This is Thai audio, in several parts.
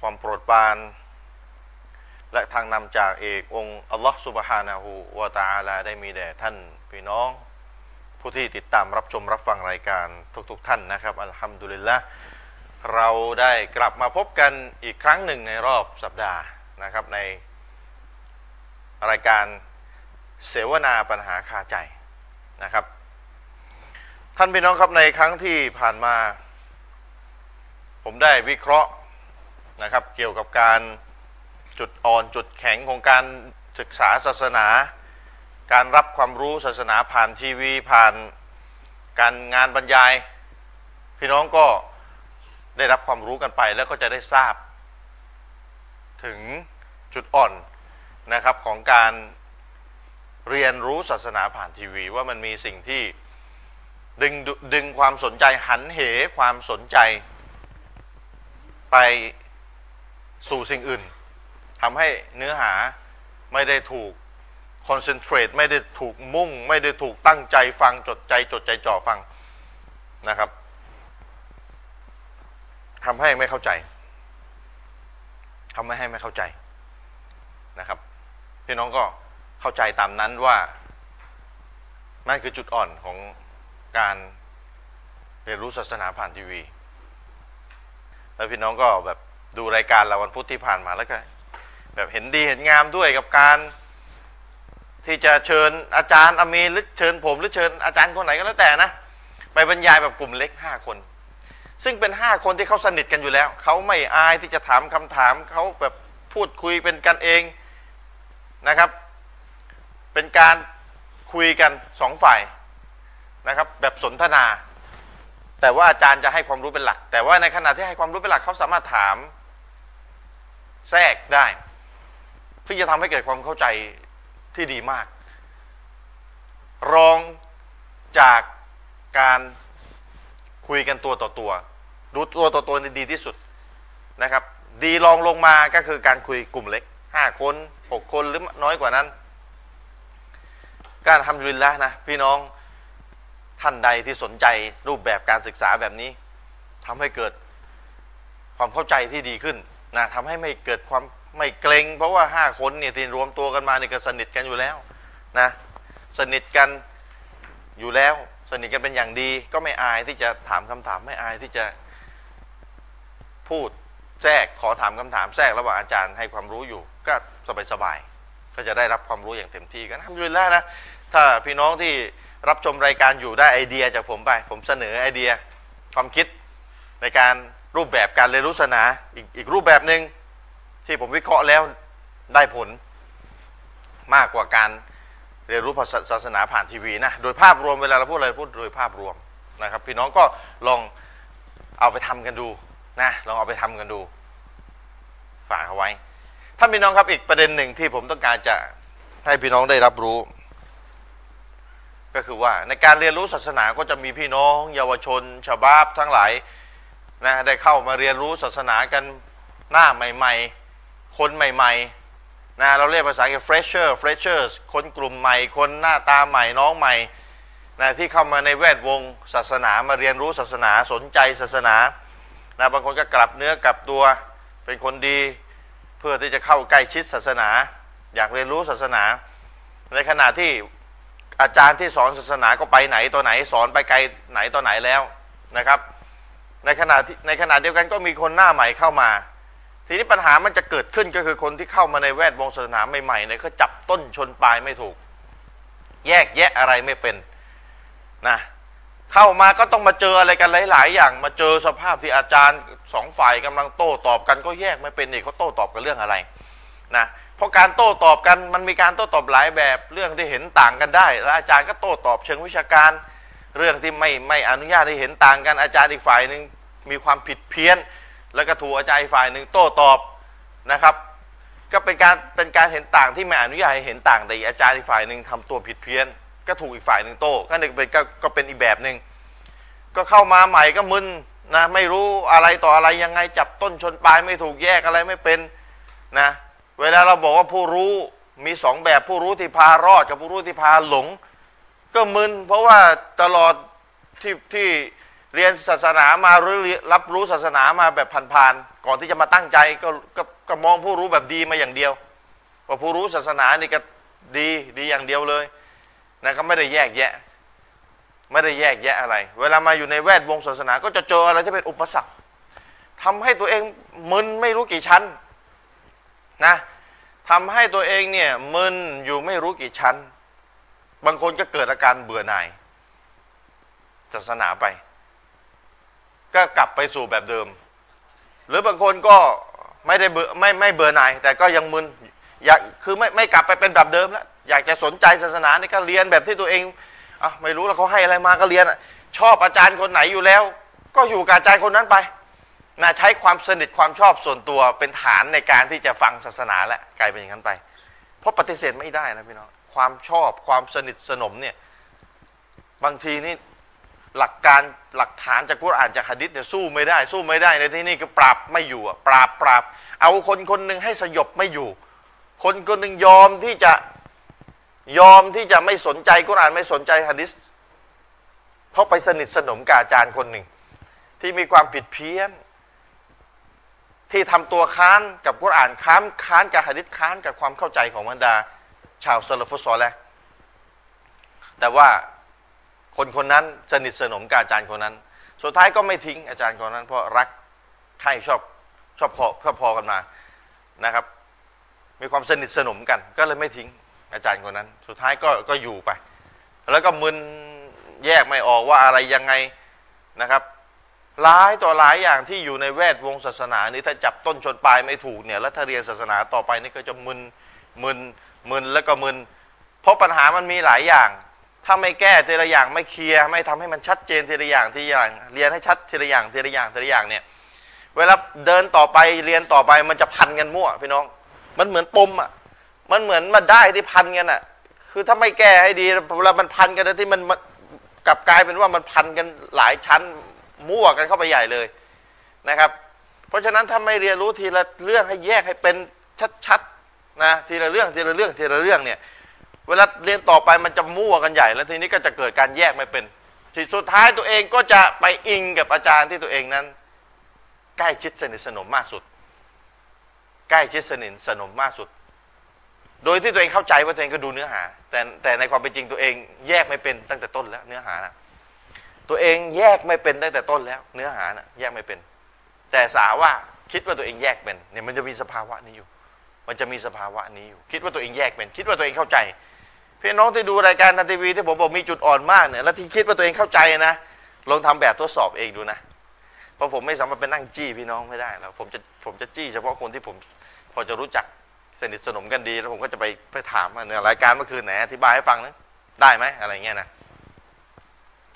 ความโปรดปราน และทางนำจากเอกองค์อัลลอฮฺสุบฮานาหูวาตาอาลาได้มีแด่ท่านพี่น้อง ผู้ที่ติดตามรับชมรับฟังรายการทุกๆทท่านนะครับ อัลฮัมดุลิลละเราได้กลับมาพบกันอีกครั้งหนึ่งในรอบสัปดาห์นะครับในรายการเสวนาปัญหาคาใจนะครับ ท่านพี่น้องครับในครั้งที่ผ่านมา ผมได้วิเคราะห์ นะครับ เกี่ยวกับการจุดอ่อนจุดแข็งของการศึกษาศาสนา การรับความรู้ศาสนาผ่านทีวี ผ่านการงานบรรยาย พี่น้องก็ได้รับความรู้กันไปแล้วก็จะได้ทราบ ถึงจุดอ่อนนะครับของการเรียนรู้ศาสนาผ่านทีวี ว่ามันมีสิ่งที่ดึงดึงความสนใจหันเหความสนใจ ไป สู่สิ่งอื่นทำให้เนื้อหาไม่ได้ถูกคอนเซนเทรตไม่ได้ถูกมุ่ง ไม่ได้ถูกตั้งใจฟังจดใจจดใจจ่อฟังนะครับทำให้ไม่เข้าใจทำให้ให้ไม่เข้าใจนะครับพี่น้องก็เข้าใจตามนั้นว่านั่นคือจุดอ่อนของการเรียนรู้ศาสนาผ่านทีวี แล้วพี่น้องก็แบบ ดูรายการเราวันพุธที่ผ่านมาแล้วก็ แบบเห็นดีเห็นงามด้วยกับการ ที่จะเชิญอาจารย์อมีหรือเชิญผมหรือเชิญอาจารย์คนไหนก็แล้วแต่นะไปบรรยายแบบกลุ่มเล็กห้าคน ซึ่งเป็นห้าคนที่เขาสนิทกันอยู่แล้วเขาไม่อายที่จะถามคำถามเขาแบบพูดคุยเป็นกันเองนะครับ เป็นการคุยกันสองฝ่ายนะครับ แบบสนทนา แต่ว่าอาจารย์จะให้ความรู้เป็นหลัก แต่ว่าในขณะที่ให้ความรู้เป็นหลักเขาสามารถถาม แทรกได้ที่จะทำให้เกิดความเข้าใจที่ดีมาก รองจากการคุยกันตัวต่อตัว ดูตัวต่อตัวดีที่สุดนะครับ ดีรองลงมาก็คือการคุยกลุ่มเล็กห้าคนหกคนหรือน้อยกว่านั้น การทำดุลินละนะพี่น้องท่านใดที่สนใจรูปแบบการศึกษาแบบนี้ทำให้เกิดความเข้าใจที่ดีขึ้น นะทำให้ไม่เกิดความไม่เกรง เพราะว่าห้าคนเนี่ยที่รวมตัวกันมาเนี่ยก็สนิทกันอยู่แล้วนะสนิทกันอยู่แล้ว สนิทกันเป็นอย่างดี ก็ไม่อายที่จะถามคำถามไม่อายที่จะพูดแทรกขอถามคำถามแทรกระหว่างอาจารย์ให้ความรู้อยู่ ก็สบายๆก็จะได้รับความรู้อย่างเต็มที่กันทำอยู่แล้วนะถ้าพี่น้องที่รับชมรายการอยู่ได้ไอเดียจากผมไป ผมเสนอไอเดียความคิดในการ รูปแบบการเรียนรู้ศาสนาอีกอีกรูปแบบหนึ่งที่ผมวิเคราะห์แล้วได้ผลมากกว่าการเรียนรู้ศาสนาผ่านทีวีนะโดยภาพรวมเวลาเราพูดอะไรพูดโดยภาพรวมนะครับ พี่น้องก็ลองเอาไปทำกันดูนะลองเอาไปทำกันดูฝากเอาไว้ท่านพี่น้องครับอีกประเด็นหนึ่งที่ผมต้องการจะให้พี่น้องได้รับรู้ ก็คือว่าในการเรียนรู้ศาสนาก็จะมีพี่น้อง เยาวชนชาวบ้านทั้งหลาย นะได้เข้ามาเรียนรู้ศาสนากันหน้าใหม่ ๆ คนใหม่ๆนะเราเรียกภาษาอังกฤษ fresher freshers คนกลุ่มใหม่ คนหน้าตาใหม่น้องใหม่นะที่เข้ามาในแวดวงศาสนามาเรียนรู้ศาสนาสนใจศาสนานะบางคนก็กลับเนื้อกลับตัวเป็นคนดีเพื่อที่จะเข้าใกล้ชิดศาสนา อยากเรียนรู้ศาสนา ในขณะที่อาจารย์ที่สอนศาสนาก็ไปไหนตัวไหนสอนไปไกลไหนตัวไหนแล้วนะครับ ในขณะที่ในขณะเดียวกันก็มีคนหน้าใหม่เข้ามา ทีนี้ปัญหามันจะเกิดขึ้นก็คือคนที่เข้ามาในแวดวงศาสนาใหม่ๆเนี่ยเขาจับต้นชนปลายไม่ถูก แยกแยะอะไรไม่เป็นนะเข้ามาก็ต้องมาเจออะไรกันหลาย ๆ อย่าง มาเจอสภาพที่อาจารย์สองฝ่ายกำลังโต้ตอบกันก็แยกไม่เป็นนี่เขาโต้ตอบกันเรื่องอะไรนะเพราะการโต้ตอบกันมันมีการโต้ตอบหลายแบบเรื่องที่เห็นต่างกันได้ แล้วอาจารย์ก็โต้ตอบเชิงวิชาการ เรื่องที่ไม่ไม่อนุญาตให้เห็นต่างกันอาจารย์อีกฝ่ายหนึ่งมีความผิดเพี้ยน แล้วก็ถูกอาจารย์อีกฝ่ายหนึ่งโต้ตอบนะครับ ก็เป็นการเป็นการเห็นต่างที่ไม่อนุญาตให้เห็นต่างแต่อีอาจารย์อีกฝ่ายหนึ่งทำตัวผิดเพี้ยน ก็ถูกอีกฝ่ายหนึ่งโต้ก็หนึ่งเป็นก็ก็เป็นอีกแบบหนึ่งก็เข้ามาใหม่ก็มึนนะไม่รู้อะไรต่ออะไรยังไงจับต้นชนปลายไม่ถูกแยกอะไรไม่เป็นนะเวลาเราบอกว่าผู้รู้มีสองแบบผู้รู้ที่พารอดกับผู้รู้ที่พาหลง ก็มึนเพราะว่าตลอดที่ที่เรียนศาสนามาหรือรับรู้ศาสนามาแบบผ่านๆก่อนที่จะมาตั้งใจก็ก็ก็มองผู้รู้แบบดีมาอย่างเดียวว่าผู้รู้ศาสนานี่ก็ดีดีอย่างเดียวเลยนะก็ไม่ได้แยกแยะ ไม่ได้แยกแยะอะไร เวลามาอยู่ในแวดวงศาสนา ก็จะเจออะไรที่เป็นอุปสรรคทำให้ตัวเองมึนไม่รู้กี่ชั้นนะทำให้ตัวเองเนี่ยมึนอยู่ไม่รู้กี่ชั้น บางคนก็เกิดอาการเบื่อหน่ายศาสนาไป ก็กลับไปสู่แบบเดิม หรือบางคนก็ไม่ได้เบื่อไม่ไม่เบื่อหน่าย แต่ก็ยังมึนอยากคือไม่ไม่กลับไปเป็นแบบเดิมแล้วอยากจะสนใจศาสนานี่ก็เรียนแบบที่ตัวเองอะไม่รู้แล้วเขาให้อะไรมาก็เรียนอะชอบอาจารย์คนไหนอยู่แล้ว ก็อยู่กับอาจารย์คนนั้นไปนะใช้ความสนิทความชอบส่วนตัวเป็นฐานในการที่จะฟังศาสนาแหละกลายเป็นอย่างนั้นไป เพราะปฏิเสธไม่ได้นะพี่น้อง ความชอบความสนิทสนมเนี่ยบางทีนี่หลักการหลักฐานจากกุรอานจากหะดิษเนี่ยสู้ไม่ได้ สู้ไม่ได้ในที่นี่คือปราบไม่อยู่อะปราบปราบ เอาคนคนหนึ่งให้สยบไม่อยู่ คนคนหนึ่งยอมที่จะยอมที่จะไม่สนใจกุรอานไม่สนใจหะดิษเพราะไปสนิทสนมกับอาจารย์คนหนึ่ง ที่มีความผิดเพี้ยน ที่ทำตัวค้านกับกุรอานค้านค้านกับหะดิษค้านกับความเข้าใจของบรรดา ชาวซาลฟุตซอลแลวแต่ว่าคนคนนั้นสนิทสนมกับอาจารย์คนนั้น สุดท้ายก็ไม่ทิ้งอาจารย์คนนั้น เพราะรักใครชอบชอบพอชอบพอกันมานะครับ มีความสนิทสนมกัน ก็เลยไม่ทิ้งอาจารย์คนนั้น สุดท้ายก็ก็อยู่ไป แล้วก็มึนแยกไม่ออกว่าอะไรยังไงนะครับหลายต่อหลายอย่างที่อยู่ในแวดวงศาสนานี้ถ้าจับต้นชนปลายไม่ถูกเนี่ยแล้วถ้าเรียนศาสนาต่อไปนี่ก็จะมึนมึน มึนแล้วก็มึน เพราะปัญหามันมีหลายอย่าง ถ้าไม่แก้ทีละอย่างไม่เคลียร์ไม่ทำให้มันชัดเจนทีละอย่างทีละอย่าง เรียนให้ชัดทีละอย่างทีละอย่างทีละอย่างเนี่ย เวลาเดินต่อไปเรียนต่อไปมันจะพันกันมั่วพี่น้อง มันเหมือนปมอะ มันเหมือนมาได้ที่พันกันอะ คือถ้าไม่แก้ให้ดีเวลามันพันกันที่มันกลับกลายเป็นว่ามันพันกันหลายชั้นมั่วกันเข้าไปใหญ่เลยนะครับ เพราะฉะนั้นถ้าไม่เรียนรู้ทีละเรื่องให้แยกให้เป็นชัด นะทีละเรื่องทีละเรื่องทีละเรื่องเนี่ยเวลาเรียนต่อไปมันจะมั่วกันใหญ่ แล้วทีนี้ก็จะเกิดการแยกไม่เป็นทีสุดท้ายตัวเองก็จะไปอิงกับอาจารย์ที่ตัวเองนั้น ใกล้ชิดสนิทสนมมากสุด ใกล้ชิดสนิทสนมมากสุด โดยที่ตัวเองเข้าใจว่าตัวเองก็ดูเนื้อหา แต่แต่ในความเป็นจริงตัวเองแยกไม่เป็นตั้งแต่ต้นแล้วเนื้อหานะตัวเองแยกไม่เป็นตั้งแต่ต้นแล้ว เนื้อหานะแยกไม่เป็น แต่สาว่าคิดว่าตัวเองแยกเป็นเนี่ยมันจะมีสภาวะนี้อยู่ มันจะมีสภาวะนี้อยู่ คิดว่าตัวเองแยกเป็น คิดว่าตัวเองเข้าใจ พี่น้องที่ดูรายการทันทีวีที่ผมบอกมีจุดอ่อนมากเนี่ย แล้วที่คิดว่าตัวเองเข้าใจนะ ลองทำแบบทดสอบเองดูนะ เพราะผมไม่สามารถไปนั่งจี้พี่น้องไม่ได้แล้วผมจะผมจะจี้เฉพาะคนที่ผมพอจะรู้จักสนิทสนมกันดี แล้วผมก็จะไปไปถามเนี่ยรายการเมื่อคืนไหนอธิบายให้ฟังนะได้ไหมอะไรเงี้ยนะ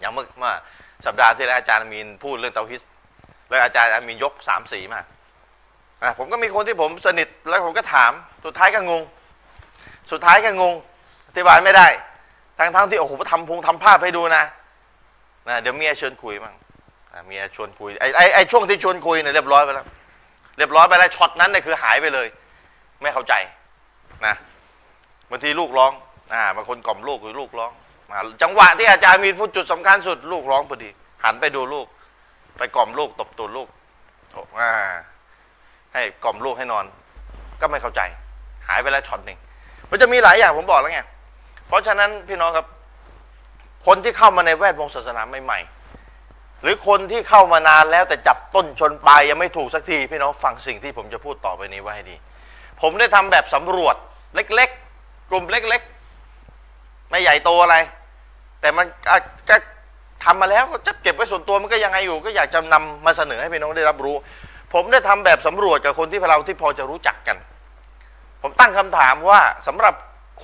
อย่างเมื่อเมื่อสัปดาห์ที่แล้วอาจารย์มีนพูดเรื่องเตาฮิตแล้วอาจารย์มีนยกสามสีมา อะผมก็มีคนที่ผมสนิทแล้วผมก็ถาม สุดท้ายก็งง สุดท้ายก็งงอธิบายไม่ได้ทั้งทั้งที่โอ้โหทำพงทำภาพให้ดูนะนะเดี๋ยวเมียเชิญคุยมั้งเมียชวนคุยไอ้ไอ้ไอ้ช่วงที่ชวนคุยเนี่ยเรียบร้อยไปแล้วเรียบร้อยไปแล้วช็อตนั้นเนี่ยคือหายไปเลย ไม่เข้าใจนะบางทีลูกร้องอ่าบางคนกล่อมลูกหรือลูกร้องมาจังหวะที่อาจารย์มีพูดจุดสำคัญสุดลูกร้องพอดี หันไปดูลูก ไปกล่อมลูกตบตูดลูกอ่า ให้กล่อมลูกให้นอน ก็ไม่เข้าใจ หายไปแล้วช็อตหนึ่งมันจะมีหลายอย่างผมบอกแล้วไงเพราะฉะนั้นพี่น้องครับ คนที่เข้ามาในแวดวงศาสนาใหม่ๆหรือคนที่เข้ามานานแล้วแต่จับต้นชนปลายยังไม่ถูกสักทีพี่น้องฟังสิ่งที่ผมจะพูดต่อไปนี้ไว้ให้ดี ผมได้ทำแบบสำรวจเล็ก ๆ กลุ่มเล็ก ๆ ไม่ใหญ่โตอะไร แต่มันก็ทำมาแล้วก็จะเก็บไว้ส่วนตัวมันก็ยังไงอยู่ ก็อยากจะนำมาเสนอให้พี่น้องได้รับรู้ ผมได้ทำแบบสำรวจกับคนที่เราที่พอจะรู้จักกัน ผมตั้งคำถามว่าสำหรับ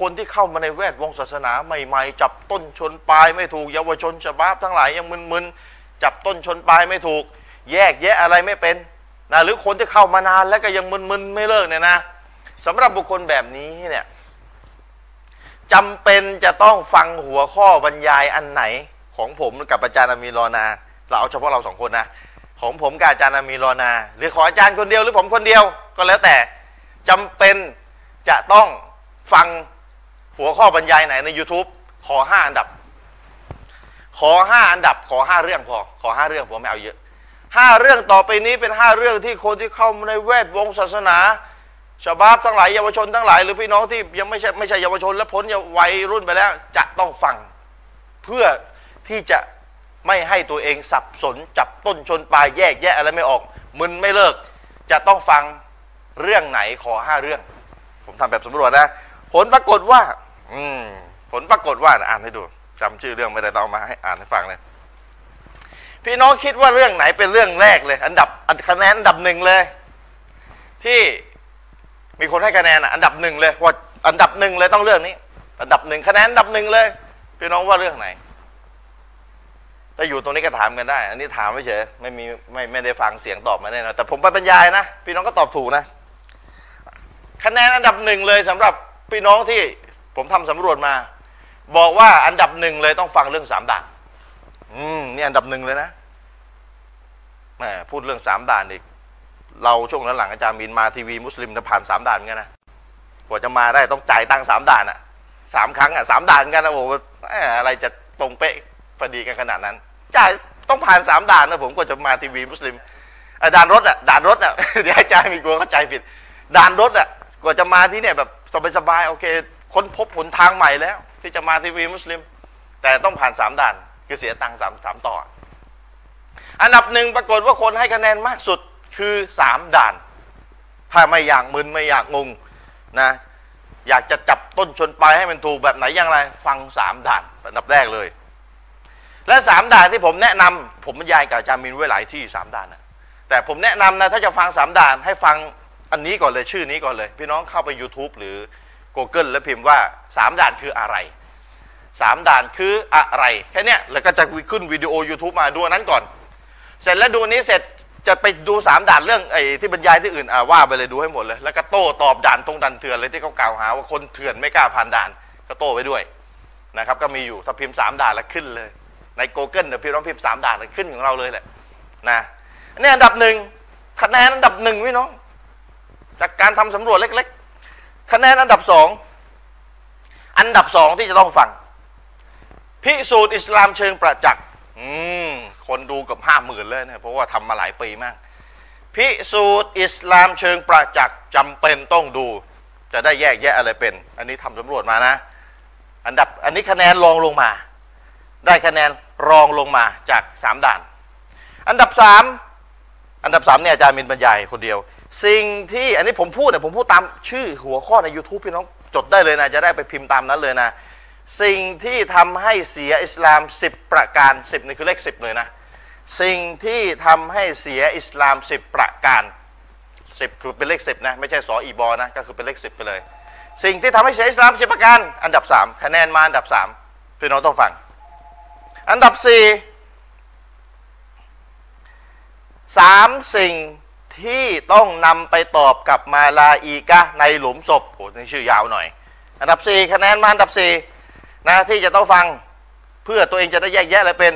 คนที่เข้ามาในแวดวงศาสนาใหม่ๆ จับต้นชนปลายไม่ถูกเยาวชนชบาบทั้งหลายยังมึนๆจับต้นชนปลายไม่ถูก แยกแยะอะไรไม่เป็นนะหรือคนที่เข้ามานานแล้วก็ยังมึนๆไม่เลิกเนี่ยนะสำหรับบุคคลแบบนี้เนี่ยจำเป็นจะต้องฟังหัวข้อบรรยายอันไหนของผมกับอาจารย์อามีรอนา เราเอาเฉพาะเราสองคนนะ ของผมกับอาจารย์อามีรอนา หรือขออาจารย์คนเดียวหรือผมคนเดียวก็แล้วแต่จำเป็นจะต้องฟังหัวข้อบรรยายไหนใน YouTube ขอห้าอันดับ ขอห้าอันดับ ขอห้าเรื่องพอ ขอห้าเรื่องผมไม่เอาเยอะห้าเรื่องต่อไปนี้เป็นห้าเรื่องที่คนที่เข้ามาในแวดวงศาสนาชาวบ้านทั้งหลายเยาวชนทั้งหลายหรือพี่น้องที่ยังไม่ใช่ไม่ใช่เยาวชนและพ้นวัยรุ่นไปแล้ว จะต้องฟัง เพื่อที่จะ ไม่ให้ตัวเองสับสนจับต้นชนปลายแยกแยะอะไรไม่ออกมึนไม่เลิก จะต้องฟังเรื่องไหนขอห้าเรื่อง ผมทำแบบสำรวจนะ ผลปรากฏว่า อืมผลปรากฏว่าอ่านให้ดูจำชื่อเรื่องไม่ได้ต้องเอามาให้อ่านให้ฟังเลยพี่น้องคิดว่าเรื่องไหนเป็นเรื่องแรกเลย อันดับคะแนนอันดับหนึ่งเลย ที่มีคนให้คะแนนอันดับหนึ่งเลยว่าอันดับหนึ่งเลยต้องเรื่องนี้ อันดับหนึ่งคะแนนอันดับหนึ่งเลย พี่น้องว่าเรื่องไหน ถ้าอยู่ตรงนี้ก็ถามกันได้ อันนี้ถามไม่เฉยไม่มีไม่ไม่ได้ฟังเสียงตอบมาแน่นอนแต่ผมไปบรรยายนะ พี่น้องก็ตอบถูกนะ คะแนนอันดับหนึ่งเลยสำหรับพี่น้องที่ผมทำสำรวจมา บอกว่าอันดับหนึ่งเลยต้องฟังเรื่องสามด่านอืมนี่อันดับหนึ่งเลยนะแหมพูดเรื่องสามด่านอีกเราช่วงหลังอาจารย์มินมาทีวีมุสลิมจะผ่านสามด่านกันนะกว่าจะมาได้ต้องจ่ายตังค์สามด่านอะสามครั้งอะสามด่านกันนะโอ้โหอะไรจะตรงเป๊ะพอดีกันขนาดนั้น จ่ายต้องผ่านสามด่านนะผมกว่าจะมาทีวีมุสลิมด่านรถอะด่านรถอะเดี๋ยวอาจารย์มีกลัวเข้าใจผิด ด่านรถอะกว่าจะมาที่เนี่ยแบบสบายๆโอเค ค้นพบหนทางใหม่แล้ว ที่จะมาทีวีมุสลิม แต่ต้องผ่านสามด่านคือเสียตังค์สามสามต่อ อันดับหนึ่งปรากฏว่าคนให้คะแนนมากสุดคือสามด่าน ถ้าไม่อยากมึนไม่อยากงงนะ อยากจะจับต้นชนปลายให้มันถูกแบบไหนอย่างไร ฟังสามด่านอันดับแรกเลย และสามด่านที่ผมแนะนำผมบรรยายกับอาจารย์มินไว้หลายที่สามด่านนะแต่ผมแนะนำนะถ้าจะฟังสามด่านให้ฟังอันนี้ก่อนเลยชื่อนี้ก่อนเลย พี่น้องเข้าไป YouTube หรือ Google แล้วพิมพ์ว่าสามด่านคืออะไรสามด่านคืออะไรแค่นี้แล้วก็จะขึ้นวิดีโอ YouTube มาดูนั้นก่อน เสร็จแล้วดูนี้เสร็จจะไปดูสามด่านเรื่องไอ้ที่บรรยายที่อื่นอ่าว่าไปเลยดูให้หมดเลย แล้วก็โต้ตอบด่านตรงด่านเถื่อนเลยที่เขากล่าวหาว่าคนเถื่อนไม่กล้าผ่านด่านก็โต้ไปด้วยนะครับก็มีอยู่ถ้าพิมพ์สามด่านแล้วขึ้นเลย ใน Google เดี๋ยวพี่น้องพิมพ์สามด่านขึ้นของเราเลยแหละนะนี่อันดับหนึ่งคะแนนอันดับหนึ่งพี่น้องจากการทำสำรวจเล็ก ๆ คะแนนอันดับสองอันดับสองที่จะต้องฟังพิสูจน์อิสลามเชิงประจักษ์คนดูกับห้าหมื่นเลยนะเพราะว่าทำมาหลายปีมาก พิสูจน์อิสลามเชิงประจักษ์จำเป็นต้องดู จะได้แยกแยะอะไรเป็น อันนี้ทำสำรวจมานะ อันดับอันนี้คะแนนรองลงมา ได้คะแนนรองลงมาจากสามด่าน อันดับสามอันดับสามเนี่ยอาจารย์มินบรรยายคนเดียว สิ่งที่อันนี้ผมพูดเนี่ยผมพูดตามชื่อหัวข้อใน YouTube พี่น้องจดได้เลยนะ จะได้ไปพิมพ์ตามนั้นเลยนะ สิ่งที่ทำให้เสียอิสลามสิบประการสิบนี่คือเลขสิบเลยนะ สิ่งที่ทำให้เสียอิสลามสิบประการสิบคือเป็นเลขสิบนะ ไม่ใช่สออีบอนะ ก็คือเป็นเลขสิบไปเลย สิ่งที่ทำให้เสียอิสลามสิบประการ อันดับสามคะแนนมาอันดับสามพี่น้องต้องฟัง อันดับสี่สามสิ่งที่ต้องนำไปตอบกับมาลาอีกะในหลุมศพโอ้นี่ชื่อยาวหน่อย อันดับสี่คะแนนมาอันดับสี่นะที่จะต้องฟังเพื่อตัวเองจะได้แยกแยะอะไรเป็น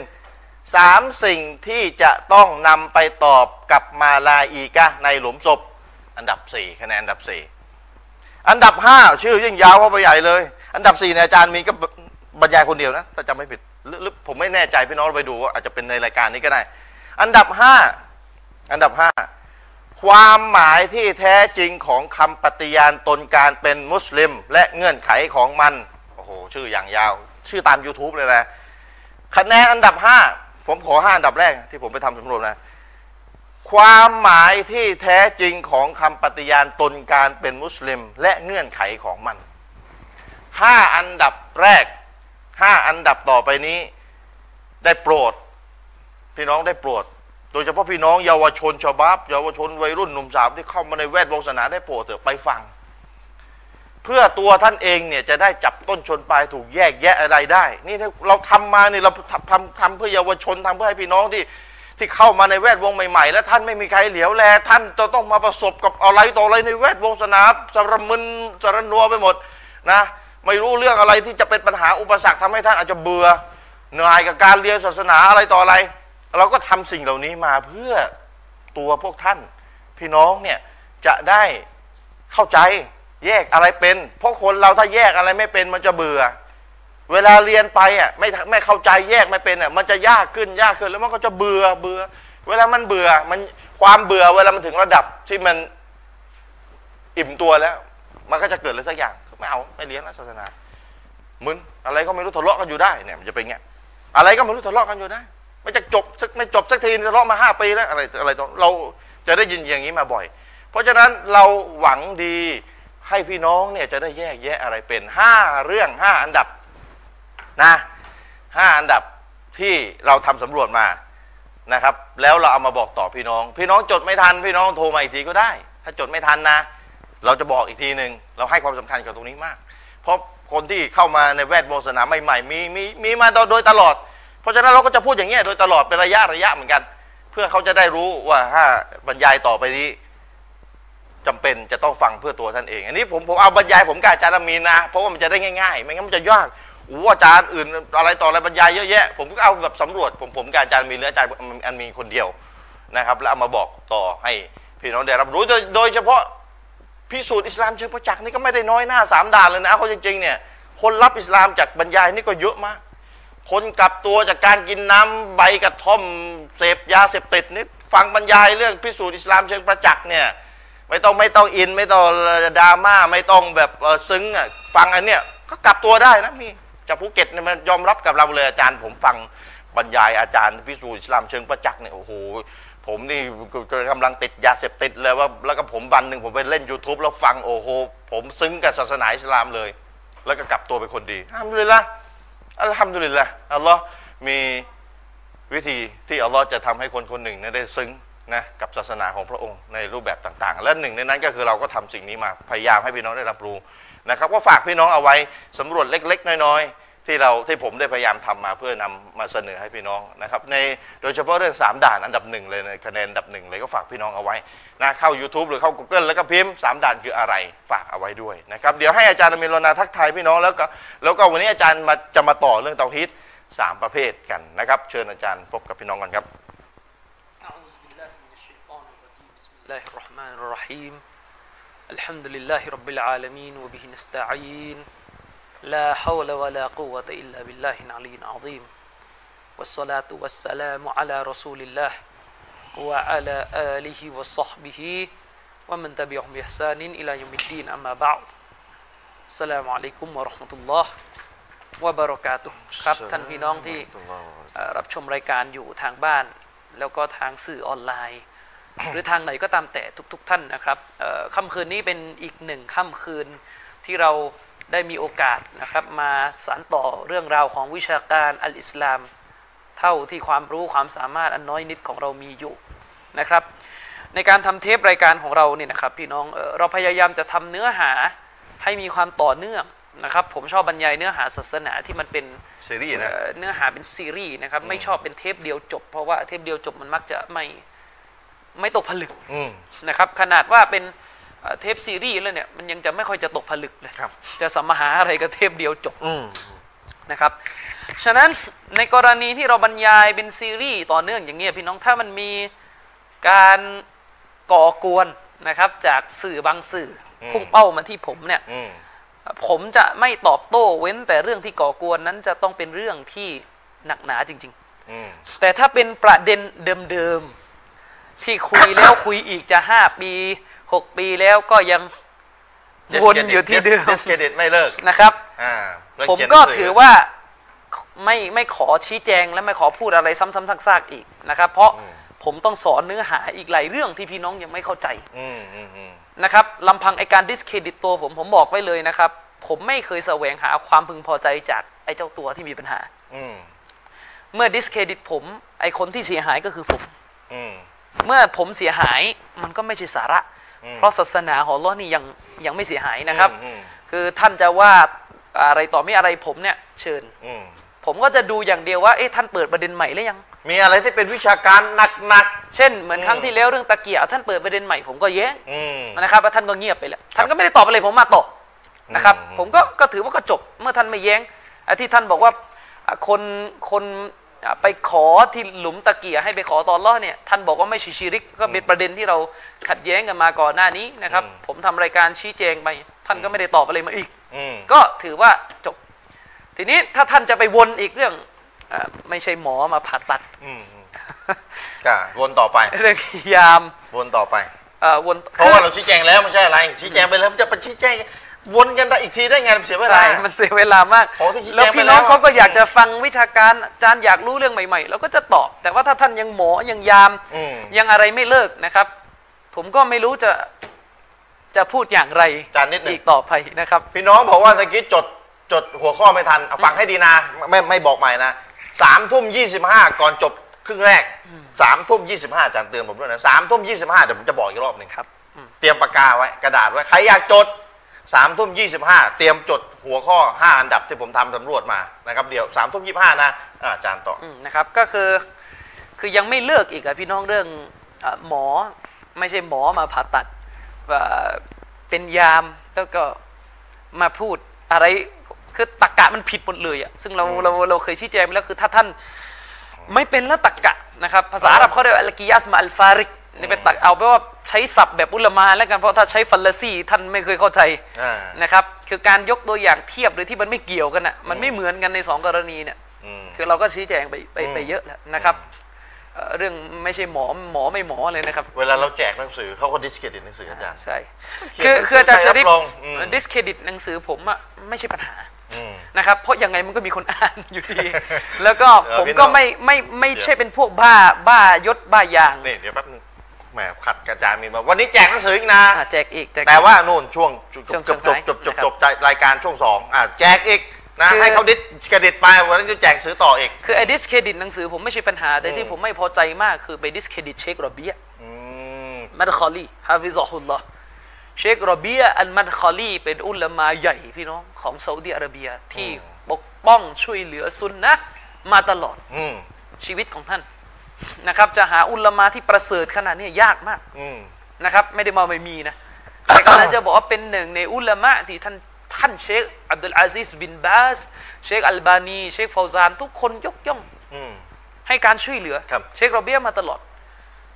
สามสิ่งที่จะต้องนำไปตอบกับมาลาอีกะในหลุมศพ อันดับสี่คะแนนอันดับสี่อันดับห้าชื่อยิ่งยาวเข้าไปใหญ่เลย อันดับสี่ในอาจารย์มีก็บรรยายคนเดียวนะถ้าจำไม่ผิด หรือผมไม่แน่ใจพี่น้องไปดูอาจจะเป็นในรายการนี้ก็ได้ อันดับห้าอันดับห้าความหมายที่แท้จริงของคำปฏิญาณตนการเป็นมุสลิม และเงื่อนไขของมัน โอ้โห ชื่ออย่างยาว ชื่อตาม YouTube เลยนะคะแนนอันดับห้าผมขอห้าอันดับแรกที่ผมไปทำสำรวจนะ ความหมายที่แท้จริงของคำปฏิญาณตนการเป็นมุสลิม และเงื่อนไขของมันห้าอันดับแรก ห้าอันดับต่อไปนี้ได้โปรด พี่น้องได้โปรด โดยเฉพาะพี่น้องเยาวชนชาวบ้านเยาวชนวัยรุ่นหนุ่มสาวที่เข้ามาในแวดวงศาสนาได้โปรดเถอะไปฟัง เพื่อตัวท่านเองเนี่ยจะได้จับต้นชนปลายถูกแยกแยะอะไรได้ นี่เราทำมาเนี่ยเราทำทำทำเพื่อเยาวชนทำเพื่อให้พี่น้องที่ที่เข้ามาในแวดวงใหม่ๆ แล้วท่านไม่มีใครเหลียวแล ท่านจะต้องมาประสบกับอะไรต่ออะไรในแวดวงศาสนาสารมึนสารนัวไปหมดนะ ไม่รู้เรื่องอะไรที่จะเป็นปัญหาอุปสรรคทำให้ท่านอาจจะเบื่อเหนื่อยกับการเรียนศาสนาอะไรต่ออะไร เราก็ทำสิ่งเหล่านี้มาเพื่อตัวพวกท่าน พี่น้องเนี่ยจะได้เข้าใจแยกอะไรเป็น เพราะคนเราถ้าแยกอะไรไม่เป็นมันจะเบื่อ เวลาเรียนไปอะไม่ไม่เข้าใจแยกไม่เป็นอะมันจะยากขึ้นยากขึ้นแล้วมันก็จะเบื่อเบื่อ เวลามันเบื่อมันความเบื่อเวลามันถึงระดับที่มันอิ่มตัวแล้ว มันก็จะเกิดอะไรสักอย่าง ไม่เอาไม่เรียนแล้วศาสนามึนอะไรก็ไม่รู้ทะเลาะกันอยู่ได้เนี่ยมันจะเป็นไงอะไรก็ไม่รู้ทะเลาะกันอยู่ได้ไม่จะจบสักไม่จบสักทีทะเลาะมาห้าปีแล้วอะไรอะไรต่อเราจะได้ยินอย่างนี้มาบ่อย เพราะฉะนั้นเราหวังดีให้พี่น้องเนี่ยจะได้แยกแยะอะไรเป็นห้าเรื่องห้าอันดับนะห้าอันดับที่เราทำสำรวจมานะครับ แล้วเราเอามาบอกต่อพี่น้อง พี่น้องจดไม่ทัน พี่น้องโทรมาอีกทีก็ได้ ถ้าจดไม่ทันนะ เราจะบอกอีกทีหนึ่งเราให้ความสำคัญกับตรงนี้มาก เพราะคนที่เข้ามาในแวดวงศาสนาใหม่ๆมีมีมีมาโดยตลอด เพราะฉะนั้นเราก็จะพูดอย่างเงี้ยโดยตลอดเป็นระยะระยะเหมือนกัน เพื่อเขาจะได้รู้ว่าถ้าบรรยายต่อไปนี้จำเป็นจะต้องฟังเพื่อตัวท่านเอง อันนี้ผมผมเอาบรรยายผมกับอาจารย์มีนนะเพราะว่ามันจะได้ง่ายๆ ไม่งั้นมันจะยากโอ้อาจารย์อื่นอะไรต่ออะไรบรรยายเยอะแยะ ผมก็เอาแบบสำรวจ ผมผมกับอาจารย์มีหรืออาจารย์อันมีคนเดียวนะครับ แล้วเอามาบอกต่อให้พี่น้องได้รับรู้โดยโดยเฉพาะ พิสูจน์อิสลามเชิงประจักษ์นี่ก็ไม่ได้น้อยหน้าสามด่านเลยนะเขาจริงๆเนี่ยคนรับอิสลามจากบรรยายนี่ก็เยอะมาก คนกลับตัวจากการกินน้ำใบกระท่อมเสพยาเสพติดนี่ฟังบรรยายเรื่องพิสูจน์อิสลามเชิงประจักษ์เนี่ยไม่ต้องไม่ต้องอินไม่ต้องดราม่าไม่ต้องแบบซึ้งอะฟังอันเนี้ยก็กลับตัวได้นะมีจากภูเก็ตเนี่ยมันยอมรับกับเราเลยอาจารย์ผมฟังบรรยายอาจารย์พิสูจน์อิสลามเชิงประจักษ์เนี่ยโอ้โห ผมนี่กำลังติดยาเสพติดเลยว่าแล้วก็ผมวันหนึ่งผมไปเล่น YouTube แล้วฟังโอ้โห ผมซึ้งกับศาสนาอิสลามเลย แล้วก็กลับตัวเป็นคนดีทำเลยละอัลฮัมดุลิลละอัลลอฮ์มีวิธีที่อัลลอฮ์จะทำให้คนคนหนึ่งได้ซึ้งนะกับศาสนาของพระองค์ในรูปแบบต่างๆ และหนึ่งในนั้นก็คือเราก็ทำสิ่งนี้มาพยายามให้พี่น้องได้รับรู้นะครับ ก็ฝากพี่น้องเอาไว้สำรวจเล็ก ๆ น้อยๆ ที่เราที่ผมได้พยายามทำมาเพื่อนำมาเสนอให้พี่น้องนะครับ ในโดยเฉพาะเรื่อง 3 ด่านอันดับหนึ่งเลยในคะแนนอันดับหนึ่งเลยก็ฝากพี่น้องเอาไว้นะเข้า YouTube หรือเข้า Google แล้วก็พิมพ์3ด่านคืออะไรฝากเอาไว้ด้วยนะครับเดี๋ยวให้อาจารย์อามินโรนาทักทายพี่น้องแล้วก็แล้วก็วันนี้อาจารย์มาจะมาต่อเรื่องเตาฮิตสามประเภทกันนะครับ เชิญอาจารย์พบกับพี่น้องกันครับ أعوذ بالله من الشيطان الرجيم بسم الله الرحمن الرحيم الحمد لله رب العالمين وبه نستعين لا حول ولا قوة إلا بالله العلي العظيم والصلاة والسلام على رسول الله وعلى آله وصحبه ومن تبعهم بإحسان إلى يوم الدين أما بعد السلام عليكم ورحمة الله وبركاته ครับท่านพี่น้องที่รับชมรายการอยู่ทางบ้าน แล้วก็ทางสื่อออนไลน์ หรือทางไหนก็ตามแต่ทุกๆทท่านนะครับค่ำคืนนี้เป็นอีกหนึ่งค่ำคืนที่เรา ได้มีโอกาสนะครับมาสานต่อเรื่องราวของวิชาการอัลอิสลาม เท่าที่ความรู้ความสามารถอันน้อยนิดของเรามีอยู่นะครับ ในการทำเทปรายการของเราเนี่ยนะครับพี่น้องเอ่อเราพยายามจะทำเนื้อหาให้มีความต่อเนื่องนะครับผมชอบบรรยายเนื้อหาศาสนาที่มันเป็นซีรีส์นะเอ่อเนื้อหาเป็นซีรีส์นะครับไม่ชอบเป็นเทปเดียวจบ เพราะว่าเทปเดียวจบมันมักจะไม่ไม่ตกผลึกอืมนะครับขนาดว่าเป็น เอ่อเทปซีรีส์แล้วเนี่ยมันยังจะไม่ค่อยจะตกผลึกเลยครับจะสัมมาหาอะไรกับเทปเดียวจบอืมนะครับ ฉะนั้นในกรณีที่เราบรรยายเป็นซีรีส์ต่อเนื่องอย่างเงี้ยพี่น้องถ้ามันมีการก่อกวนนะครับ จากสื่อบางสื่ออมพุ่งเป้ามาที่ผมเนี่ยอืมผมจะไม่ตอบโต้เว้นแต่เรื่องที่ก่อกวนนั้นจะต้องเป็นเรื่องที่หนักหนาจริงอืมๆแต่ถ้าเป็นประเด็นเดิมๆที่คุยแล้วคุยอีกจะห้าปี หกปีแล้วก็ยังวนอยู่ที่เดิม discreditไม่เลิกนะครับอ่าเรื่องผมเขียนก็หนังสือถือว่าไม่ไม่ขอชี้แจงและไม่ขอพูดอะไรซ้ำๆซากๆอีกนะครับ เพราะผมต้องสอนเนื้อหาอีกหลายเรื่องที่พี่น้องยังไม่เข้าใจอืมอืมอืมนะครับลำพังไอการ discredit ตัวผมผมบอกไว้เลยนะครับ ผมไม่เคยแสวงหาความพึงพอใจจากไอเจ้าตัวที่มีปัญหาอืมเมื่อ discredit ผม ไอคนที่เสียหายก็คือผมอืมเมื่อผมเสียหายมันก็ไม่ใช่สาระอืม เพราะศาสนาของอัลลอฮ์นี่ยังยังไม่เสียหายนะครับอืมคือท่านจะว่าอะไรต่อไม่อะไรผมเนี่ยเชิญอืมผผมก็จะดูอย่างเดียวว่าเอ๊ะท่านเปิดประเด็นใหม่หรือยัง มีอะไรที่เป็นวิชาการหนักเช่นเหมือนครั้งที่แล้วเรื่องตะเกียบท่านเปิดประเด็นใหม่ผมก็แย้งๆอืมนะครับแล้วท่านก็เงียบไปแล้วท่านก็ไม่ได้ตอบอะไรผมมาต่อนะครับอืมผมก็ก็ถือว่าก็จบเมื่อท่านไม่แย้งไอ้ที่ท่านบอกว่าอะคนคนอะ ไปขอที่หลุมตะเกียให้ไปขอตอนล้อเนี่ยท่านบอกว่าไม่ใช่ชีริกก็เป็นประเด็นที่เราขัดแย้งกันมาก่อนหน้านี้นะครับ ผมทำรายการชี้แจงไป ท่านก็ไม่ได้ตอบอะไรมาอีกอืมก็ถือว่าจบ ทีนี้ถ้าท่านจะไปวนอีกเรื่องอะไม่ใช่หมอมาผ่าตัดอืมอืมก็วนต่อไปเรื่องยามวนต่อไปเอ่อวนเพราะว่าเราชี้แจงแล้วไม่ใช่อะไรชี้แจงไปแล้วมันจะไปชี้แจง วนกันได้อีกทีได้ไงมันเสียเวลา ใช่มันเสียเวลามากของที่ชี้แจงแล้วพี่น้องไปแล้ว เขาก็อยากจะฟังวิชาการอาจารย์อยากรู้เรื่องใหม่ๆเราก็จะตอบ แต่ว่าถ้าท่านยังหมอยังยาม อืมยังอะไรไม่เลิกนะครับ ผมก็ไม่รู้จะจะพูดอย่างไรอาจารย์นิดหนึ่ง อีกต่อไปนะครับ พี่น้องบอกว่าตะกี้จดจดหัวข้อไม่ทันเอาฟังให้ดีนะไม่ไม่บอกใหม่นะสามทุ่มยี่สิบห้าก่อนจบครึ่งแรกสามทุ่มยี่สิบห้าอาจารย์เตือนผมด้วยนะสามทุ่มยี่สิบห้าเดี๋ยวผมจะบอกอีกรอบหนึ่งครับอืมเตรียมปากกาไว้กระดาษไว้ใครอยากจด สามทุ่มยี่สิบห้าเตรียมจดหัวข้อห้าอันดับที่ผมทำสำรวจมานะครับเดี๋ยวสามทุ่มยี่ห้านะอ่าอาจารย์ต่ออืมนะครับก็คือคือยังไม่เลิกอีกอะพี่น้องเรื่องเออหมอไม่ใช่หมอมาผ่าตัดว่าเป็นยามแล้วก็มาพูดอะไรคือตักกะมันผิดหมดเลยอะซึ่งเราเราเราเคยชี้แจงไปแล้วคือถ้าท่านไม่เป็นแล้วตักกะนะครับภาษาอาหรับเขาเรียกว่าอัลกิยัสมาอัลฟาริก นี่เป็นตักเอาไปว่าใช้ศัพท์แบบอุลามาแล้วกันเพราะถ้าใช้ฟัลลาซีท่านไม่เคยเข้าใจอ่านะครับคือการยกตัวอย่างเทียบโดยที่มันไม่เกี่ยวกันอะมันไม่เหมือนกันในสองกรณีเนี่ยอืมคือเราก็ชี้แจงไปไปอืมไปเยอะแล้วนะครับเอ่อเรื่องไม่ใช่หมอหมอไม่หมอเลยนะครับ เวลาเราแจกหนังสือเขาก็ดิสเครดิตหนังสืออาจารย์ใช่เขียนคือคืออาจารย์ใคชรรับริปรองอืมดิสเครดิตหนังสือผมอะไม่ใช่ปัญหาอืมนะครับเพราะยังไงมันก็มีคนอ่านอยู่ดี แล้วก็เออผมพี่น้ก็องไม่ไม่ไม่เดี๋ยวใช่เป็นพวกบ้าบ้ายศบ้ายางนี่เดี๋ยวแป๊บนึง แหมขัดกระจายมีมาวันนี้แจกหนังสืออีกนะ อะแจกอีกแจกแต่อีกว่านู่นช่วงจบช่วงจบจสุบดจบจบท้ายจบรายการช่วงสองอะแจกอีกนะคือ ให้เขา discredit ไปวันนี้จะแจกซื้อต่ออีก คือไอ้ discredit หนังสือผมไม่ใช่ปัญหา แต่ที่อืมผมไม่พอใจมากคือไป discredit เชคโรเบียอืม มัดคอลีฮาฟิซะฮุลลอฮ์เชคโรเบียอันมัดคอลีเป็นอุลามาใหญ่พี่น้องของซาอุดิอาระเบียที่ปกป้องช่วยเหลือซุนนะห์มาตลอดอืม ชีวิตของท่าน นะครับ จะหาอุลามาที่ประเสริฐขนาดนี้ยากมากอืมนะครับ ไม่ได้มาไม่มีนะแต่ก็เลยจะบอกว่าเป็นหนึ่งในอุลามะที่ท่านท่านเชคอับดุลอาซิสบินบาสเชคอัลบานีเชคฟาวซานทุกคนยกย่องอืมให้การช่วยเหลือครับเชคโรเบียมาตลอด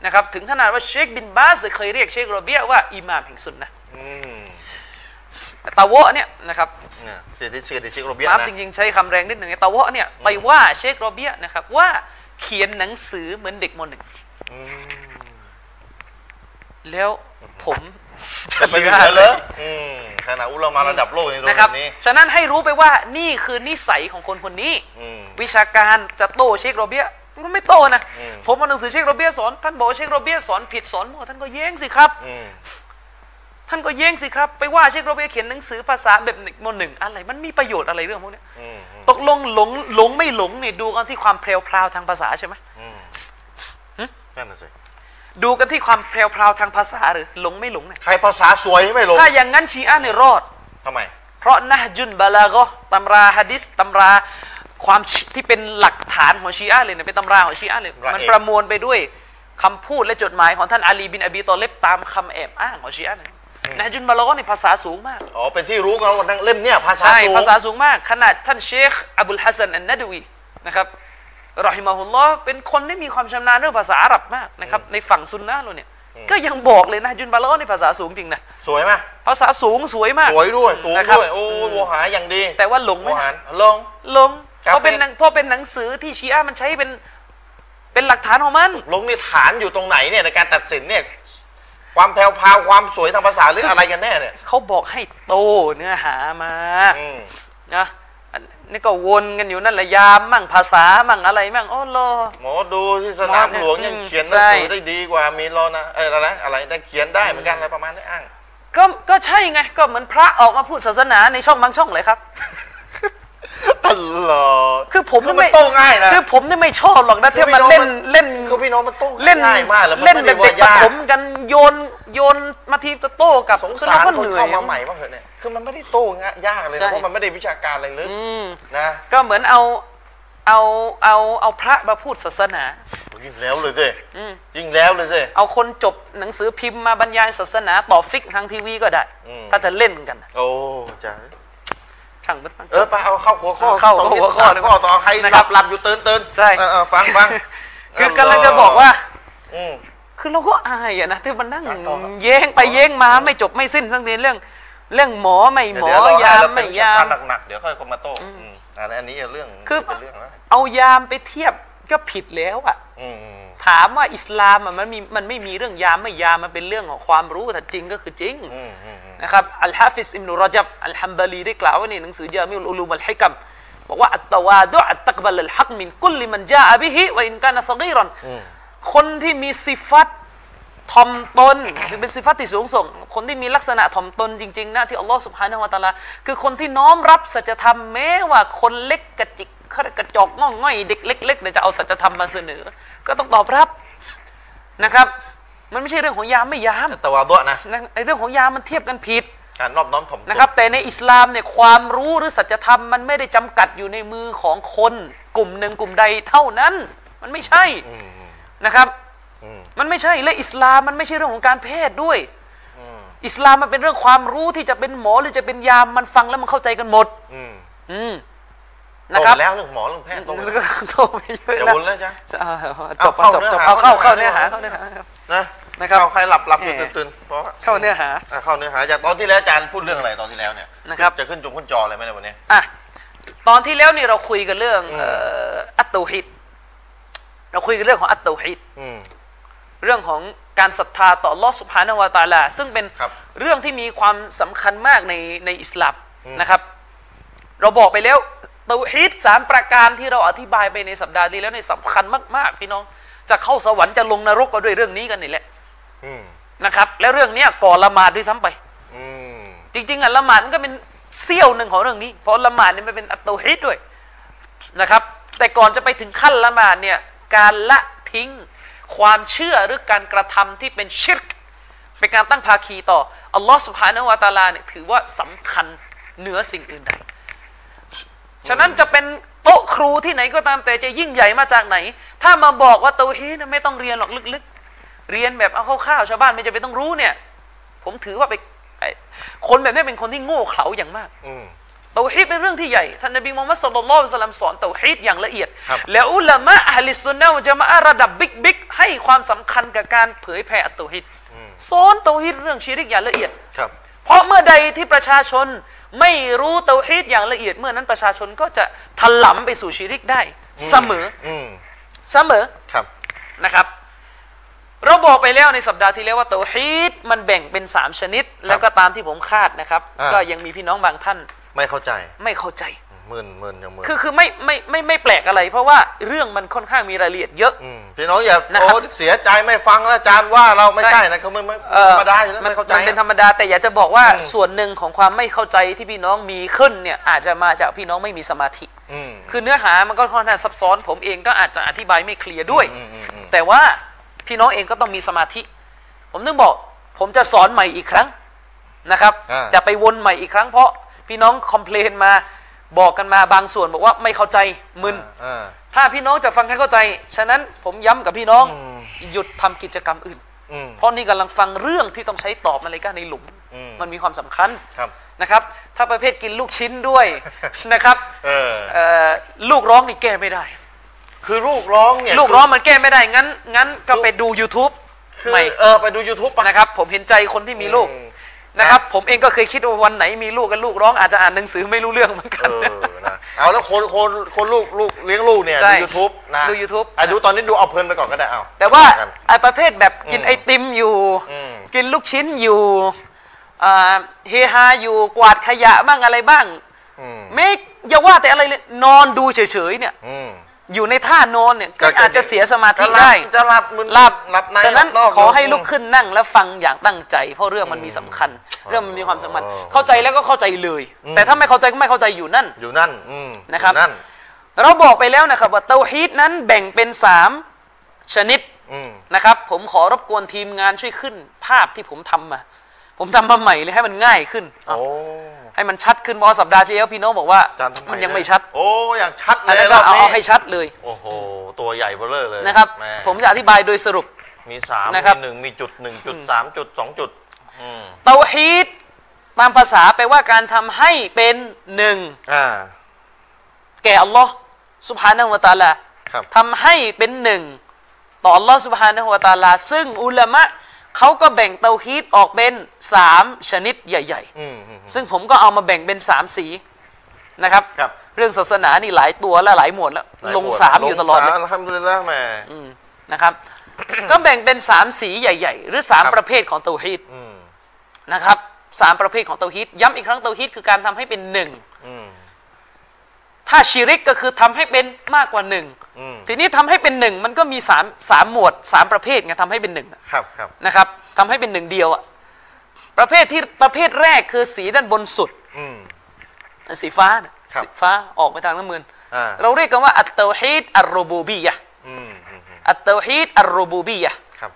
นะครับ ถึงขนาดว่าเชคบินบาสเคยเรียกเชคโรเบียว่าอิหม่ามแห่งสุนนะห์อืมตาวะเนี่ยนะครับเนี่ยเดี๋ยว discredit เชคโรเบียครับนะจริงๆใช้คำแรงนิดหนึ่งไอ้ตาวะเนี่ยไปว่าเชคโรเบียนะครับว่า เขียนหนังสือเหมือนเด็กมหนึ่งอืมแล้วผมจะไปเหลือเหรออืมขนาดอุลามาระดับโลกยังโดนนะแบครับบนี้ฉะนั้นให้รู้ไปว่านี่คือนิสัยของคนคนนี้อืมวิชาการจะโต้เชคโรเบียมันก็ไม่โต้นะอืมผมเอาหนังสือเชคโรเบียสอน ท่านบอกว่าเชคโรเบียสอนผิดสอนมั่วท่านก็แย้งสิครับอืม ท่านก็แย้งสิครับ ไปว่าเชคโรเบียเขียนหนังสือภาษาแบบหนึ่งมหนึ่งอะไร มันมีประโยชน์อะไรเรื่องพวกเนี้ยอืมอืมตกลงหลงหลงไม่หลงเนี่ยดูกันที่ความแพรวพราวทางภาษาใช่ไหมอืมนั่นน่ะสิดูกันที่ความแพรวพราวทางภาษาหรือหลงไม่หลงเนี่ยใครภาษาสวยไม่ลง ถ้าอย่างนั้นชีอะห์เนี่ยรอดทำไม เพราะนะห์จุนบาลากะห์ตำราฮะดิษตำราความชิที่เป็นหลักฐานของชีอะห์เลยเนี่ยเป็นตำราของชีอะห์เลยละเอียดมันประมวลไปด้วยคำพูดและจดหมายของท่านอาลีบินอบีตอเลบตามคำแอบอ้างของชีอะห์เลย นะห์จุนบาลากะห์ในภาษาสูงมากอ๋อเป็นที่รู้กันว่านั่งเล่มเนี่ยภาษาใช่สูงภาษาสูงมาก ขนาดท่านเชคอับุลฮัสซันอันนัดวีนะครับรอฮิมาฮุลลอฮ์เป็นคนที่มีความชำนาญเรื่องภาษาอาหรับมากนะครับในฝั่งซุนนะห์เราเนี่ยก็ยังบอกเลยนะห์จุนบาลากะห์ในภาษาสูงจริงนะสวยไหมภาษาสูงสวยมาก สวยด้วยสูงนะครับด้วยโอ้โวหารอย่างดี แต่ว่าหลงไหโวมหานะรลงลงกาเฟเพราะเป็นหนังเพราะเป็นหนังสือที่ชีอะห์มันใช้เป็นเป็นหลักฐานของมัน ลงนี่ฐานอยู่ตรงไหนเนี่ยในการตัดสินเนี่ย ความแผ่วพราวความสวยทางภาษาหรืออะไรกันแน่เนี่ย เขาบอกให้โตเนื้อหามาอืมนะอันนี่ก็วนกันอยู่นั่นแหละยามมั่งภาษามั่งอะไรมั่งโอ้โล หมอดูที่สนามหลวงยังอืมเขียนหนังสือใช่ได้ดีกว่ามีรอนะเอออะไรนะอะไรได้เขียนได้เหมือนกันอะไรประมาณนี้อ้าง ก็ก็ใช่ไงก็เหมือนพระออกมาพูดศาสนาในช่องบางช่องเลยครับ อัลลอฮ์คือผมคือไม่มันโต้ง่ายนะคือผมนี่ไม่ชอบหรอกนะคือที่มันพี่น้องเล่นมันเล่นคือพี่น้องมันโต้เล่นง่ายมากแล้วมันเล่นไม่แบบได้เด็กว่าประยากถมกันโยนโยนมาทีจะโต้กลับสงคือสารเก็คนเหนื่อเข้ายมาใหม่บ้างเถอะเนี่ยคือมันไม่ได้โต้ง่ายยากเลยใช่นะเพราะมันไม่ได้วิชาการอะไรเลยอืมนะก็เหมือนเอาเอาเอาเอาพระมาพูดศาสนายิ่งแล้วเลยสิอืมยิ่งแล้วเลยสิเอาคนจบหนังสือพิมพ์มาบรรยายศาสนาต่อฟิกทางทีวีก็ได้อืมถ้าจะเล่นกันนะโอ้จ้า ช่างมันมันเออไปเอาเข้าหัวข้อเข้าตรงนี้หัวข้อสามข้อต่อใครนะหครัลับบหลับอยู่ตื่นตื่นใช่เออเออฟังฟังคือกำลังจะบอกว่าอืมคือเราก็อายอะนะที่มันนั่งอะต่อครับแย้งไปแย้งมาไม่จบไม่สิ้นสักทีเรื่อง เรื่องหมอไม่หมอเดี๋ยวเรยามให้ไม่เรเป็นยามวิชกรหนักๆเดี๋ยวค่อยเข้ามาโต้อืมอันนี้เรื่องคือเป็นเรื่องนะเอายามไปเทียบก็ผิดแล้วอะอืมอืมถามว่าอิสลามอะมันมีมันไม่มีเรื่องยามไม่ยามมันเป็นเรื่องของความรู้แต่จริงก็คือจริงอืมอืมอืม นะครับอัลฮะฟิซอิมนุรจับอัลฮัมบาลีได้กล่าวไว้ในหนังสือจามิอุลอุลูมอัลฮิกัมบอกว่าอัตตวาดุอัตตักบัลลฮักมินกุลลิมันจาอะบิฮิวะอินกานะซะกีรันอืมคนที่มีสิฟัตทอมตนคือเป็นสิฟัตที่สูงส่ง คนที่มีลักษณะทอมตนจริงๆนะที่อัลลอฮ์สุบฮานะฮูวะตะอาลาคือคนที่น้อมรับสัจธรรมแม้ว่าคนเล็กกระจิกกระจอกง่องง่อยเด็กเล็กๆเนี่ยจะเอาสัจธรรมมาเสนอ ก็ต้องตอบรับนะครับ มันไม่ใช่เรื่องของยามไม่ยามแต่ว่าด้วยนะนะไอ้เรื่องของยามมันเทียบกันผิดการนอบน้อมถ่อมตนะครับ แต่ในอิสลามเนี่ยความรู้หรือสัจธรรมมันไม่ได้จำกัดอยู่ในมือของคน กลุ่มหนึ่งกลุ่มใดเท่านั้น มันไม่ใช่อืมอืมนะครับอืมมันไม่ใช่และอิสลามมันไม่ใช่เรื่องของการเพศด้วยอืมอิสลามมันเป็นเรื่องความรู้ที่จะเป็นหมอหรือจะเป็นยามมันฟังแล้วมันเข้าใจกันหมด อืมอืมโตนะครับแล้วเรื่องหมอเรื่องแพทย์โตไปแล้วแล้วก็โตไปเยอะอย่าแล้ววนแล้วจ้ะจะเอาจเอาบเข้าจบจบเนื้อหาเอาเข้าเข้าเข้าเนื้เนื้ออหาหาเข้าเนื้อหาครับ นะนะครับเอาใครหลับหลับอยู่เอ่อตื่นๆเพราะว่าเข้าเนื้อหาอะเข้าเนื้อหาจากตอนที่แล้วอาจารย์พูดเรื่องอะไรตอนที่แล้วเนี่ยนะครับจะขึ้นจงขึ้นจออะไรไหมในยวันนี้อะตอนที่แล้วนี่เราคุยกันเรื่องอืมเอ่ออัตโตฮิดเราคุยกันเรื่องของอัตโตฮิดอืมเรื่องของการศรัทธาต่อลอสุภานวาตาลา ซึ่งเป็นครับเรื่องที่มีความสำคัญมากในในอิสลามอืมนะครับ เราบอกไปแล้วเตาฮีดสามประการที่เราอธิบายไปในสัปดาห์ที่แล้วในยสำคัญมาก ๆ พี่น้อง จะเข้าสวรรค์จะลงนรกก็ด้วยเรื่องนี้กันนี่แหละอืมนะครับ แล้วเรื่องเนี้ยก่อนละหมาดด้วยซ้ำไปอืมจริง ๆอะละหมาดมันก็เป็นเสี้ยวหนึ่งของเรื่องนี้ เพราะละหมาดเนี่ยมันเป็นอัตโตฮิดด้วยนะครับ แต่ก่อนจะไปถึงขั้นละหมาดเนี่ย การละทิ้งความเชื่อหรือการกระทำที่เป็นชิรกเป็นการตั้งภาคีต่ออัลลอฮ์สุบฮานะฮูวะตะอาลาเนี่ยถือว่าสำคัญเหนือสิ่งอื่นใด ฉะนั้นจะเป็นโต๊ะครูที่ไหนก็ตามแต่จะยิ่งใหญ่มาจากไหน ถ้ามาบอกว่าเตาฮีดเนี่ยไม่ต้องเรียนหรอกลึกๆ เรียนแบบเอาคร่าวๆชาวบ้านไม่จำเป็นต้องรู้เนี่ย ผมถือว่าไปไอ้คนแบบนี้เป็นคนที่โง่เขลาอย่างมากอืมเตาฮีดเป็นเรื่องที่ใหญ่ท่านนบีมุฮัมมัดสุลลัลลอฮุอะลัยฮิวะซัลลัมสอนเตาฮีดอย่างละเอียดครับแล้วอุลามะอะฮ์ลิสซุนนะฮ์วัลญะมาอะฮ์ระดับบิ๊กบิ๊กให้ความสำคัญกับการเผยแผ่อัตเตาฮีดสอนเตาฮีดเรื่องชีริกอย่างละเอียดครับ เพราะเมื่อใดที่ประชาชน ไม่รู้เตาฮีดอย่างละเอียดเมื่อนั้นประชาชนก็จะถลำไปสู่ชีริกได้เสมออืมเสมอครับนะครับ เราบอกไปแล้วในสัปดาห์ที่แล้วว่าเตาฮีดมันแบ่งเป็นสามชนิด แล้วก็ตามที่ผมคาดนะครับอ่าก็ยังมีพี่น้องบางท่าน ไม่เข้าใจ ไม่เข้าใจห มื่นหมื่นยังหมื่นคือคือไม่ไม่ไม่ไม่แปลกอะไร เพราะว่าเรื่องมันค่อนข้างมีรายละเอียดเยอะมพี่น้องอย่านะครับโอ้เสียใจไม่ฟังแล้วอาจารย์ว่าเราไม่ใช่ใช่นะเขาไม่ไม่เอ่อธรรมดาอยู่แล้วมันไม่เข้าใจมันเป็นธรรมดาแต่อยากจะบอกว่าอืมส่วนหนึ่งของความไม่เข้าใจที่พี่น้องมีขึ้นเนี่ยอาจจะมาจากพี่น้องไม่มีสมาธิอืมคือเนื้อหามันก็ค่อนข้างซับซ้อน ผมเองก็อาจจะอธิบายไม่เคลียร์ด้วยอืมอืมอืมแต่ว่าพี่น้องเองก็ต้องมีสมาธิ ผมนึกบอก ผมจะสอนใหม่อีกครั้งนะครับอ่าจะไปวนใหม่อีกครั้งเพราะพี่น้องคอมเพลนมา บอกกันมาบางส่วนบอกว่าไม่เข้าใจมึนอ่าถ้าพี่น้องจะฟังให้เข้าใจ ฉะนั้นผมย้ำกับพี่น้องอืมหยุดทำกิจกรรมอื่นอืมเพราะนี่กำลังฟังเรื่องที่ต้องใช้ตอบมาเลยก้าในหลุมอืมมันมีความสำคัญครับนะครับ ถ้าประเภทกินลูกชิ้นด้วยนะครับเออเอ่อลูกร้องนี่แก้ไม่ได้ คือลูกร้องเนี่ยลูกร้องมันแก้ไม่ได้งั้นงั้นก็ไปดู YouTube คือใหม่เออไปดู YouTube ปะนะครับ ผมเห็นใจคนที่มีลูกอืม นะครับ ผมเองก็เคยคิดว่าวันไหนมีลูกกันลูกร้องอาจจะอ่านหนังสือไม่รู้เรื่องเหมือนกัเอนอนะเอาแล้วคนคนคนลูกลูกเลี้ยงลูกเนี่ยใช่ดู YouTube นะดู YouTube อะดูตอนนี้ดูเอาเพลินไปก่อนก็ได้เอาแต่ว่ากัน ไอ้ประเภทแบบกินอืมไอติมอยู่ อืม กินลูกชิ้นอยู่อ่าเฮฮาอยู่กวาดขยะบ้างอะไรบ้าง อืมไม่อย่าว่าแต่อะไรเลยนอนดูเฉยๆเนี่ย อืม อยู่ในท่านอนเนี่ยก็ก็จะ อาจจะเสียสมาธิจะหลับได้จะหลับมึนหลับหลับในฉะนั้นหลับนอกขอให้อืมลุกขึ้นนั่งแล้วฟังอย่างตั้งใจ เพราะเรื่องมันมีสำคัญ เรื่องมันมีความสำคัญอ๋อเข้าใจแล้วก็เข้าใจเลยอืมแต่ถ้าไม่เข้าใจก็ไม่เข้าใจอยู่นั่น อยู่นั่นอืมนะครับ อยู่นั่น เราบอกไปแล้วนะครับว่าเตาฮีดนั้นแบ่งเป็นสามชนิด อืม นะครับผมขอรบกวนทีมงานช่วยขึ้นภาพที่ผมทำมา ผมทำมาใหม่เลยให้มันง่ายขึ้น โอ้ ให้มันชัดขึ้นเพราะสัปดาห์ที่แล้วพี่น้องบอกว่า อาจารย์ทำไมมันยังไม่ะชัด โอ้อย่างชัดเลอันยนั้นรก็อบเอานี้เอาให้ชัดเลยโอ้โหตัวใหญ่เบ้อเร่อเลยนะครับแม่ผมจะอธิบายโดยสรุป มีสามนะครับ มีหนึ่งมีจุดหนึ่งจุดสามจุดสองจุดอืมเตาฮีดตามภาษาแปลว่าการทำให้เป็นหนึ่งอ่าแก่อัลลอฮ์สุบฮานะฮูวะตะอาลาครับ ทำให้เป็นหนึ่งต่ออัลลอฮ์สุบฮานะฮูวะตะอาลา ซึ่งอุลามะ เขาก็แบ่งเตาฮีดออกเป็นสามชนิดใหญ่อืมอืมๆซึ่งผมก็เอามาแบ่งเป็นสามสีนะครับครับ เรื่องศาสนานี่หลายตัวและหลายหมวดแล้ว ลงสามอยู่ตลอดเลยงสามทำเลยแม่อืมนะครับ ก็แบ่งเป็นสามสีใหญ่ ๆ หรือสามครับประเภทของเตาฮีดอืมนะครับสามประเภทของเตาฮีดย้ำอีกครั้งเตาฮีดคือการทำให้เป็นหนึ่งอืม ถ้าชิริกก็คือทำให้เป็นมากกว่าหนึ่งอืมทีนี้ทำให้เป็นหนึ่งมันก็มีสามสามหมวดสามประเภทไงทำให้เป็นหนึ่งอะครับครับนะครับทำให้เป็นหนึ่งเดียวอะประเภทที่ประเภทแรกคือสีด้านบนสุดอืมสีฟ้าน่ะครับสีฟ้าออกไปทางน้ำเงินอ่าเราเรียกกันว่าอัตเตาฮีดอัลรูบูบียะห์อืมอืมอืมอัตเตาฮีดอัลรูบูบียะห์ครับ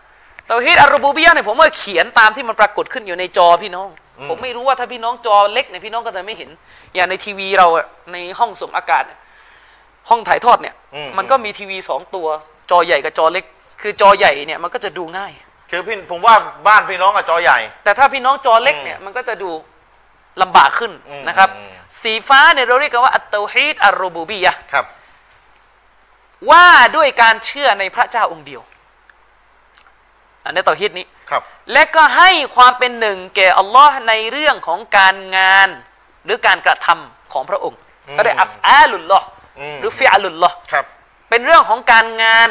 เตาฮีดอัลรูบูบียะห์เนี่ยผมว่าเขียนตามที่มันปรากฏขึ้นอยู่ในจอพี่น้องอืม ผมไม่รู้ว่าถ้าพี่น้องจอเล็กเนี่ยพี่น้องก็จะไม่เห็น อย่างในทีวีเราอะในห้องส่งอากาศเนี่ยห้องถ่ายทอดเนี่ยอืมมันก็มีทีวีสองตัว จอใหญ่กับจอเล็ก คือจอใหญ่เนี่ยมันก็จะดูง่าย คือพี่ผมว่าบ้านพี่น้องกับจอใหญ่ แต่ถ้าพี่น้องจอเล็กเนี่ยมันก็จะดูลำบากขึ้นอืมนะครับอืมสีฟ้าเนี่ยเราเรียกกันว่าอัตเตาฮีดอัลรูบูบียะห์ครับ ว่าด้วยการเชื่อในพระเจ้าองค์เดียว อันนี้เตาฮีดนี้ ครับและก็ให้ความเป็นหนึ่งแก่อัลลอฮ์ในเรื่องของการงานหรือการกระทำของพระองค์อืมก็ได้อัฟอาลุลลอฮ์อืมหรือฟิอาลุลลอฮ์ครับเป็นเรื่องของการงาน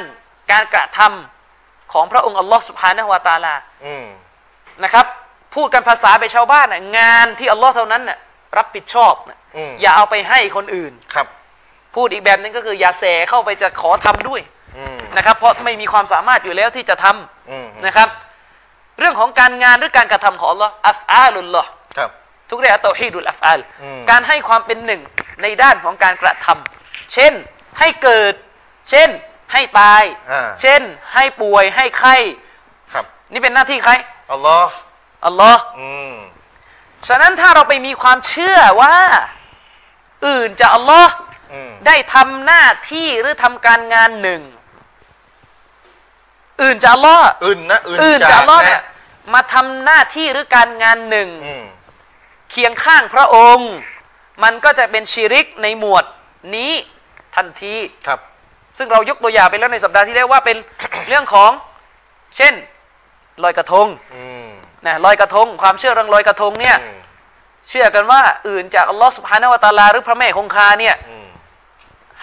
การกระทำของพระองค์อัลลอฮ์สุบฮานะฮูวาตะอาลาอืมนะครับ พูดกันภาษาไปชาวบ้านน่ะงานที่อัลลอฮ์เท่านั้นน่ะรับผิดชอบน่ะอืมอย่าเอาไปให้คนอื่นครับ พูดอีกแบบหนึงก็คืออย่าแสเข้าไปจะขอทำด้วยอืมนะครับ เพราะไม่มีความสามารถอยู่แล้วที่จะทำอืมนะครับ เรื่องของการงานหรือการกระทำของอัลลอฮ์อัฟอาลุลลอฮ์ครับทุกเรื่องเตาฮีดุลอัฟอาลอืมการให้ความเป็นหนึ่งในด้านของการกระทำเช่นให้เกิด เช่นให้ตายอ่าเช่นให้ป่วยให้ไข้ครับ นี่เป็นหน้าที่ใครอัลลอฮ์อัลลอฮ์อืมฉะนั้นถ้าเราไปมีความเชื่อว่า อื่นจากอัลลอฮ์อืมได้ทำหน้าที่หรือทำการงานหนึ่ง อื่นจากอัลลอฮ์อื่นนะอื่นอื่นจาจากกอัลลอฮ์นะเนี่ย มาทำหน้าที่หรือการงานหนึ่งอืมเคียงข้างพระองค์ มันก็จะเป็นชิริกในหมวดนี้ทันทีครับ ซึ่งเรายกตัวอย่างไปแล้วในสัปดาห์ที่แล้วว่าเป็นเรื่องของ เช่นลอยกระทงอืมนะลอยกระทง ความเชื่อเรื่องลอยกระทงเนี่ยอืมเชื่อกันว่าอื่นจากอัลลอฮ์สุบฮานาวะตะอาลาหรือพระแม่คงคาเนี่ยอืม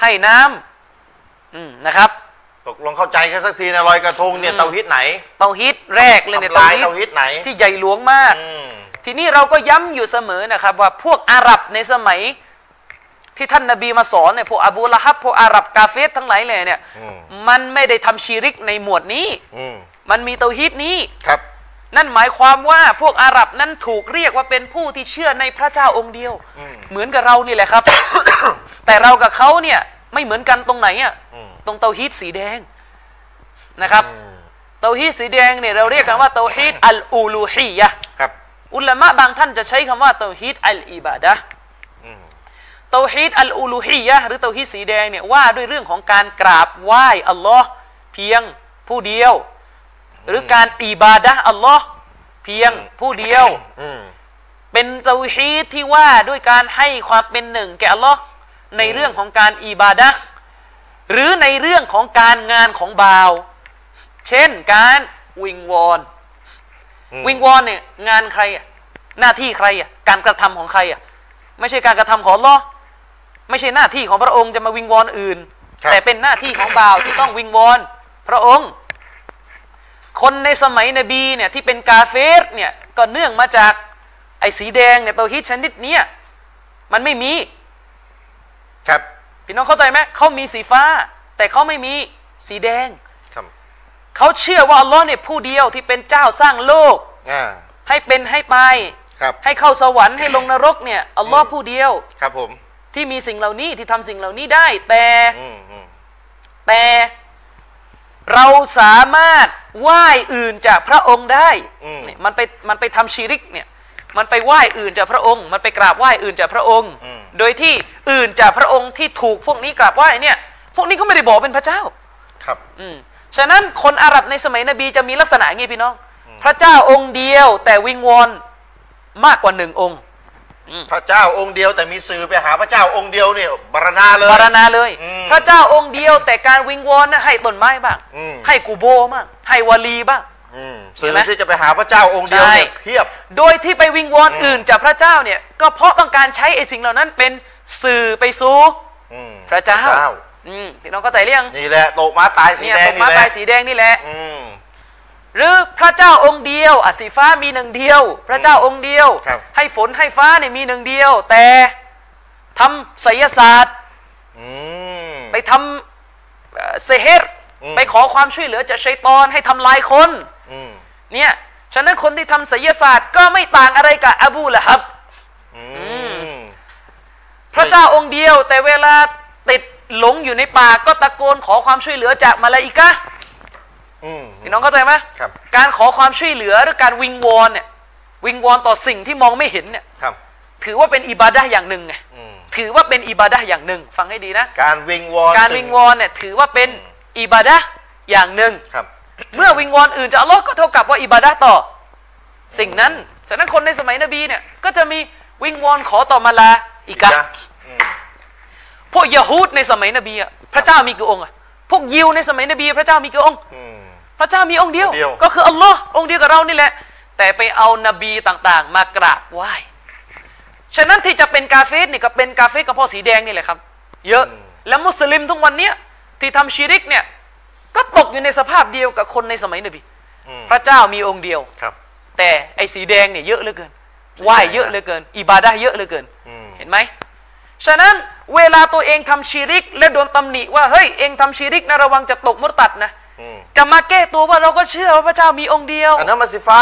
ให้น้ำอืมนะครับ ตกลงเข้าใจกันสักทีนะลอยกระทงเนี่ยเตาฮิตไหนเตาฮิตแรกเลยเนี่ยทำลายเตาเตาฮิฮิตตไหนที่ใหญ่หลวงมากอืมทีนี้เราก็ย้ำอยู่เสมอนะครับ ว่าพวกอาหรับในสมัยที่ท่านนบีมาสอนเนี่ยพวกอบูละฮับพวกอาหรับกาเฟสทั้งหลายเลยเนี่ยอืมมันไม่ได้ทำชีริกในหมวดนี้อืมมันมีเตาฮีดนี้ครับนั่นหมายความว่าพวกอาหรับนั้นถูกเรียกว่าเป็นผู้ที่เชื่อในพระเจ้าองค์เดียวอืมเหมือนกับเรานี่แหละครับ แต่เรากับเขาเนี่ยไม่เหมือนกันตรงไหนอะอืม ตรงเตาฮีดสีแดงนะครับอืมเตาฮีดสีแดงเนี่ยเราเรียกกันว่าเตาฮีดอัลอูลูฮียะห์ครับอุลามะบางท่านจะใช้คำว่าเตาฮีดอัลอิบาดะห์อืมเตาฮีดอัลอูลูฮียะห์หรือเตาฮีดสีแดงเนี่ยว่าด้วยเรื่องของการกราบไหว้อัลลอฮ์เพียงผู้เดียว หรือการอิบาดะห์อัลลอฮ์เพียงผู้เดียวอืมเป็นเตาฮีดที่ว่าด้วยการให้ความเป็นหนึ่งแก่อัลลอฮ์ในเรื่องของการอิบาดะ ห์หรือในเรื่องของการงานของบ่าว เช่นการวิงวอนอืมวิงวอนเนี่ยงานใครอะหน้าที่ใครอะการกระทำของใครอะไม่ใช่การกระทำของอัลลอฮ์ไม่ใช่หน้าที่ของพระองค์จะมาวิงวอนอื่นครับแต่เป็นหน้าที่ของบ่าวที่ต้องวิงวอนพระองค์ คนในสมัยนบีเนี่ยที่เป็นกาเฟรเนี่ยก็เนื่องมาจากไอ้สีแดงเนี่ยตัวฮิตชนิดเนี้ยมันไม่มี ครับ พี่น้องเข้าใจไหมเขามีสีฟ้า แต่เขาไม่มีสีแดงครับเขาเชื่อว่าอัลลอฮ์เนี่ยผู้เดียวที่เป็นเจ้าสร้างโลกอ่าให้เป็นให้ตายครับให้เข้าสวรรค์ให้ลงนรกเนี่ยอัลลอฮ์ผู้เดียวครับผมที่มีสิ่งเหล่านี้ที่ทำสิ่งเหล่านี้ได้ แต่อืมอืมแต่เราสามารถไหว้อื่นจากพระองค์ได้เนี่ยมันไปมันไปทำชีริกเนี่ยมันไปไหว้อื่นจากพระองค์ มันไปกราบไหว้อื่นจากพระองค์อืม โดยที่อื่นจากพระองค์ที่ถูกพวกนี้กราบไหว้เนี่ย พวกนี้ก็ไม่ได้บอกเป็นพระเจ้า ครับ อืมฉะนั้นคนอาหรับในสมัยนบีจะมีลักษณะอย่างนี้พี่น้อง พระเจ้าองค์เดียว แต่วิงวอนมากกว่าหนึ่งองค์พระเจ้าองค์เดียวแต่มีสื่อไปหาพระเจ้าองค์เดียวเนี่ยบารณาเลยบารณาเลยอืมพระเจ้าองค์เดียวแต่การวิงวอนนะให้ต้นไม้บ้างอืมให้กูโบบ้างให้วลีบ้าง อืมสื่อเห็นไหมที่จะไปหาพระเจ้าองค์เดียวเนี่ยใช่เพียบ โดยที่ไปวิงวอนอื่นจากพระเจ้าเนี่ย ก็เพราะต้องการใช้ไอ้สิ่งเหล่านั้นเป็นสื่อไปสู่อืมพระเจ้าอืมพี่น้องเข้าใจหรือยังนี่แหละโตม้าตายสีเนี่ยแดตงกนี่มาแหปลาละยสีแดงนี่แหละอืมหรือพระเจ้าองค์เดียวอะสีฟ้ามีหนึ่งเดียว พระเจ้าองค์เดียวครับให้ฝนให้ฟ้าเนี่ยมีหนึ่งเดียว แต่ทำไสยศาสตร์อืมไปทำเอ่อเซเฮรอืมไปขอความช่วยเหลือจากชัยตอนให้ทำลายคนอืม เนี่ยฉะนั้นคนที่ทำไสยศาสตร์ก็ไม่ต่างอะไรกับอบูละฮับอืมพระเจ้าองค์เดียว แต่เวลาติดหลงอยู่ในป่าก็ตะโกนขอความช่วยเหลือจากมาลาอิกะห์อืมพี่น้องเข้าใจไหมครับการขอความช่วยเหลือหรือการวิงวอนเนี่ย วิงวอนต่อสิ่งที่มองไม่เห็นเนี่ยครับถือว่าเป็นอิบาดะห์อย่างหนึ่งไงอืมถือว่าเป็นอิบาดะห์อย่างหนึ่ง ฟังให้ดีนะ การวิงวอนการสิ่วิงวอนเนี่ยถือว่าเป็นอิบาดะห์อย่างหนึ่งครับ เมื่อวิงวอนอื่นจากอัลลอฮ์ก็เท่ากับว่าอิบาดะห์ต่อ สิ่งนั้น ฉะนั้นคนในสมัยนบีเนี่ย ก็จะมีวิงวอนขอต่อมาลาอิกะห์นะอืมพวกยะฮูดในสมัยนบีอะพระเจ้ามีกี่องค์อะพวกยิวในสมัยนบี พระเจ้ามีกี่องค์อืมพระเจ้ามีองค์เดียวองค์เดียว ก็คืออัลลอฮ์องค์เดียวกับเรานี่แหละ แต่ไปเอานบีต่างๆ มากราบไหว้ฉะนั้นที่จะเป็นกาเฟสนี่ก็เป็นกาเฟสกับพ่อสีแดงนี่แหละครับ เยอะแล้วมุสลิมทุกวันเนี้ยที่ทำชีริกเนี่ย ก็ตกอยู่ในสภาพเดียวกับคนในสมัยนบีอืมพระเจ้ามีองค์เดียวครับ แต่ไอ้สีแดงเนี่ยเยอะเหลือเกินไหว้เยอะเหลือเกิน อิบาดะห์เยอะเหลือเกินอืมเห็นไหมฉะนั้นเวลาตัวเองทำชีริก และโดนตำหนิว่าเฮ้ยเองทำชีริกนะระวังจะตกมุตตัดนะอืมจะมาแก้ตัวว่าเราก็เชื่อว่าพระเจ้ามีองค์เดียวอันนั้นมันสีฟ้า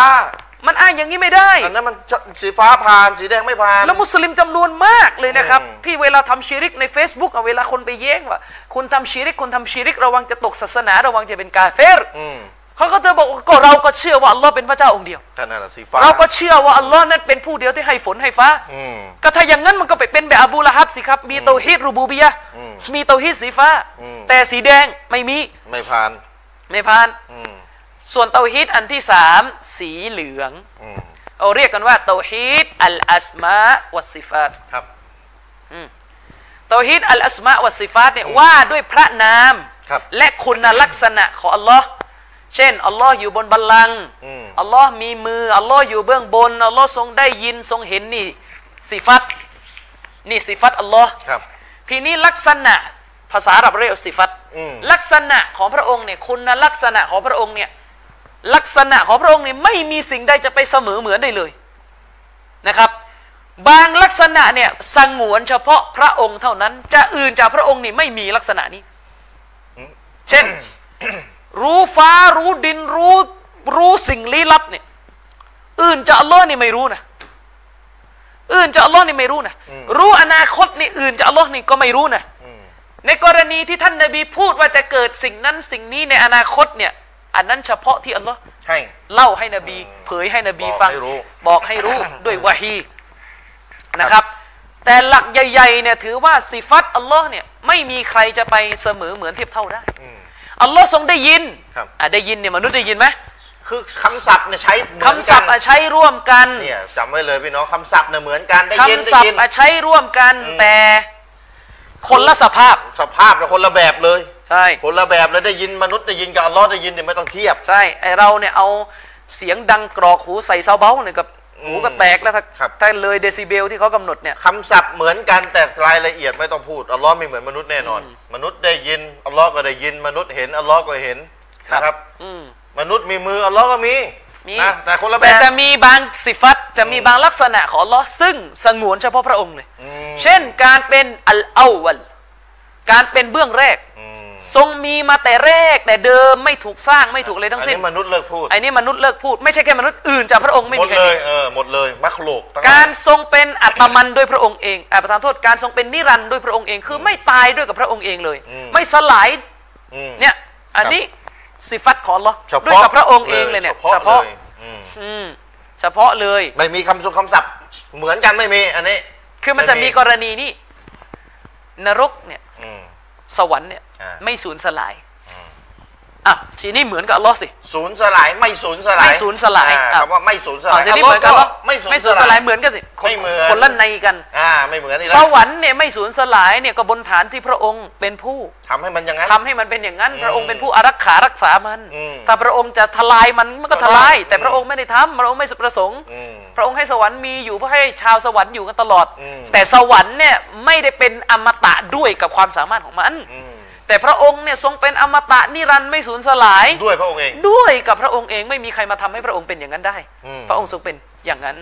มันอ้างอย่างนี้ไม่ได้ อันนั้นมันสีฟ้าผ่านสีแดงไม่ผ่าน แล้วมุสลิมจำนวนมากเลยนะครับอืมที่เวลาทำชีริกใน Facebook อะเวลาคนไปแย้งว่า คุณทำชีริกคุณทำชีริกระวังจะตกศาสนาระวังจะเป็นกาเฟรอืมเขาก็จะบอกว่าก็เราก็เชื่อว่าอัลลอฮ์เป็นพระเจ้าองค์เดียวท่านนั่นแหละสีฟ้าเราก็เชื่อว่าอัลลอฮ์นั้นเป็นผู้เดียวที่ให้ฝนให้ฟ้าอืมก็ถ้าอย่างนั้นมันก็ไปเป็นแบบอบูละฮับสิครับ มีเตาฮีดรูบูบียะห์อืมมีเตาฮีดสีฟ้าอืมแต่สีแดงไม่มีไม่ผ่าน ไม่ผ่านอืม ส่วนเตาฮีดอันที่สามสีเหลืองอืมเราเรียกกันว่าเตาฮีดอัลอัสมาวัสซิฟาตครับเตาฮีดอัลอัสมาวัสซิฟาตเนี่ยว่าด้วยพระนามครับและคุณลักษณะของอัลลอฮ์เช่นอัลลอฮ์อยู่บนบัลลังก์อืมอัลลอฮ์มีมืออัลลอฮ์อยู่เบื้องบนอัลลอฮ์ทรงได้ยินทรงเห็นนี่สิฟัตนี่สิฟัตอัลลอฮ์ครับทีนี้ลักษณะภาษาอาหรับเรียกว่าสิฟัตอืมลักษณะของพระองค์เนี่ยคุณลักษณะของพระองค์เนี่ย ลักษณะของพระองค์เนี่ยไม่มีสิ่งใดจะไปเสมอเหมือนได้เลยนะครับ บางลักษณะเนี่ยสงวนเฉพาะพระองค์เท่านั้น จะอื่นจากพระองค์นี่ไม่มีลักษณะนี้ เช่น รู้ฟ้ารู้ดินรู้รู้สิ่งลี้ลับเนี่ยอื่นจากอัลลอฮ์นี่ไม่รู้นะอื่นจากอัลลอฮ์นี่ไม่รู้นะรู้อนาคตนี่อื่นจากอัลลอฮ์นี่ก็ไม่รู้นะอืมในกรณีที่ท่านนบีพูดว่าจะเกิดสิ่งนั้นสิ่งนี้ในอนาคตเนี่ย อันนั้นเฉพาะที่อัลลอฮ์ให้เล่าให้นบี เผยให้นบีบอกฟังให้รู้บอกให้รู้ด้วยวะฮีนะครับ แต่หลักใหญ่ๆเนี่ยถือว่าสิฟัตอัลลอฮ์เนี่ยไม่มีใครจะไปเสมอเหมือนเทียบเท่าได้อืมอัลลอฮ์ทรงได้ยินครับอะได้ยินเนี่ยมนุษย์ได้ยินไหมคือคำศัพท์เนี่ยใช้เหมือนคำศัพท์กัอะนใช้ร่วมกันเนี่ยจำไว้เลยพี่น้องคำศัพท์เนี่ยเหมือนกันได้ยินคำได้ศัพยินท์อะใช้ร่วมกันอืมแต่คนละสภาพ สภาพเนี่ยคนละแบบเลย ใช่คนละแบบเลยได้ยินมนุษย์ได้ยินกับอัลลอฮ์ได้ยินเนี่ยไม่ต้องเทียบ ใช่ไอเราเนี่ยเอาเสียงดังกรอกหูใส่ Soundabout เนี่ยกับอืมหูก็แตกแล้วถ้าครับถ้าเลยเดซิเบลที่เขากำหนดเนี่ยคำศัพท์เหมือนกันแต่รายละเอียดไม่ต้องพูดอัลลอฮ์ไม่เหมือนมนุษย์แน่นอน มนุษย์ได้ยินอัลลอฮ์ก็ได้ยิน มนุษย์เห็นอัลลอฮ์ก็เห็นครับนะครับอืมมนุษย์มีมืออัลลอฮ์ก็มีมีนะแต่คนละแบบ แต่จะมีบางสิฟัตจะมีบางลักษณะของอัลลอฮ์ซึ่งสงวนเฉพาะพระองค์เลยอืมเช่นการเป็นالأولการเป็นเบื้องแรกอืม ทรงมีมาแต่แรกแต่เดิมไม่ถูกสร้างไม่ถูกอะไรทั้อังนสิ้นนี้มนุษย์เลิกพูดไอ้นี่มนุษย์เลิกพูดไม่ใช่แค่มนุษย์อื่นจากพระองค์ไม่หมมีดใครเลมียเออหมดเลยมัคโลกทั้งหลยการทรงเป็นอัตมันด้วยพระองค์เองอ่าประทานโทษการทรงเป็นนิรันดร์ด้วยพระองค์เอง คือไม่ตายด้วยกับพระองค์เองเลยอืมไม่สลายอืม เนี่ยอันนี้สิฟัตของอัลลอฮ์เฉพาะด้วยกับพระองค์เองเลยเนี่ยเฉพาะเฉพาะเลยอืมอืมเฉพาะเลย ไม่มีคำสุคำศัพท์ เหมือนกันไม่มีอันนี้คือมันจะมีกรณีนี้นรกเนี่ย อืม สวรรค์เนี่ยอ่าไม่สูญสลาย อะทีนี้เหมือนกับอัลลอฮ์สิ ศูนย์สลายไม่ศูนย์สลายไม่สูญสลายอ่อะ คำว่าไม่ศูนย์สอ๋อลายทีนี้เหมือนกับอัลลอฮ์ไม่ศูนไม่ย์สูญสสลาลายยเหมือนกันสิคนไม่เหมือนคนละในกัน อ่าไม่เหมือนนี่สละวรรค์เนี่ยไม่สูญสลายเนี่ยก็บนฐานที่พระองค์เป็นผู้ทำให้มันอย่างนั้น ทำให้มันเป็นอย่างนั้นอืมพระองค์เป็นผู้อารักขารักษามัน อืมถ้าพระองค์จะทลายมันมันก็ทลาย อืม แต่พระองค์ไม่ได้ทำพระองค์ไม่ประสงค์ อืม พระองค์ให้สวรรค์มีอยู่เพื่อให้ชาวสวรรค์อยู่กันตลอด อืม แต่สวรรค์เนี่ยไม่ได้เป็นอมตะด้วยกับความสามารถของมัน อืม แต่พระองค์เนี่ยทรงเป็นอมตะนิรันดร์ไม่สูญสลาย ด้วยพระองค์เอง ด้วยกับพระองค์เองไม่มีใครมาทำให้พระองค์เป็นอย่างนั้นได้อืมพระองค์ทรงเป็นอย่างนั้น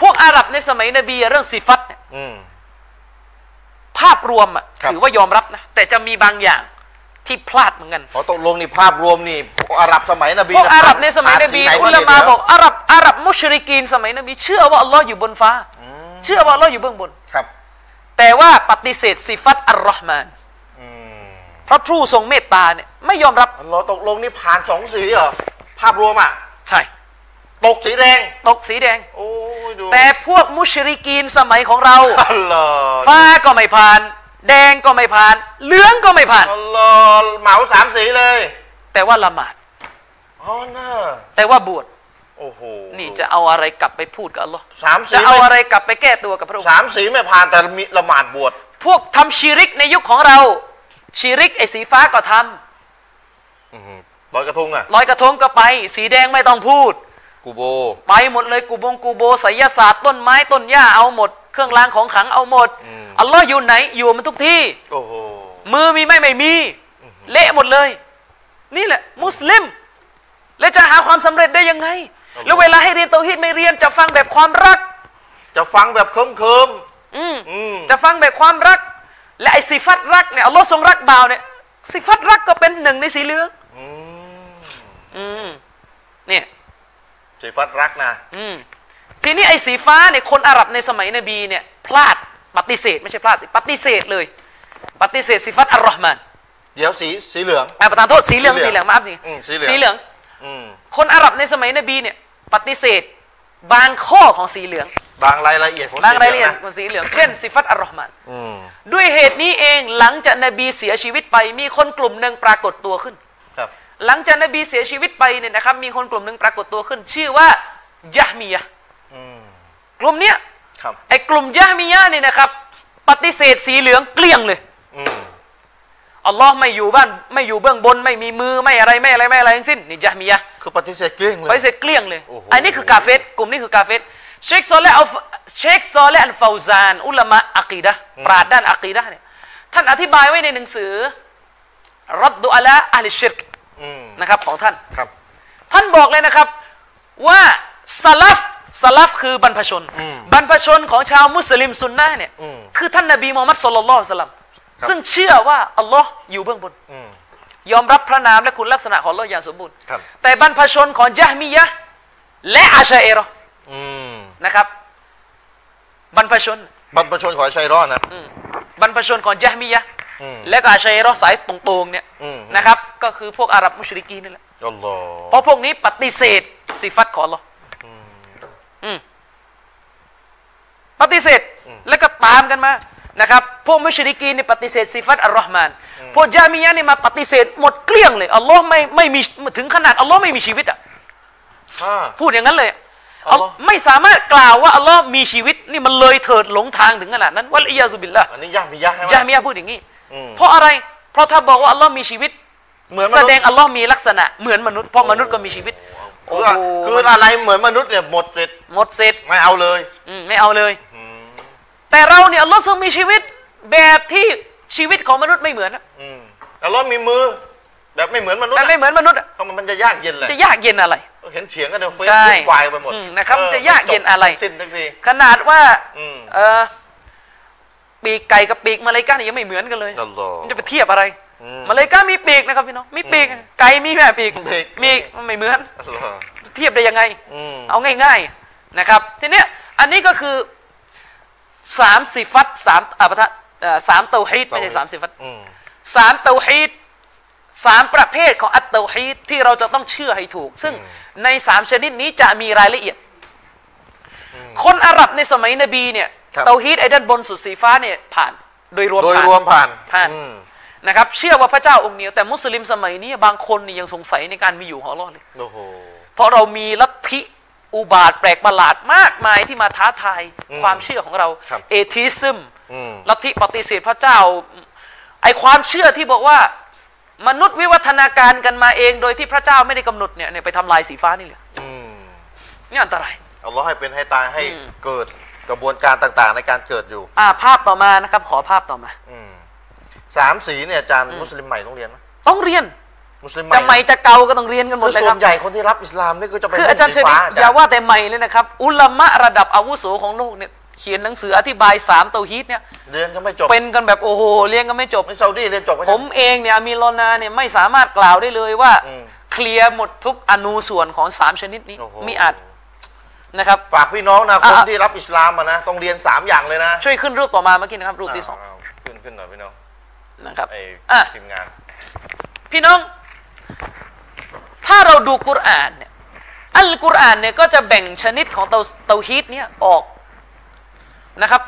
พวกอาหรับในสมัยนบีเรื่องสิฟัตเนี่ยอืมภาพรวมอะครับถือว่ายอมรับนะแต่จะมีบางอย่างที่พลาดเหมือนกันขอตกลงนี่ภาพรวมนี่พวกอาหรับสมัยนบีพวกอาหรับในสมัยนบีขาดสีไหอุลามาบอกอาหรับอาหรับมุชริกีนสมัยนบีเชื่อว่าอัลลอฮ์อยู่บนฟ้า เชื่อว่าอัลลอฮ์อยู่เบื้องบนครับ แต่ว่าปฏิเสธสิฟัตอัลลอฮ์มานอืมพ ระผู้ทรงเมตตาเนี่ยไม่ยอมรับเราตกลงนี่ผ่านสองสีเหรอภาพรวมอะใช่ ตกสีแดง ตกสีแดง โอ้ยดูแต่พวกมุชริกีนสมัยของเราอัลลอฮ์ฟ้าก็ไม่ผ่าน แดงก็ไม่ผ่าน เหลืองก็ไม่ผ่านอัลลอฮ์เหมาสามสีเลย แต่ว่าละหมาดอ๋อน่าแต่ว่าบวชโอ้โหนี่จะเอาอะไรกลับไปพูดกับอัลลอฮ์สามสีจะเอาไม่อะไรกลับไปแก้ตัวกับพระองค์สามสีไม่ผ่านแต่มีละหมาดบวชพวกทำชีริกในยุคของเรา ชีริกไอ้สีฟ้าก็ทำอื้อหือลอยกระทงอะลอยกระทงก็ไป สีแดงไม่ต้องพูด กูโบ ไปหมดเลยกูบงกูโบไสยศาสตร์ต้นไม้ต้นหญ้าเอาหมด เครื่องรางของขลังเอาหมดอืมอัลลอฮ์อยู่ไหนอยู่มันทุกที่โอ้โหมือมีไหม่ไม่มี เละหมดเลย นี่แหละ มุสลิม แล้วจะหาความสำเร็จได้ยังไง แล้วเวลาให้เรียนเตาฮีดไม่เรียนจะฟังแบบความรัก จะฟังแบบเคิมเคิมอืมๆอืมจะฟังแบบความรัก และไอ้สิฟัตรักเนี่ยอัลลอฮ์ทรงรักบ่าวเนี่ยสิฟัตรักก็เป็นหนึ่งในสีเหลืองอืมอืมเนี่ยสีฟัดรักนะอืมทีนี้ไอ้สีฟ้าเนี่ยคนอาหรับในสมัยนบีเนี่ยพลาดปฏิเสธไม่ใช่พลาดสิปฏิเสธเลย ปฏิเสธสิฟัตอัลลอฮ์มานเดี๋ยวสีสีเหลืองอ่าประธานโทษสีเหลืองสีสีเหเหลืลือองงมาอัพนี่อืมสีเหลืองสีเหลืองอืมคนอาหรับในสมัยนบีเนี่ย ปฏิเสธบางข้อของสีเหลือง บางรายละเอียดของบางสีรายเหละลืเอีอยดงนะของสีเหลือง เช่นสิฟัตอัลลอฮ์มานอืมด้วยเหตุนี้เองหลังจากนบีเสียชีวิตไป มีคนกลุ่มหนึ่งปรากฏตัวขึ้นครับหลังจากนบีเสียชีวิตไปเนี่ยนะครับ มีคนกลุ่มหนึ่งปรากฏตัวขึ้น ชื่อว่ายะฮ์มียะห์อืมกลุ่มเนี้ยครับไอ้กลุ่มยะฮ์มียะห์เนี่ยนะครับ ปฏิเสธสีเหลืองเกลี้ยงเลยอืมอัลลอฮ์ไม่อยู่บ้านไม่อยู่เบื้องบน ไม่มีมือไม่อะไรไม่อะไรไม่อะไรทั้งสิ้นนี่ยะฮ์มียะห์คือปฏิเสธเกลี้ยงเลปยฏิเสธเกลี้ยงเลยโอ้โหอันนี้คือกาเฟตกลุ่มนี้คือกาเฟต เชคซอลและอัลฟเชคซอลและอัลฟาวซาน อุลามะอักีดะห์ปราดด้านอักีดะห์เนี่ยท่านอธิบายไว้ในหนังสือรัดดุอะลาอัลชิรกอืมนะครับของท่านครับ ท่านบอกเลยนะครับว่าสลัฟสลัฟคือบรรพชนอืมบรรพชนของชาวมุสลิมซุนนะห์เนี่ยอืมคือท่านนบีมูฮัมมัดสุลลัลลอฮุอะลัยฮิวะสัลลัมครับซึ่งเชื่อว่าอัลลอฮ์อยู่เบื้องบนอืมยอมรับพระนามและคุณลักษณะของอัลลอฮ์อย่างสมบูรณ์ครับแต่บรรพชนของยะฮ์มียะห์และอาชัยเอรอห์อืม นะครับ บรรพชน บรรพชนของชัยรอดนะอืมบรรพชนของยะฮ์มียะห์อืมและก็อาชัยเอรอห์สายตรงๆเนี่ยอืมนะครับ ก็คือพวกอาหรับมุชริกีนนี่แหละอัลลอฮ์เพราะพวกนี้ปฏิเสธสิฟัตของอัลลอฮ์อืมปฏิเสธแล้วก็ตามกันมานะครับพวกมุชริกีนนี่ปฏิเสธสิฟัตอัลลอฮ์มานพวกยามียะห์นี่มาปฏิเสธหมดเกลี้ยงเลยอัลลอฮ์ไม่ไม่มีถึงขนาดอัลลอฮ์ไม่มีชีวิตอะอ่าพูดอย่างนั้นเลยอัลลอฮ์ ไม่สามารถกล่าวว่าอัลลอฮ์มีชีวิตนี่มันเลยเถิดหลงทางถึงขนาดนั้นวัลอียาซุบิลละอันนี้ยากมียากใช่ไหมยามียะห์พูดอย่างนี้อืมเพราะอะไร เพราะถ้าบอกว่าอัลลอฮ์มีชีวิตเหมือนมแสนุษดงย์อัลลอฮ์มีลักษณะเหมือนมนุษย์เพราะมนุษย์ก็มีชีวิตคือว่าคืออะไรเหมือนมนุษย์เนี่ยหมดเสร็จหมดเสร็จไม่เอาเลยอืมไม่เอาเลยอืมแต่เราเนี่ยอัลลอฮ์ทรงมีชีวิตแบบที่ชีวิตของมนุษย์ไม่เหมือนอะอืมแต่เรามีมือ แบบไม่เหมือนมนุษย์แต่ไม่เหมือนมนุษย์อะเขามันจะยากเย็นเลยจะยากเย็นอะไร เห็นเถียงกันในเฟซใช่บุ๊กวายไปหมดอืมนะครับเออจะยากเย็นอะไรสิ้นทักทีขนาดว่าอืมเออปีกไก่กับปีกมาเลายกาเนี่ยยังไม่เหมือนกันเลยอัลลอฮ์มันจะไปเทียบอะไรอืมมาเลายกามีปีกนะครับพี่น้องมีปีกไก่มีแม่ปีกปีกมีมันไม่เหมือนอัลลอฮ์เทียบได้ยังไงอืมเอาง่าย ๆนะครับ ทีเนี้ยอันนี้ก็คือสามสิฟัตสามอ่าประทะเอ่อสามเตาฮีดไม่ใช่สามสิฟัตอืมสามเตาฮีด สามประเภทของอัตเตาฮีดที่เราจะต้องเชื่อให้ถูก ซึ่งในสามชนิดนี้จะมีรายละเอียด คนอาหรับในสมัยนบีเนี่ยครับเตาฮีดไอ้ด้านบนสุดสีฟ้าเนี่ยผ่าน โดยรวมโดยผ่านรวมผ่านผ่านอืมนะครับ เชื่อว่าพระเจ้าองค์เดียว แต่มุสลิมสมัยนี้บางคนนี่ยังสงสัยในการมีอยู่ของอัลลอฮ์เลยโอ้โหเพราะเรามีลัทธิอุบาทแปลกประหลาดมากมายที่มาท้าทายอืมความเชื่อของเราครับเอทิซึมอืมลัทธิปฏิเสธพระเจ้าไอความเชื่อที่บอกว่า มนุษย์วิวัฒนาการกันมาเองโดยที่พระเจ้าไม่ได้กำหนดเนี่ยเนี่ยไปทำลายสีฟ้านี่เลยอืมนี่อันตรายอัลลอฮ์ให้เป็นให้ตายให้อืมเกิดกระบวนการต่างๆ ในการเกิดอยู่ อ่าภาพต่อมานะครับ ขอภาพต่อมาอืมสามสีเนี่ยอาจารย์มุสลิมใหม่ต้องเรียนไหมต้องเรียนมุสลิมใหจะม่ใหม่จะเก่าก็ต้องเรียนกันหมดคือเลยส่ควรับนใหญ่คนที่รับอิสลามนี่ก็จะไปคืออาจารย์ชสีริฟ้าฟอย่าว่าแต่ใหม่เลยนะครับ อุลามะระดับอาวุโสของโลกเนี่ย เขียนหนังสืออธิบายสามเตาฮีดเนี่ยเรียนก็ไม่จบเป็นกันแบบโอ้โหเรียนกันไม่จบในซาอุดีเรียนจบไหมผมเองเนี่ยอามีรอนาเนี่ยไม่สามารถกล่าวได้เลยว่าอืมเคลียร์หมดทุกอนูส่วนของสามชนิดนี้โอ้โหมีอาจนะครับฝากพี่น้องนะคนอะที่รับอิสลามมานะต้องเรียนสามอย่างเลยนะช่วยขึ้นรูปต่อมาเมื่อกี้นะครับรูปที่สองาๆขึ้นขึ้นหน่อยพี่น้องนะครับไอ้อะทีมงาน พี่น้อง ถ้าเราดูกุรอานเนี่ยอัลกุรอานเนี่ยก็จะแบ่งชนิดของเตาเตาฮีดเนี่ยออก นะครับ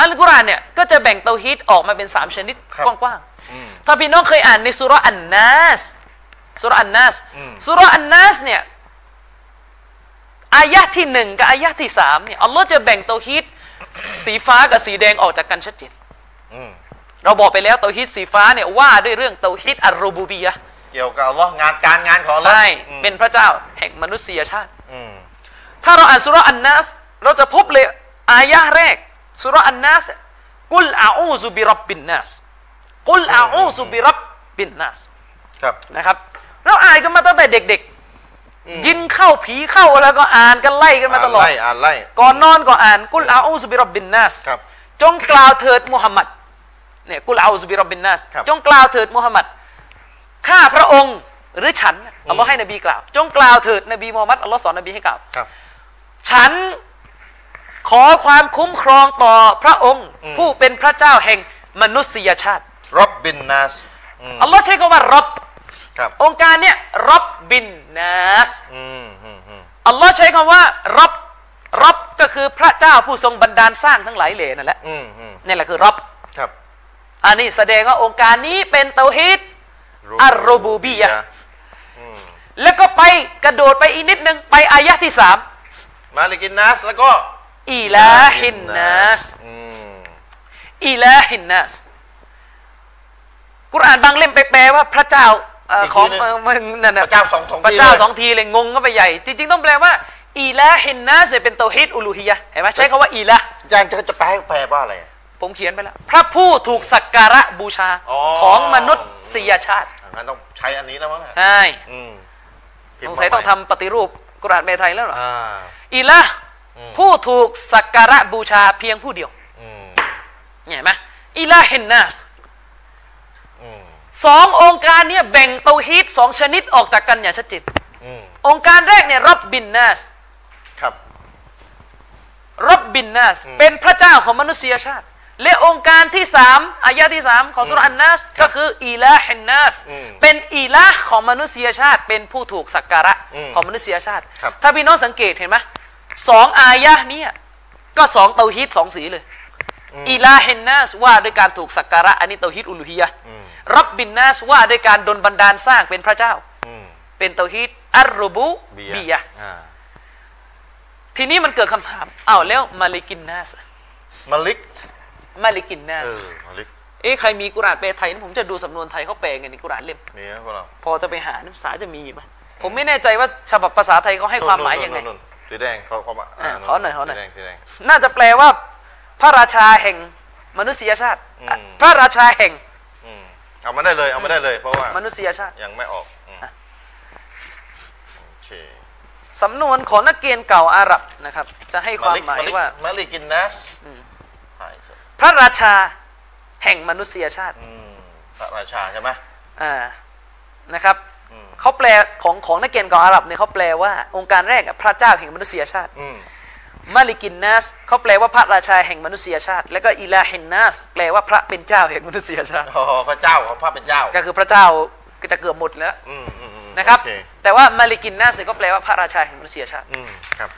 อัลกุรอานเนี่ยก็จะแบ่งเตาฮีดออกมาเป็นสามชนิดครับกว้างอืมๆถ้าพี่น้องเคยอ่านในสุราะห์อันนัสสุราะห์อันนัสอืม สุราะห์อันนัสเนี่ยอายะห์ที่หนึ่งกับอายะห์ที่สามเนี่ยอัลลอฮ์จะแบ่งเตาฮีดสีฟ้ากับสีแดงออกจากกันชัดเจน อืมเราบอกไปแล้วเตาฮีดสีฟ้าเนี่ยว่าด้วยเรื่องเตาฮีดอัลรูบูบียะห์เกี่ยวกับอัลลอฮ์งานการงานของอัลลอฮ์ใช่อืมเป็นพระเจ้าแห่งมนุษยชาติ อืมถ้าเราอ่านสุราะห์อันนัสเราจะพบเลย อายะห์แรกสุราะห์อันนัสกุลอาอูซุบิรับบินนัสกุลอาอูซุบิรับบินนัสครับนะครับ เราอ่านกันมาตั้งแต่เด็กอืมๆยินเข้าผีเข้าแล้วก็อ่านกันไล่กันมาตลอดไล่อ่านไล่ก่อนนอนก็อ่านกุลอาอูซุบิรับบินนัสครับจงกล่าวเถิดมุฮัมมัดเนี่ยกุลอาอูซุบิรับบินนัสครับจงกล่าวเถิดมุฮัมมัดข้าพระองค์หรือฉันอัลลอฮ์ให้นบีกล่าว จงกล่าวเถิดนบีมูฮัมมัดอัลลอฮ์สอนนบีให้กล่าวครับฉัน ขอความคุ้มครองต่อพระองค์อืมผู้เป็นพระเจ้าแห่งมนุษยชาติรับบินนัสอืมอัลลอฮ์ใช้คำว่ารับครับองค์การเนี่ยรับบินนัสอืมอืมอืมอัลลอฮ์ใช้คำว่ารับรับก็คือพระเจ้าผู้ทรงบันดาลสร้างทั้งหลายเหล่นั่นแหละอืมอืมนี่แหละคือรับครับอันนี้แสดงว่าโองการนี้เป็นเตาฮีดอัรรูบูบียะห์อืมแล้วก็ไปกระโดดไปอีกนิดนึง ไปอายะห์ที่สามملك الناس แล้วก็ إله الناس อืม إله الناس กุรอานบางเล่มไปแปลว่าพระเจ้าเอ่อของเอ่อมันนั่นพน่ะระเจ้าสองสองพระเจ้าทีลยสองทีเลยงงก็ไปใหญ่ จริง ๆ ต้องแปลว่าإله الناس เนี่ยเป็นเตาฮีดอุลูฮียะห์เห็นไหมใช้คำว่า إلهอาจารย์จะจะแปลให้แปลว่าอะไรอะผมเขียนไปแล้ว พระผู้ถูกสักการะบูชาอ๋อของมนุษยชาติงั้นต้องใช้อันนี้แล้วมั้งน่ะใช่อืมสงสัยต้องทำปฏิรูปกุรอานแปลไทยแล้วเหรออ่าอีลาอืม ผู้ถูกสักการะบูชาเพียงผู้เดียวอืมเห็นไหมอิลาฮินนัสอืมสององค์การเนี่ยแบ่งเตาฮีดสองชนิดออกจากกันอย่างชัดเจนอืมองค์การแรกเนี่ยรับบินนัสครับรับบินนัสอืมเป็นพระเจ้าของมนุษยชาติ และองค์การที่สามอายะที่สามของสุรอันนัสก็คืออีลาฮินนัสอืมเป็นอีลาของมนุษยชาติ เป็นผู้ถูกสักการะอืมของมนุษยชาติครับถ้าพี่น้องสังเกตเห็นไหม สองอายะเนี่ยก็สองเตาฮีดสองสีเลยอืมอีลาฮินนัสว่าด้วยการถูกสักการะอันนี้เตาฮีดอุลูฮียะห์อืมรับบินนัสว่าด้วยการดลบันดาลสร้างเป็นพระเจ้าอืมเป็นเตาฮีดอัรรูบูเบีบียยะห์อ่าทีนี้มันเกิดคำถามอ้าวแล้วมาลิกินนัสมาลิกมาลิกินนัเอสอมาลิกเอ๊ะใครมีกุรอานแปลไทยนะผมจะดูสำนวนไทยเขาแปลไงในกุรอานเล่มมีไหมพวกเราพอจะไปหานักศึกษาจะมีไหมผมไม่แน่ใจว่าฉบับภาษาไทยเขาให้ความหมายยังไงนู่นๆๆๆ สีแดงเขาเขามาอ่าขอหน่อยขอหน่อย สีแดงสีแดง น่าจะแปลว่า พระราชาแห่งมนุษยชาติ อืม พระราชาแห่งอืมเอามาได้เลยเอามาได้เลย เพราะว่ามนุษยชาติ ยังไม่ออกอืมโอเคสำนวนของนักเรียนเก่าอาหรับนะครับ จะให้ความลิกหมายลิกว่า ملك الناس อืม หายสิพระราชาแห่งมนุษยชาติอืมพระราชาใช่ไหมอ่านะครับอืม เขาแปลของของนักเรียนเก่าอาหรับเนี่ยเขาแปลว่าโองการแรกอะพระเจ้าแห่งมนุษยชาติอืมملك الناس เขาแปลว่าพระราชาแห่งมนุษยชาติ แล้วก็إله الناس แปลว่าพระเป็นเจ้าแห่งมนุษยชาติอ๋อพระเจ้าของพระเป็นเจ้า ก็คือพระเจ้าก็จะเกือบหมดแล้วอืมอืมอืมนะครับโอเคแต่ว่า ملك الناس ก็แปลว่าพระราชาแห่งมนุษยชาติอืมครับ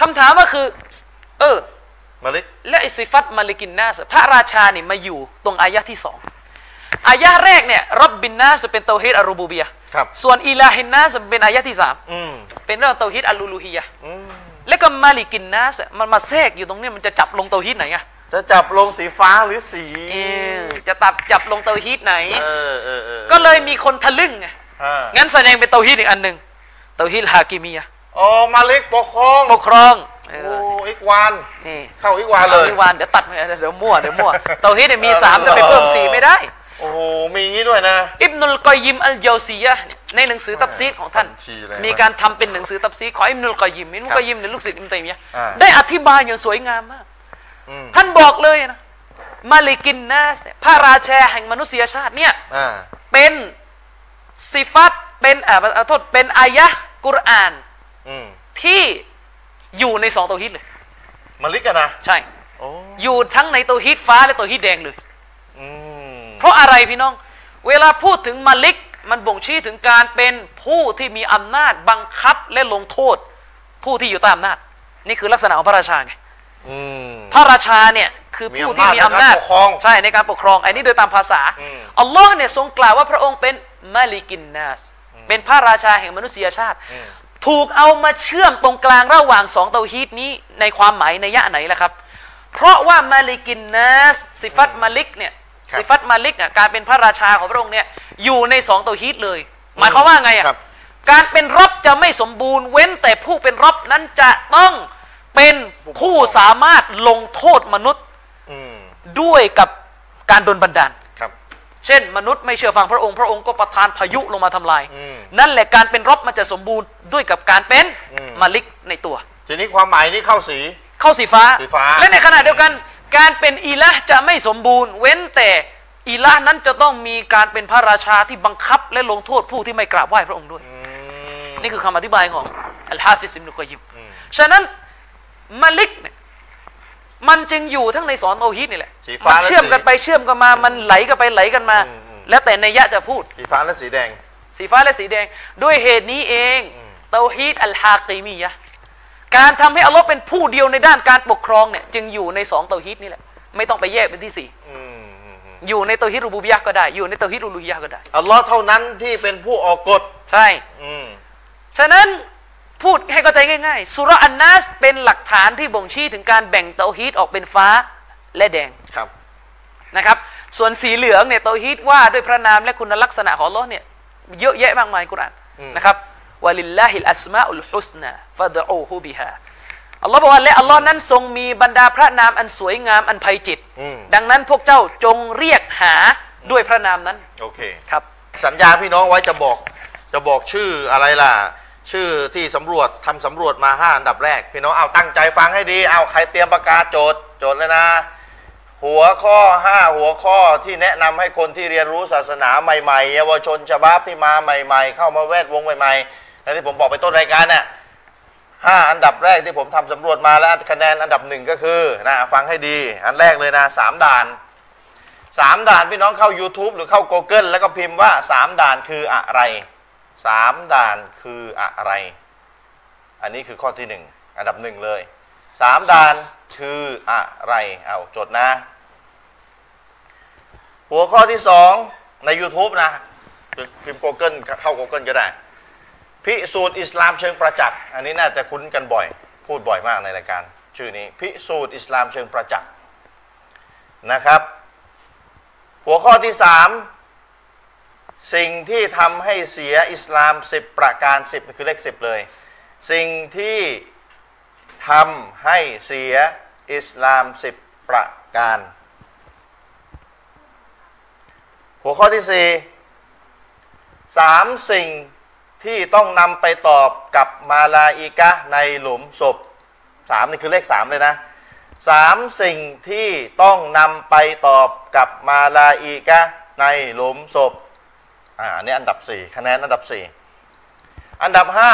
คำถามก็คือ เออ ملك และไอซิฟัต ملك الناس พระราชานี่มาอยู่ตรงอายะที่สอง อายะแรกเนี่ยرب الناس เป็นเตาฮีดอัรรูบูบียะห์ครับส่วนإله الناس เป็นอายะที่สามอืมเป็นเรื่องเตาฮีดอัลอุลูฮียะห์อืมแล้วก็ملك الناس มันมาแทรกอยู่ตรงเนี้ยมันจะจับลงเตาฮีดไหนอะจะจับลงสีฟ้าหรือสีเออจะตับจับลงเตาฮีดไหนเออเออเออก็เลยมีคนทะลึ่งไงอ่างั้นแสดงเป็นเตาฮีดอีกอันหนึ่งเตาฮีดฮากิมียะห์อ๋อ ملك ปกครองปกครองเออโอ้อิควานนี่เข้าอิควานเลยอ่าอิควานเดี๋ยวตัดไปเดี๋ยวมั่วเดี๋ยวมั่วเตาฮีดเนี่ยมีสามจะไปเพิ่มสี่ไม่ได้ โอ้โหมีงี้ด้วยนะ อิบนุลกอยยิมอัลเญาซียะห์ในหนังสือตัฟซีรของท่าน บัญชีเลยมีการทำเป็นหนังสือตัฟซีรของอิบนุลกอยยิมอิบนุลกอยยิมเนี่ยลูกศิษย์อิบนุตัยมียะห์อ่า ได้อธิบายอย่างสวยงามมาก อืมท่านบอกเลยนะมาลิกินนาสเนี่ยพระราชาแห่งมนุษยชาติเนี่ย อ่า เป็นสิฟัตเป็นอ่าขอโทษเป็นอายะห์กุรอานอืมที่อยู่ในสองตัวฮิตเลย มาลิกกันนะ ใช่ โอ้ อยู่ทั้งในตัวฮิตฟ้าและตัวฮิตแดงเลยอืม เพราะอะไรพี่น้อง เวลาพูดถึงมาลิก มันบ่งชี้ถึงการเป็นผู้ที่มีอำนาจบังคับและลงโทษ ผู้ที่อยู่ใต้อำนาจ นี่คือลักษณะของพระราชาไงอืมพระราชาเนี่ยคือผู้ที่มีอำนาจมีอำนาจในการปกครองใช่ในการปกครอง อันนี้โดยตามภาษาอืมอัลลอฮ์เนี่ยทรงกล่าวว่าพระองค์เป็นมาลิกินนาสเป็นพระราชาแห่งมนุษยชาติอืมถูกเอามาเชื่อมตรงกลางระหว่างสองเตาฮีดนี้ในความหมายในยะไหนล่ะครับ เพราะว่ามาลิกินนาสสิฟัตมาลิกเนี่ยครับ สิฟัตมาลิกอะการเป็นพระราชาของพระองค์เนี่ยอยู่ในสองเตาฮีดเลย หมายความว่าไงอะครับการเป็นรบจะไม่สมบูรณ์เว้นแต่ผู้เป็นรบนั้นจะต้องเป็นผู้สามารถลงโทษมนุษย์อืมด้วยกับการโดนบันดาลครับเช่น มนุษย์ไม่เชื่อฟังพระองค์พระองค์ก็ประทานพายุลงมาทำลายอืมนั่นแหละการเป็นรบมันจะสมบูรณ์ด้วยกับการเป็นอืมมาลิกในตัว ทีนี้ความหมายนี้เข้าสี เข้าสีฟ้าสีฟ้า และในขณะเดียวกัน การเป็นอีละห์จะไม่สมบูรณ์ เว้นแต่إله นั้นจะต้องมีการเป็นพระราชาที่บังคับและลงโทษผู้ที่ไม่กราบไหว้พระองค์ด้วยอืมนี่คือคำอธิบายของอัลฮาฟิซอิบนุกอยยิมอืมฉะนั้น ملك เนี่ยมันจึงอยู่ทั้งในสองเตาฮีดนี่แหละสีฟ้ามันเชื่อมกันและสีไปเชื่อมกันมา มันไหลกันไปไหลกันมาอืมอืมแล้วแต่นัยยะจะพูด สีฟ้าและสีแดง สีฟ้าและสีแดง ด้วยเหตุนี้เองอืมเตาฮีดอัลฮากีมียะห์ การทำให้อัลลอฮ์เป็นผู้เดียวในด้านการปกครองเนี่ยจึงอยู่ในสองเตาฮีดนี่แหละ ไม่ต้องไปแยกเป็นที่สี่อืมอืมอืมอยู่ในเตาฮีดรูบูบิยะห์ก็ได้ อยู่ในเตาฮีดอุลูฮิยะห์ก็ได้อัลลอฮ์เท่านั้นที่เป็นผู้ออกกฎใช่อืมฉะนั้นพูดให้เข้าใจง่ายๆสูเราะห์อันนัสเป็นหลักฐานที่บ่งชี้ถึงการแบ่งเตาฮีดออกเป็นฟ้าและแดงครับนะครับ ส่วนสีเหลืองเนี่ยเตาฮีดว่าด้วยพระนามและคุณลักษณะของอัลลอฮ์เนี่ยเยอะแยะมากมายกุรอานอืมนะครับ ولله الأسماء الحسنى فادعوه بهاอัลลอฮ์บอกว่าและอัลลอฮ์นั้นทรงมีบรรดาพระนามอันสวยงามอันไพจิต อืม ดังนั้นพวกเจ้าจงเรียกหาด้วยพระนามนั้นโอเค ครับ สัญญาพี่น้องไว้จะบอกจะบอกชื่ออะไรล่ะ ชื่อที่สำรวจทำสำรวจมาห้าอันดับแรก พี่น้องเอาตั้งใจฟังให้ดี เอาใครเตรียมปากกาโจทย์โจทย์เลยนะ หัวข้อห้าหัวข้อที่แนะนำให้คนที่เรียนรู้ศาสนาใหม่ๆ เยาวชนชบาบที่มาใหม่ ๆ เข้ามาแวดวงใหม่ๆ และที่ผมบอกไปต้นรายการเนี่ยห้าอันดับแรกที่ผมทำสำรวจมาแล้วคะแนนอันดับหนึ่งก็คือนะฟังให้ดี อันแรกเลยนะสามด่านสามด่านพี่น้องเข้า YouTube หรือเข้า Google แล้วก็พิมพ์ว่าสามด่านคืออะไรสามด่านคืออะไร อันนี้คือข้อที่หนึ่งอันดับหนึ่งเลยสามด่านคืออะไรเอาจดนะ หัวข้อที่สองใน YouTube นะพิมพ์ Google เข้า Google ก็ได้ พิสูจน์อิสลามเชิงประจักษ์ อันนี้น่าจะคุ้นกันบ่อย พูดบ่อยมากในรายการ ชื่อนี้พิสูจน์อิสลามเชิงประจักษ์นะครับ หัวข้อที่สามสิ่งที่ทำให้เสียอิสลามสิบประการสิบคือเลขสิบเลย สิ่งที่ทำให้เสียอิสลามสิบประการ หัวข้อที่สี่สามสิ่ง ที่ต้องนำไปตอบกับมาลาอิกะในหลุมศพสามนี่คือเลขสามเลยนะสามสิ่งที่ต้องนำไปตอบกับมาลาอีกะในหลุมศพอ่าอันนี้อันดับสี่คะแนนอันดับสี่อันดับห้า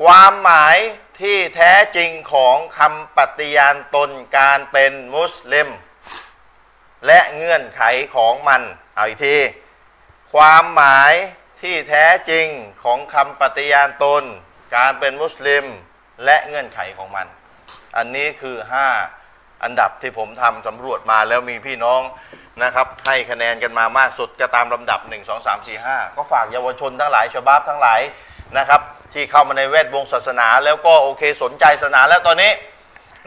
ความหมายที่แท้จริงของคำปฏิญาณตนการเป็นมุสลิม และเงื่อนไขของมัน เอาอีกที ความหมาย ที่แท้จริงของคำปฏิญาณตน การเป็นมุสลิมและเงื่อนไขของมัน อันนี้คือ 5 อันดับที่ผมทำสำรวจมาแล้วมีพี่น้องนะครับ ให้คะแนนกันมามากสุดก็ตามลำดับ 1 2 3 4 5 ก็ฝากเยาวชนทั้งหลายชาวบ้านทั้งหลายนะครับ ที่เข้ามาในแวดวงศาสนา แล้วก็โอเคสนใจศาสนาแล้วตอนนี้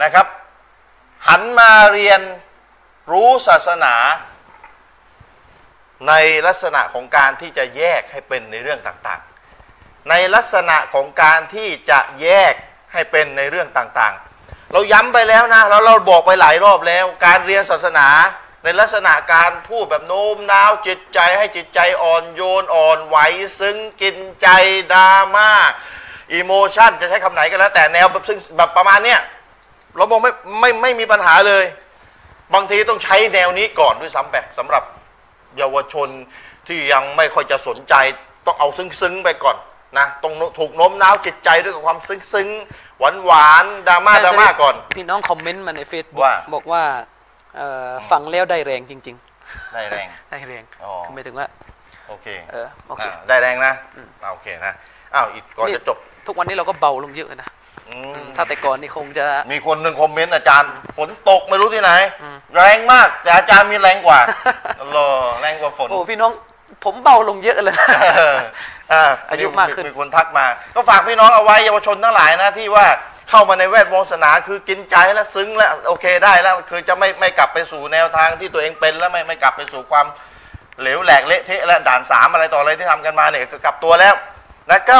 นะครับ หันมาเรียนรู้ศาสนา ในลักษณะของการที่จะแยกให้เป็นในเรื่องต่างๆ ในลักษณะของการที่จะแยกให้เป็นในเรื่องต่างๆ เราย้ำไปแล้วนะแล้วเราบอกไปหลายรอบแล้ว การเรียนศาสนาในลักษณะการพูดแบบโน้มน้าวจิตใจให้จิตใจอ่อนโยนอ่อนไหวซึ้งกินใจดราม่าอิโมชันจะใช้คำไหนก็แล้วแต่แนวแบบซึ่งแบบประมาณเนี้ยเราบอกไม่ไม่ไม่มีปัญหาเลย บางทีต้องใช้แนวนี้ก่อนด้วยซ้ำไปสำหรับ เยาวชนที่ยังไม่ค่อยจะสนใจต้องเอาซึ้งๆไปก่อนนะต้องถูกโน้มน้าวจิตใจด้วยกับความซึ้งๆหวานๆดราม่าดราม่าก่อน พี่น้องคอมเมนต์มาใน Facebook ว่าบอกว่าเอ่อฟังแล้วได้แรงจริงได้แรงๆได้แรงอ๋อคือหมายถึงว่าโอเคเออโอเคอ่าได้แรงนะอ่าโอเคนะอ้าวอีกก่อนจะจบ ทุกวันนี้เราก็เบาลงเยอะนะอืม ถ้าแต่ก่อนนี่คงจะ มีคนหนึ่งคอมเมนต์อาจารย์ ฝนตกไม่รู้ที่ไหน แรงมากแต่อาจารย์มีแรงกว่ารอแรงกว่าฝนโอ้พี่น้องผมเบาลงเยอะเลยอ่าอายุมากขึ้นมีคนทักมา ก็ฝากพี่น้องเอาไว้เยาวชนทั้งหลายนะที่ว่าเข้ามาในแวดวงศาสนาคือกินใจแล้วซึ้งแล้วโอเคได้แล้วคือจะไม่ไม่กลับไปสู่แนวทางที่ตัวเองเป็นแล้วไม่ไม่กลับไปสู่ความเหลวแหลกเละเทะและด่านสามอะไรต่ออะไรที่ทำกันมาเนี่ยก็กลับตัวแล้ว แล้วก็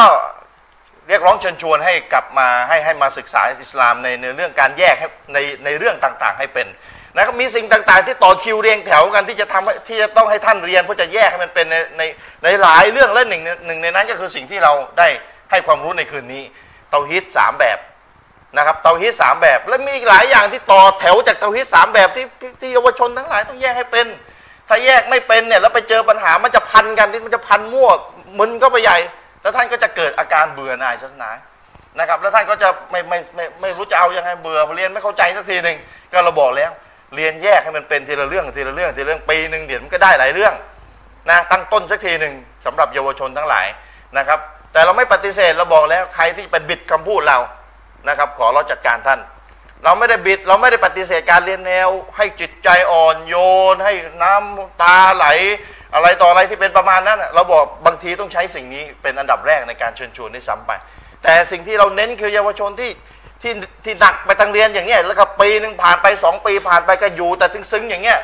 เรียกร้องเชิญชวนให้กลับมาให้ให้มาศึกษาอิสลามในในเรื่องการแยกให้ในในเรื่องต่างๆ ให้เป็นนะครับมีสิ่งต่างๆ ที่ต่อคิวเรียงแถวกันที่จะทำที่จะต้องให้ท่านเรียนเพื่อจะแยกให้มันเป็นในในในหลายเรื่องและหนึ่งหนึ่งในนั้นก็คือสิ่งที่เราได้ให้ความรู้ในคืนนี้เตาฮิตสามแบบนะครับเตาฮิตสามแบบ และมีหลายอย่างที่ต่อแถวจากเตาฮิตสามแบบที่ที่ที่เยาวชนทั้งหลายต้องแยกให้เป็น ถ้าแยกไม่เป็นเนี่ยแล้วไปเจอปัญหามันจะพันกันที่มันจะพันมั่วมึนก็ไปใหญ่ แล้วท่านก็จะเกิดอาการเบื่อหน่ายศาสนานะครับ แล้วท่านก็จะไม่ไม่ไม่ไม่รู้จะเอายังไงเบื่อเรียนไม่เข้าใจสักทีหนึ่งก็เราบอกแล้ว เรียนแยกให้มันเป็นทีละเรื่องทีละเรื่องทีละเรื่องปีหนึ่งเดี๋ยวมันก็ได้หลายเรื่องนะตั้งต้นสักทีหนึ่งสำหรับเยาวชนทั้งหลายนะครับ แต่เราไม่ปฏิเสธเราบอกแล้วใครที่ไปบิดคำพูดเรานะครับ ขอเราจัดการท่าน เราไม่ได้บิดเราไม่ได้ปฏิเสธการเรียนแนว ให้จิตใจอ่อนโยน ให้น้ำตาไหล อะไรต่ออะไรที่เป็นประมาณนั้นน่ะเราบอกบางทีต้องใช้สิ่งนี้เป็นอันดับแรกในการเชิญชวนด้วยซ้ำไป แต่สิ่งที่เราเน้นคือเยาวชนที่ที่ที่หนักไปทางเรียนอย่างเงี้ยแล้วก็ปีหนึ่งผ่านไปสองปีผ่านไปก็อยู่แต่ซึ้งๆอย่างเงี้ย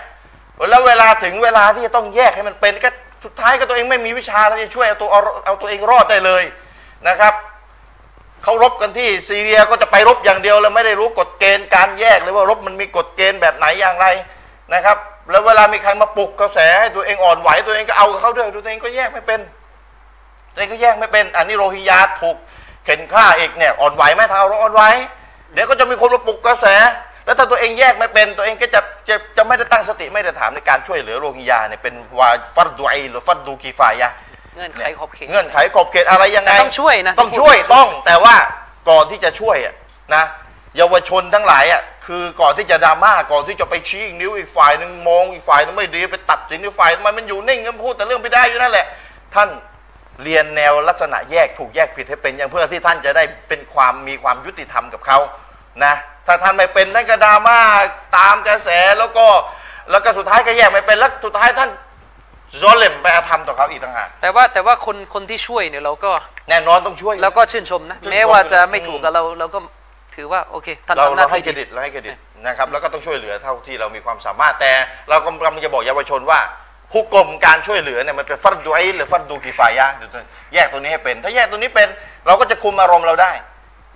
แล้วเวลาถึงเวลาที่จะต้องแยกให้มันเป็นก็สุดท้ายก็ตัวเองไม่มีวิชาที่จะช่วยเอาตัวเอาเอาตัวเองรอดได้เลยนะครับเขารบกันที่ซีเรียก็จะไปรบอย่างเดียวแล้วไม่ได้รู้กฎเกณฑ์การแยกเลยว่ารบมันมีกฎเกณฑ์แบบไหนอย่างไรนะครับ แล้วเวลามีใครมาปลุกกระแสให้ตัวเองอ่อนไหวตัวเองก็เอากับเขาด้วยตัวเองก็แยกไม่เป็นตัวเองก็แยกไม่เป็น อันนี้โรฮิงญาถูกเข็นฆ่าอีกเนี่ยอ่อนไหวไหมทางเราอ่อนไหวเดี๋ยวก็จะมีคนมาปลุกกระแส แล้วถ้าตัวเองแยกไม่เป็น ตัวเองก็จะจะจะไม่ได้ตั้งสติไม่ได้ถามในการช่วยเหลือโรฮิงญาเนี่ยเป็นวาฟัดดูไอหรือฟัดดูกีฟายะเงื่อนไขขอบเขตเงื่อนไขขอบเขตอะไรยังไงแต่ต้องช่วยนะต้องช่วยต้องแต่ว่าก่อนที่จะช่วยอะนะ เยาวชนทั้งหลายอะคือก่อนที่จะดราม่าก่อนที่จะไปชี้อีกนิ้วอีกฝ่ายหนึ่งมองอีกฝ่ายหนึงไม่ดีไปตัดสินอีกฝ่ายทำไมมันอยู่นิ่งก็พูดแต่เรื่องไม่ได้อยู่นั่นแหละ ท่านเรียนแนวลักษณะแยกถูกแยกผิดให้เป็นอย่างเพื่อที่ท่านจะได้เป็นความมีความยุติธรรมกับเขานะถ้าท่านไม่เป็นท่านก็ดราม่าตามกระแสแล้วก็แล้วก็สุดท้ายก็แยกไม่เป็นแล้วสุดท้ายท่านซอเลมไปอาธรรมต่อเขาอีกต่างหากแต่ว่าแต่ว่าคนคนที่ช่วยเนี่ยเราก็แน่นอนต้องช่วยเราก็ชื่นชมนะชื่นชมแม้ว่าจะไม่อืมถูกกับเราเราก็ ถือว่าโอเคท่านเราทำหเราน้าให้ที่เครดิดี ตเราให้เครดิตนะครับแล้วก็ต้องช่วยเหลือเท่าที่เรามีความสามารถแต่เรากำลังจะบอกเยาวชนว่าผู้กลมการช่วยเหลือเนี่ยมันเป็นฟัดดูไอหรือฟัดดูกีฟายะเดี๋ยวแยกตัวนี้ให้เป็น ถ้าแยกตัวนี้เป็นเราก็จะคุมอารมณ์เราได้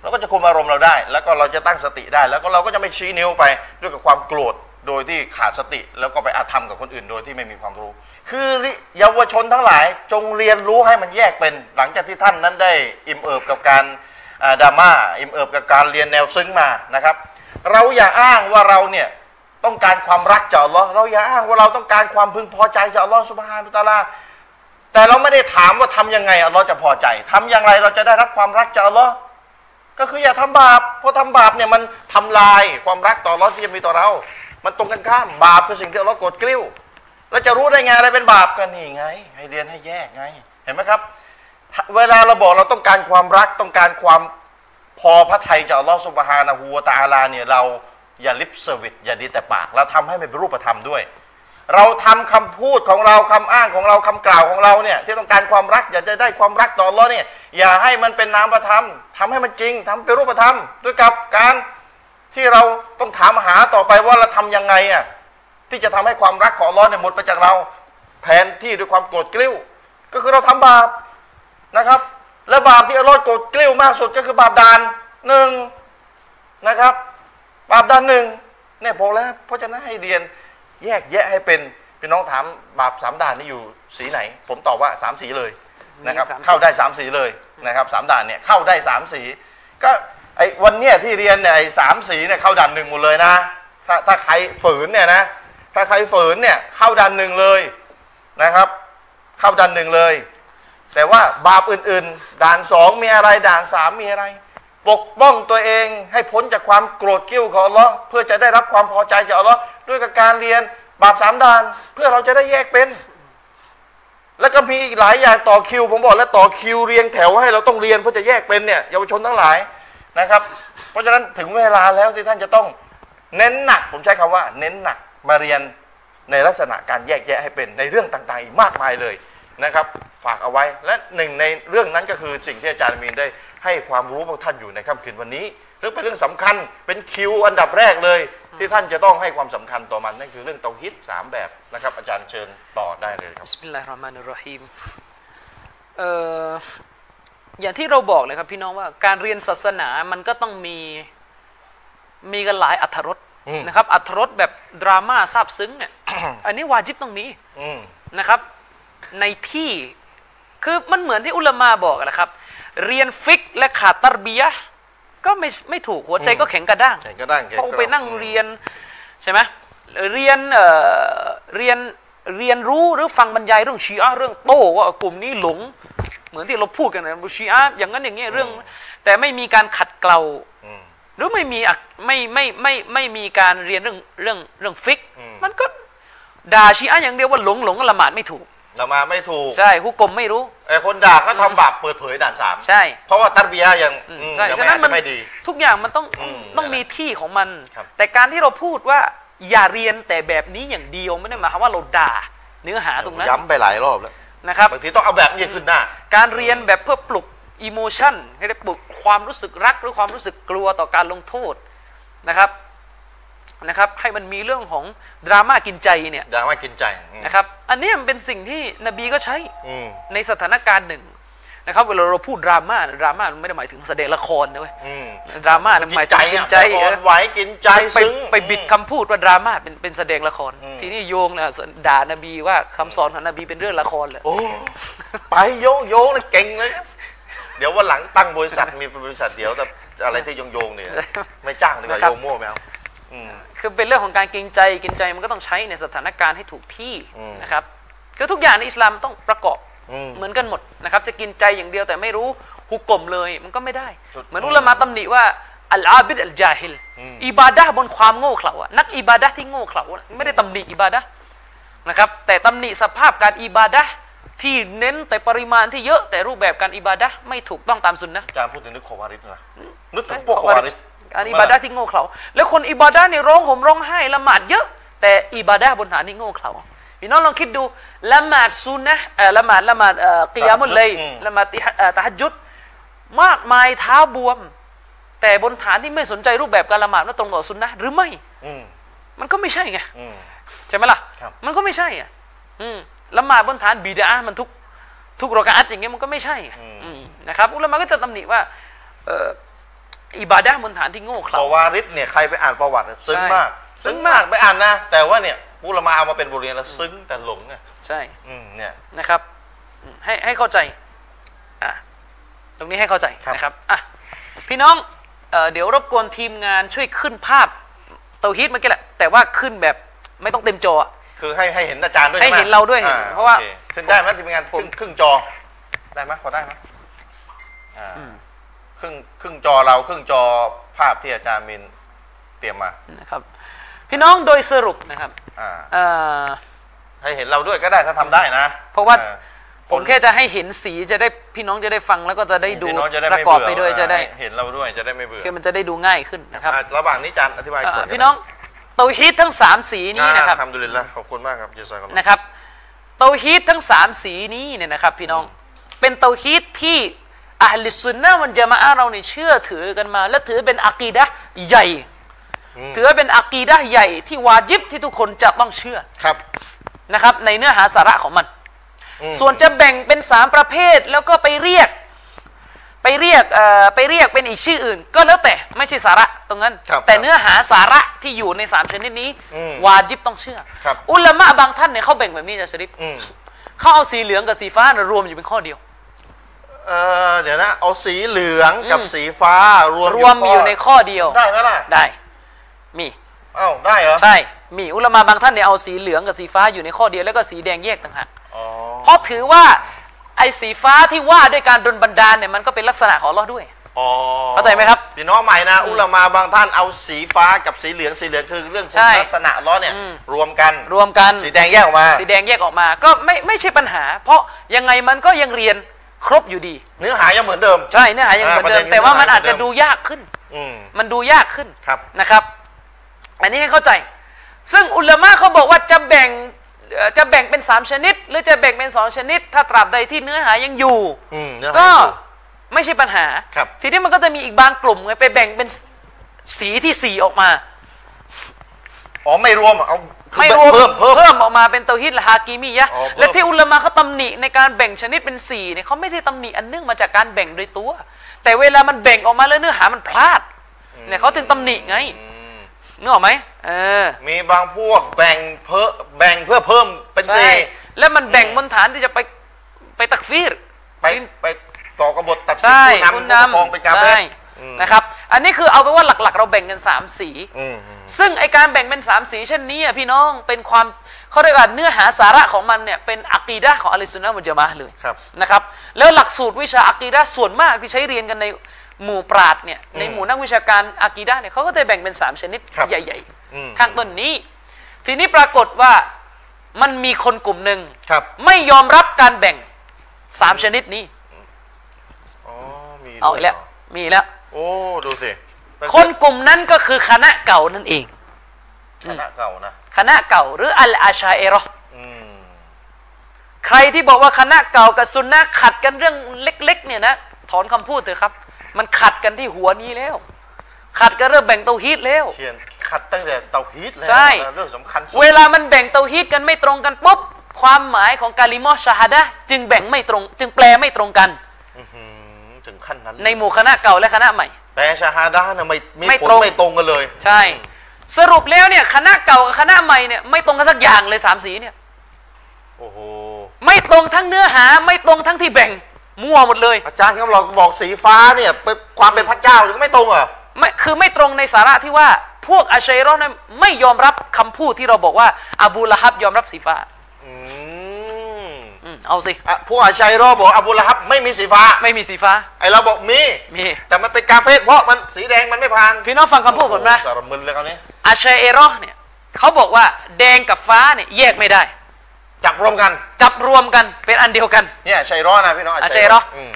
เราก็จะคุมอารมณ์เราได้ แล้วก็เราจะตั้งสติได้ แล้วก็เราก็จะไม่ชี้นิ้วไปด้วยกับความโกรธโดยที่ขาดสติ แล้วก็ไปอาธรรมกับคนอื่นโดยที่ไม่มีความรู้ คือเยาวชนทั้งหลายจงเรียนรู้ให้มันแยกเป็น หลังจากที่ท่านนั้นได้อิ่มเอิบกับการอ่า ดราม่าอิมเอิบกับการเรียนแนวซึ้งมานะครับ เราอย่าอ้างว่าเราเนี่ยต้องการความรักจากอัลลอฮ์เราอย่าอ้างว่าเราต้องการความพึงพอใจจากอัลลอฮ์สุบฮานุตะอาลาแต่เราไม่ได้ถามว่าทำยังไงอัลลอฮ์จะพอใจทำอย่างไรเราจะได้รับความรักจากอัลลอฮ์ก็คืออย่าทำบาปเพราะทำบาปเนี่ยมันทำลายความรักต่ออัลลอฮ์ที่จะมีต่อเรา มันตรงกันข้ามบาปคือสิ่งที่อัลลอฮ์โกรธกริ้ว แล้วจะรู้ได้ไงอะไรเป็นบาปกันนี่ไง ให้เรียนให้แยกไง เห็นไหมครับ เวลาเราบอกเราต้องการความรักต้องการความพอพระทัยจากอัลลอฮฺسبحانه وتعالى เนี่ยเราอย่า lip service อย่าดีแต่ปาก เราทำให้มันเป็นรูปธรรมด้วย เราทำคำพูดของเราคำอ้างของเราคำกล่าวของเราเนี่ยที่ต้องการความรักอยากจะได้ความรักต่ออัลลอฮ์เนี่ยอย่าให้มันเป็นนามธรรมทำให้มันจริงทำเป็นรูปธรรม ด้วยกับการที่เราต้องถามหาต่อไปว่าเราทำยังไงอะที่จะทำให้ความรักของอัลลอฮ์เนี่ยหมดไปจากเราแทนที่ด้วยความโกรธเกลิ้ว ก็คือเราทำบาป นะครับ และบาปที่อัลลอฮ์โกรธเกลิ้วมากสุดก็คือบาปดานหนึ่งนะครับ บาปดานหนึ่งเนี่ยพอแล้วเพราะฉะนั้นให้เรียนแยกแยะให้เป็นพี่น้องถามบาปสามด่านนี่อยู่สีไหน ผมตอบว่าสามสีเลยนะครับมีสามสีเข้าได้สามสีเลยนะครับสามด่านเนี่ยเข้าได้สามสี ก็ไอ้วันเนี้ยที่เรียนเนี่ยไอ้สามสีเนี่ยเข้าด่านหนึ่งหมดเลยนะถ้าถ้าใครฝืนเนี่ยนะถ้าใครฝืนเนี่ยเข้าด่านหนึ่งเลยนะครับ เข้าด่านหนึ่งเลย แต่ว่าบาปอื่นๆ ด่านสองมีอะไรด่านสามมีอะไร ปกป้องตัวเองให้พ้นจากความโกรธกิ้วของอัลลอฮ์เพื่อจะได้รับความพอใจจากอัลลอฮ์ด้วยกับการเรียนบาปสามด่าน เพื่อเราจะได้แยกเป็น แล้วก็มีอีกหลายอย่างต่อคิว ผมบอกแล้วต่อคิวเรียงแถวให้เราต้องเรียนเพื่อจะแยกเป็นเนี่ยเยาวชนทั้งหลายนะครับ เพราะฉะนั้นถึงเวลาแล้วที่ท่านจะต้องเน้นหนัก ผมใช้คำว่า เน้นหนักมาเรียนในลักษณะการแยกแยะให้เป็นในเรื่องต่างๆ อีกมากมายเลย นะครับฝากเอาไว้ และหนึ่งในเรื่องนั้นก็คือสิ่งที่อาจารย์มีนได้ให้ความรู้พวกท่านอยู่ในค่ำคืนวันนี้เรื่องเป็นเรื่องสำคัญเป็นคิวอันดับแรกเลย ที่ท่านจะต้องให้ความสำคัญต่อมันนั่นคือเรื่องเตาฮีดสามแบบนะครับอาจารย์เชิญต่อได้เลยครับبسم الله الرحمن الرحيمเอ่ออย่างที่เราบอกเลยครับพี่น้องว่าการเรียนศาสนามันก็ต้องมีมีกันหลายอรรถรสอืมนะครับอรรถรสแบบดราม่าซาบซึ้งเนี่ยอันนี้วาจิบต้องมีอืมนะครับ ในที่ คือมันเหมือนที่อุลามาบอกแหละครับ เรียนฟิกและขาดตรบียะห์ก็ไม่ไม่ถูกหัวใจก็แข็งกระด้างแข่งก็ได้แข่งเพราะก็ไปนั่งเรียนใช่ไหมเรียนเอ่อเรียนเรียนรู้หรือฟังบรรยายเรื่องชีอะห์เรื่องโต้ว่ากลุ่มนี้หลง เหมือนที่เราพูดกันนะชีอะห์อย่างนั้นอย่างเงี้ยเรื่อง แต่ไม่มีการขัดเกลาอืมหรือไม่มีอะไม่ไม่ไม่ไม่มีการเรียนเรื่องเรื่องเรื่องฟิกอืมมันก็ด่าชีอะห์อย่างเดียวว่าหลงหลงละหมาดไม่ถูก เรามาไม่ถูกใช่ฮุกกลมไม่รู้ไอ้คนด่าก็ทำบาปเปิดเผยด่านสามใช่ เพราะว่าตัรบียะห์ยังอืมอืมใช่ยังฉะไม่นั้อานจมันจะไม่ดี ทุกอย่างมันต้องอืมต้องนั่นแหละมีที่ของมัน ครับ แต่การที่เราพูดว่าอย่าเรียนแต่แบบนี้อย่างเดียวไม่ได้หมายความว่าเราด่าเนื้อหาตรงนั้นย้ำไปหลายรอบแล้วนะครับ บางทีต้องเอาแบบนี้ขึ้นหน้า การเรียนแบบเพื่อปลุกอิโมชันให้ได้ปลุกความรู้สึกรักหรือความรู้สึกกลัวต่อการลงโทษนะครับ นะครับให้มันมีเรื่องของดราม่ากินใจเนี่ยอย่ามากินใจอืมนะครับอันนี้มันเป็นสิ่งที่นบีก็ใช้อืมในสถานการณ์หนึ่งนะครับเวลาเราพูดดราม่าดราม่ามันไม่ได้หมายถึงแสดงละครนะเว้ยอืมดราม่ามันหมายถึงกินใจอะเออไหวกินใจไปซึ้งไปบิดคำพูดว่าดราม่าเป็นเป็นแสดงละครอืมทีนี้โยงนะด่านบีว่าคำสอนของนบีเป็นเรื่องละครเลยโอ้ไปโยงโยงเลยเก่งเลยเดี๋ยววันหลังตั้งบริษัทมีบริษัทเดี๋ยวแต่อะไรที่โยงโยงๆเนี่ยไม่จ้างดีกว่านะครับโยงมั่วไม่เอาอืม คือเป็นเรื่องของการกินใจกินใจมันก็ต้องใช้ในสถานการณ์ให้ถูกที่อืมนะครับคือทุกอย่างในอิสลามมันต้องประกอบอืมเหมือนกันหมดนะครับ จะกินใจอย่างเดียวแต่ไม่รู้ฮุกกลมเลยมันก็ไม่ได้จุดเหมือนอุลามะตำหนิว่าอัลอาบิดอัลจาฮิลอืมอิบาดะห์บนความโง่เขลาอะนักอิบาดะห์ที่โง่เขลาอะไม่ได้ตำหนิอิบาดะห์นะครับแต่ตำหนิสภาพการอิบาดะห์ที่เน้นแต่ปริมาณที่เยอะแต่รูปแบบการอิบาดะห์ไม่ถูกต้องตามสุนนะอาจารย์พูดถึงนึกโควาริสนะนึกถึงพวกโควาริส การอิบาดะห์ที่โง่เขลาแล้วคนอิบาดะห์เนี่ยร้องห่มร้องไห้ละหมาดเยอะ แต่อิบาดะห์บนฐานที่โง่เขลาพี่น้องลองคิดดูละหมาดซุนนะห์เอ่อละหมาดละหมาดเอ่อกิยามุลเลยอืมละหมาดติฮะเอ่อตะฮัจจุดมากมายเท้าบวม แต่บนฐานที่ไม่สนใจรูปแบบการละหมาดว่าตรงต่อซุนนะห์หรือไม่อืมมันก็ไม่ใช่ไงอืมใช่ไหมล่ะครับมันก็ไม่ใช่อะอืมละหมาดบนฐานบิดามันทุกทุกรอกาอัตอย่างเงี้ยมันก็ไม่ใช่ไงอืมนะครับ อุลามะก็จะตำหนิว่าเอ่ออิบาดะห์บนฐานที่โง่เขโคลาวาริสเนี่ยใครไปอ่านประวัติอะซึ้งใช่มากซึ้ซึ้งงมามากกไปอ่านนะ แต่ว่าเนี่ยผู้ละมาเอามาเป็นบทเรียนแล้วซึ้งแต่หลงอะใช่ อืมเนี่ย นะครับอืมให้ให้เข้าใจอะตรงนี้ให้เข้าใจครับ นะครับอะพี่น้องเอ่อเดี๋ยวรบกวนทีมงานช่วยขึ้นภาพเตาฮีดเมื่อกี้แหละ แต่ว่าขึ้นแบบไม่ต้องเต็มจออะ คือให้ให้เห็นอาจารย์ด้วยให้ช่ไมเห็นเราด้วยอ่เพราะว่าโอคขึ้นได้ไหมทีมงานผมขึ้นครึ่งจอได้ไหมพอได้ไหมอ่า ครึ่งครึ่งจอเราครึ่งจอภาพที่อาจารย์มินเตรียมมานะครับ พี่น้องโดยสรุปนะครับอ่าเอ่อให้เห็นเราด้วยก็ได้ถ้าทำได้นะเพราะว่าอ่ ผมแค่จะให้เห็นสีจะได้พี่น้องจะได้ฟังแล้วก็จะได้ดูพี่น้องจะได้ประไม่กอบเบื่ไปด้วยจะได้เห็นเราด้วยจะได้ไม่เบื่อคือมันจะได้ดูง่ายขึ้นนะครับอะระหว่างนี้อาจารย์อธิบายเอ่อก่อนพี่น้องเตาฮีดทั้งสามสีนี้นะครับทำดุลิลละขอบคุณมากครับเจสันนะครับเตาฮีดทั้งสามสีนี้เนี่ยนะครับ พี่น้องเป็นเตาฮีดที่ อัลลิสซุนนะห์วันจามะอะห์เราเนี่ยเชื่อถือกันมา และถือเป็นอะกีดะห์ใหญ่ ถือว่าเป็นอะกีดะห์ใหญ่ที่วาจิบที่ทุกคนจะต้องเชื่อครับนะครับ ในเนื้อหาสาระของมันอืมส่วนจะแบ่งเป็นสามประเภทแล้วก็ไปเรียก ไปเรียกเอ่อไปเรียกเป็นอีกชื่ออื่น ก็แล้วแต่ไม่ใช่สาระตรงนั้นครับแต่เนื้อหาสาระที่อยู่ในสามชนิดนี้อืมวาจิบต้องเชื่อครับอุลามะบางท่านเนี่ยเขาแบ่งแบบนี้นะชริฟอืมเขาเอาสีเหลืองกับสีฟ้านะรวมอยู่เป็นข้อเดียว เออเดี๋ยวนะ เอาสีเหลืองกับสีฟ้ารวมรวมอยู่ในข้อเดียวได้ไหมล่ะได้ มีอ้าวได้เหรอใช่มีอุลามะบางท่านเนี่ยเอาสีเหลืองกับสีฟ้าอยู่ในข้อเดียวแล้วก็สีแดงแยกต่างหากอ๋อเพราะถือว่าไอ้สีฟ้าที่ว่าด้วยการดลบันดาลเนี่ยมันก็เป็นลักษณะของอัลเลอฮ์ด้วยอ๋อเข้าใจไหมครับพี่น้องใหม่นะ อุลามาบางท่านเอาสีฟ้ากับสีเหลืองสีเหลืองคือเรื่องคุณใช่ลักษณะล้อเนี่ยอืมรวมกันรวมกันสีแดงแยกออกมา สีแดงแยกออกมา ก็ไม่ไม่ใช่ปัญหา เพราะยังไงมันก็ยังเรียน ครบอยู่ดี เนื้อหายังเหมือนเดิม ใช่เนื้อหายังเหมือนเดิมอ่าประเด็นแต่ว่ามันเนื้อหาอาจจะเหมือนเดิมดูยากขึ้น อืมมันดูยากขึ้นครับนะครับ อันนี้ให้เข้าใจ ซึ่งอุลามะเขาบอกว่าจะแบ่งเอ่อจะแบ่งเป็นสามชนิด หรือจะแบ่งเป็นสองชนิด ถ้าตราบใดที่เนื้อหายังอยู่อืมเนื้อหาก็ยังอยู่ไม่ใช่ปัญหาครับทีนี้มันก็จะมีอีกบางกลุ่มไงไปแบ่งเป็นสีที่สีออกมา อ๋อไม่รวมเอาคือ ไม่รวมเพิ่มเพิ่มเพิ่มออกมาเป็นเตาฮิดละฮากีมียะห์อ๋อเพิ่ม และที่อุลามะเขาตำหนิในการแบ่งชนิดเป็นสีเนี่ยเขาไม่ได้ตำหนิอันเนื่องมาจากการแบ่งโดยตัว แต่เวลามันแบ่งออกมาแล้วเนื้อหามันพลาดเนี่ยเขาถึงตำหนิไงอืมนึกออกไหมเออมีบางพวกแบ่งเพิ่มแบ่งเพื่อเพิ่มเป็นใช่สีแล้วมันแบ่งบนฐานที่จะไปไปตักฟีร ไปไปก่อกบฏตัดสินใช่ผู้นำผู้ปกครองเป็นกาเฟรใช่ นะครับ อันนี้คือเอาไปนว่าหลักๆ เราแบ่งกันสามสีอืมอืมซึ่งไอการแบ่งเป็นสามสีเช่นนี้อะพี่น้องเป็นความเขาเรียกว่าเนื้อหาสาระของมันเนี่ยเป็นอะกีดะห์ของอะลิสุนนะมุจามะห์เลยครับนะครับ แล้วหลักสูตรวิชาอะกีดะห์ส่วนมากที่ใช้เรียนกันในหมู่ปราดเนี่ยในหมู่นักวิชาการอะกีดะห์เนี่ยเขาก็จะแบ่งเป็นสามชนิดครับใหญ่อืมๆข้างต้นนี้ ทีนี้ปรากฏว่ามันมีคนกลุ่มหนึ่งครับไม่ยอมรับการแบ่งสามชนิดนี้อ๋อมีเอาอีกแล้วด้วยหรมีแล้ว โอ้ดูสิคนกลุ่มนั้นก็คือคณะเก่านั่นเอง คณะเก่านะ คณะเก่าหรืออัลอาชาเอรอห์อืมใครที่บอกว่าคณะเก่ากับซุนนะห์ขัดกันเรื่องเล็ก ๆ เนี่ยนะถอนคำพูดเถอะครับ มันขัดกันที่หัวนี้แล้ว ขัดกันเรื่องแบ่งเตาฮีดแล้วเทียนขัดตั้งแต่เตาฮีตแล้วใช่นะเรื่องสำคัญสุดเวลามันแบ่งเตาฮีดกันไม่ตรงกันปุ๊บความหมายของกาลิมอชาฮาดะห์จึงแบ่งไม่ตรง จึงแปลไม่ตรงกันอื้อหือ ถึงขั้นนั้นในหมู่คณะเก่าและคณะใหม่ แต่ชาฮาดานะไม่มีไม่ผลตรงไม่ตรงกันเลย ใช่ สรุปแล้วเนี่ยคณะเก่ากับคณะใหม่เนี่ยไม่ตรงกันสักอย่างเลยสามสีเนี่ยโอ้โหไม่ตรงทั้งเนื้อหาไม่ตรงทั้งที่แบ่งมั่วหมดเลย อาจารย์ครับเราบอกสีฟ้าเนี่ยเป็นความเป็นพระเจ้าหรือไม่ตรงเหรอไม่คือไม่ตรงในสาระที่ว่าพวกอาชัยรอห์นั้นไม่ยอมรับคำพูดที่เราบอกว่า อบูละฮับยอมรับสีฟ้าอืมอืม เอาสิอะพวกอาชัยรอบอกอบูละฮับไม่มีสีฟ้าไม่มีสีฟ้า ไอเราบอกมี มี แต่มันเป็นกาเฟสเพราะมันสีแดงมันไม่ผ่านพี่น้องฟังคำพูดก่อนนะโโหสารมึนเลยคราวนี้อาชัยรอห์เนี่ยเขาบอกว่าแดงกับฟ้าเนี่ยแยกไม่ได้ จับรวมกัน จับรวมกันเป็นอันเดียวกันเนี่ยชัยรอนะพี่น้องอาชัยรอม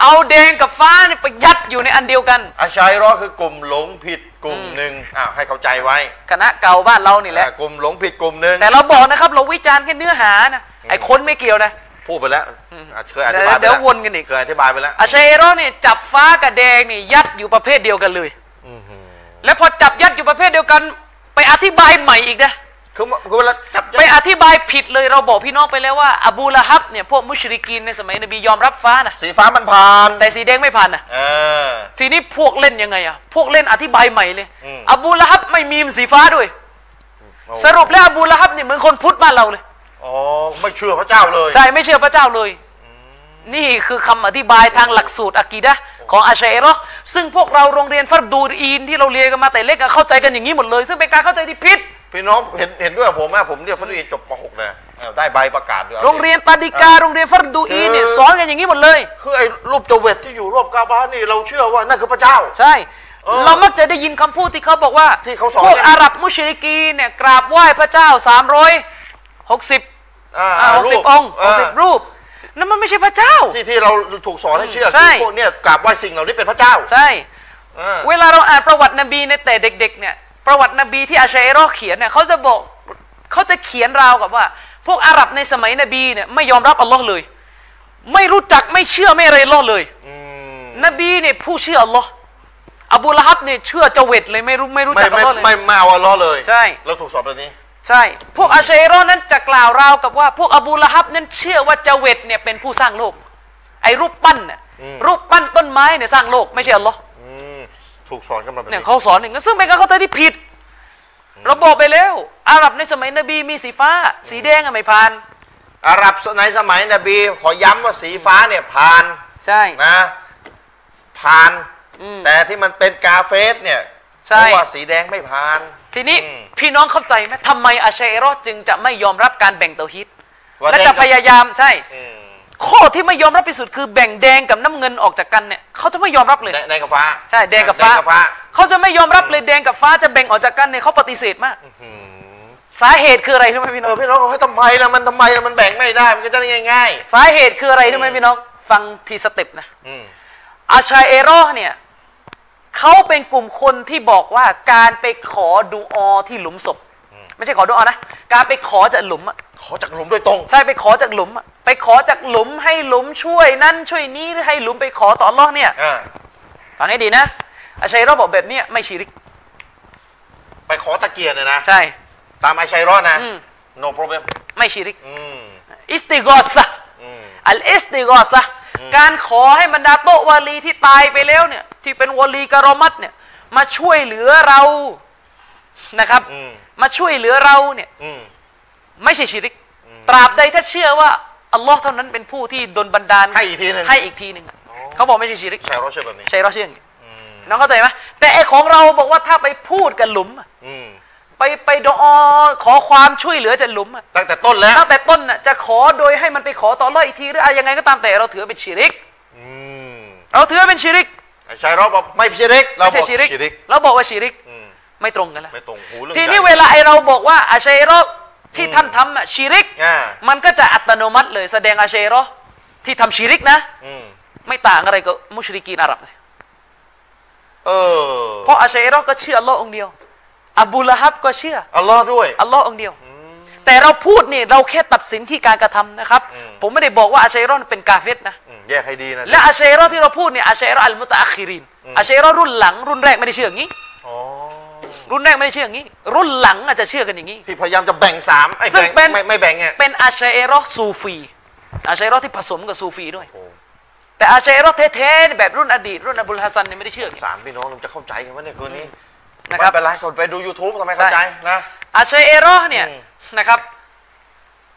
เอาแดงกับฟ้าเนี่ยไปยัดอยู่ในอันเดียวกัน อาชัยรอคือกลุ่มหลงผิดกลุ่มหนึ่งอ่าให้เข้าใจไว้ คณะเก่าบ้านเรานี่แหละอ่ากลุ่มหลงผิดกลุ่มหนึ่งแต่เราบอกนะครับ เราวิจารณ์แค่เนื้อหานะ ไอ้คนไม่เกี่ยวนะ พูดไปแล้วอะเคยอธิบายไปเดี๋ยวแล้ววนกันอีก เคยอธิบายไปแล้วอาชัยรอห์เนี่ยจับฟ้ากับแดงนี่ยัดอยู่ประเภทเดียวกันเลยอื้อหือแล้วพอจับยัดอยู่ประเภทเดียวกัน ไปอธิบายใหม่อีกนะคือคือเวลาจับไปอธิบายผิดเลยเราบอกพี่น้องไปแล้วว่าอบูละฮับเนี่ยพวกมุชริกีนในสมัยนบียอมรับฟ้านะสีฟ้ามันผ่าน แต่สีแดงไม่ผ่านนะเออทีนี้พวกเล่นยังไงอะพวกเล่นอธิบายใหม่เลยอืมอบูละฮับไม่มีสีฟ้าด้วย สรุปแล้วอบูละฮับเนี่ยเหมือนคนพุทธบ้านเราเลย อ๋อไม่เชื่อพระเจ้าเลยใช่ไม่เชื่อพระเจ้าเลย นี่คือคำอธิบายทางหลักสูตรอะกีดะห์ของอาชัยรอห์ซึ่งพวกเราโรงเรียนฟัรดูอีนที่เราเรียนกันมาแต่เล็กอะเข้าใจกันอย่างนี้หมดเลย ซึ่งเป็นการเข้าใจที่ผิดพี่น้องเห็นเห็นด้วยกับผมไหมผมเรียนฟันดีจบป .6 เลยเออได้ใบประกาศด้วยโรงเรียนปาดิกาโรงเรียนฟัรดูอีนเนี่ยคือสอนกันอย่างนี้หมดเลยคือไอ้รูปเจเวตที่อยู่รอบกาบานี่เราเชื่อว่านั่นคือพระเจ้า ใช่เออเรามักจะได้ยินคำพูดที่เขาบอกว่าที่เขาสอนพวกกันอาหรับมุชริกีนเนี่ยกราบไหว้พระเจ้า360อ่าอ่าหกสิบรูปองค์หกสิบอ่ารูปนั่นมันไม่ใช่พระเจ้า ที่ที่เราถูกสอนให้เชื่อใช่ คือพวกเนี่ยกราบไหว้สิ่งเหล่านี้เป็นพระเจ้าใช่ อ่า เวลาเราอ่านประวัตินบีในแต่เด็กๆเนี่ยประวัตินบีที่อาชัยรอห์เขียนเนี่ยเขาจะบอกเขาจะเขียนราวกับว่า พวกอาหรับในสมัยนบีเนี่ยไม่ยอมรับอัลลอฮ์เลย ไม่รู้จักไม่เชื่อไม่อะไรอัลลอฮ์เลยอืมนบีเนี่ยผู้เชื่ออัลลอฮ์อบูละฮับเนี่ยเชื่อเจเวตเลยไม่รู้ไม่รู้ไม่จักอัลไม่ลอฮ์เลย ไม่ไม่เอาอัลเลอฮ์เลยใช่ เราถูกสอนแบบนี้ ใช่ พวกอาชัยรอห์นั้นจะกล่าวราวกับว่า พวกอบูละฮับนั้นเชื่อว่าเจเวตเนี่ยเป็นผู้สร้างโลก ไอ้รูปปั้นเนี่ยอืมรูปปั้นต้นไม้เนี่ยสร้างโลกไม่ใช่อัลลอฮ์อืมถูกสอนกันมาแบบเนี่ยนี้เขาสอนอย่างนั้นซึ่งเป็นการเข้าใจที่ผิดเราบอกไปแล้ว อาหรับในสมัยนบีมีสีฟ้า สีแดงอะไม่ผ่าน อาหรับในสมัยนบี ขอย้ำว่าสีฟ้าเนี่ยผ่าน ใช่นะผ่านอืมแต่ที่มันเป็นกาเฟสเนี่ยใช่เพราะว่าสีแดงไม่ผ่าน ทีนี้อืมพี่น้องเข้าใจไหมทำไมอาชัยรอห์จึงจะไม่ยอมรับการแบ่งเตาฮิดว่าและแดงจะกับพยายามใช่อืมข้อที่ไม่ยอมรับที่สุดคือแบ่งแดงกับน้ำเงินออกจากกันเนี่ยเขาจะไม่ยอมรับเลยแดงแดงกับฟ้าใช่แดงกับฟ้าแดงกับฟ้าเขาจะไม่ยอมรับเลยแดงกับฟ้าจะแบ่งออกจากกันเนี่ยเขาปฏิเสธมากอืมสาเหตุคืออะไรรู้ไหมพี่เอน้อองพี่น้องบอกให้ทำไมล่ะมันทำไมล่ะมันแบ่งไม่ได้มันก็จะได้ง่ายสาเหตุคืออะไรรู้ไหมพี่น้องฟังทีสเต็ปนะๆอืมอาชัยเอรอห์เนี่ย เขาเป็นกลุ่มคนที่บอกว่าการไปขอดูออที่หลุมศพ ไม่ใช่ขอดูออนะ การไปขอจากหลุมอะขอจากหลุมโดยตรง ใช่ไปขอจากหลุมอะไปขอจากหลุมให้หลุมช่วยนั่นช่วยนี้หรือให้หลุมไปขอต่ออัลลอฮ์เนี่ยอ่าฟังให้ดีนะอาชัยเอรอห์บอกแบบเนี้ยไม่ชิริก ไปขอตะเกียร์เนี่ยนะ ใช่ ตามไอชัยรอดนะ อืม no problem ไม่ชิริก อืมاستغاثة อืม الاستغاثة การขอให้บรรดาโตะวาลีที่ตายไปแล้วเนี่ย ที่เป็นวาลีกะรอมัตเนี่ย มาช่วยเหลือเรานะครับอืมมาช่วยเหลือเราเนี่ยอืมไม่ใช่ชิริก ตราบใดถ้าเชื่อว่าอัลลอฮ์เท่านั้นเป็นผู้ที่ดลบันดาลให้อีกทีหนึ่งให้อีกทีหนึ่งอะเขาบอกไม่ใช่ชิริกชัยรอดเชื่อแบบนี้ใช่เราเชื่ออย่างนี้น้องเข้าใจไหมแต่ไอของเราบอกว่าถ้าไปพูดกับหลุมอะอืม ไปไปดอขอความช่วยเหลือจากหลุมอะตั้งแต่ต้นแล้วตั้งแต่ต้นน่ะจะขอโดยให้มันไปขอต่ออัลลอฮ์อีกทีหรืออะไรยังไงก็ตามแต่เราถือว่าเป็นชิริกอืมเราถือว่าเป็นชิริกไอชัยรอดบอกไม่ชิริกเราไม่บใช่อกชิริกชิริกเราบอกว่าชิริกอืมไม่ตรงกันแล้วไม่ตรงหูเรื่องทีนี้ใหญ่เวลาไอเราบอกว่าอาชัยรอที่ท่านทำอะชิริกอ่ามันก็จะอัตโนมัติเลยแสดงอาชัยรอที่ทำชิริกนะอืมไม่ต่างอะไรกับมุชริกีนอาหรับเลยเออเพราะอาชัยรอก็เชื่ออัลลอฮ์องค์เดียว อบูละฮับก็เชื่อ อัลลอฮ์ด้วย อัลลอฮ์องค์เดียว แต่เราพูดนี่เราแค่ตัดสินที่การกระทำนะครับ ผมไม่ได้บอกว่าอาชัยรอเป็นกาเฟตนะอืมแยกให้ดีนะ และอาชัยรอที่เราพูดเนี่ยอาชัยรออัลมุตะอัคิรินอาชัยรอรุ่นหลัง รุ่นแรกไม่ได้เชื่ออย่างนี้อ๋อรุ่นแรกไม่ได้เชื่ออย่างนี้ รุ่นหลังอาจจะเชื่อกันอย่างนี้ที่พยายามจะแบ่งสามไอ้ซึ่งแบ่งเป็นไม่ไม่แบ่งไงเป็นอาชัยรอซูฟีอาชัยรอที่ผสมกับซูฟีด้วยโอ้แต่อาชัยรอแท้ๆแบบรุ่นอดีตรุ่นอบุลฮัสซันเนี่ยไม่ได้เชื่ออย่างนี้สามพี่น้องเราจะเข้าใจกันว่าเนี่ยคืนนี้ นะครับไม่เป็นไรคนไปดู YouTube ทำไมเข้าใจนะอาชัยรอเนี่ยอืมนะครับ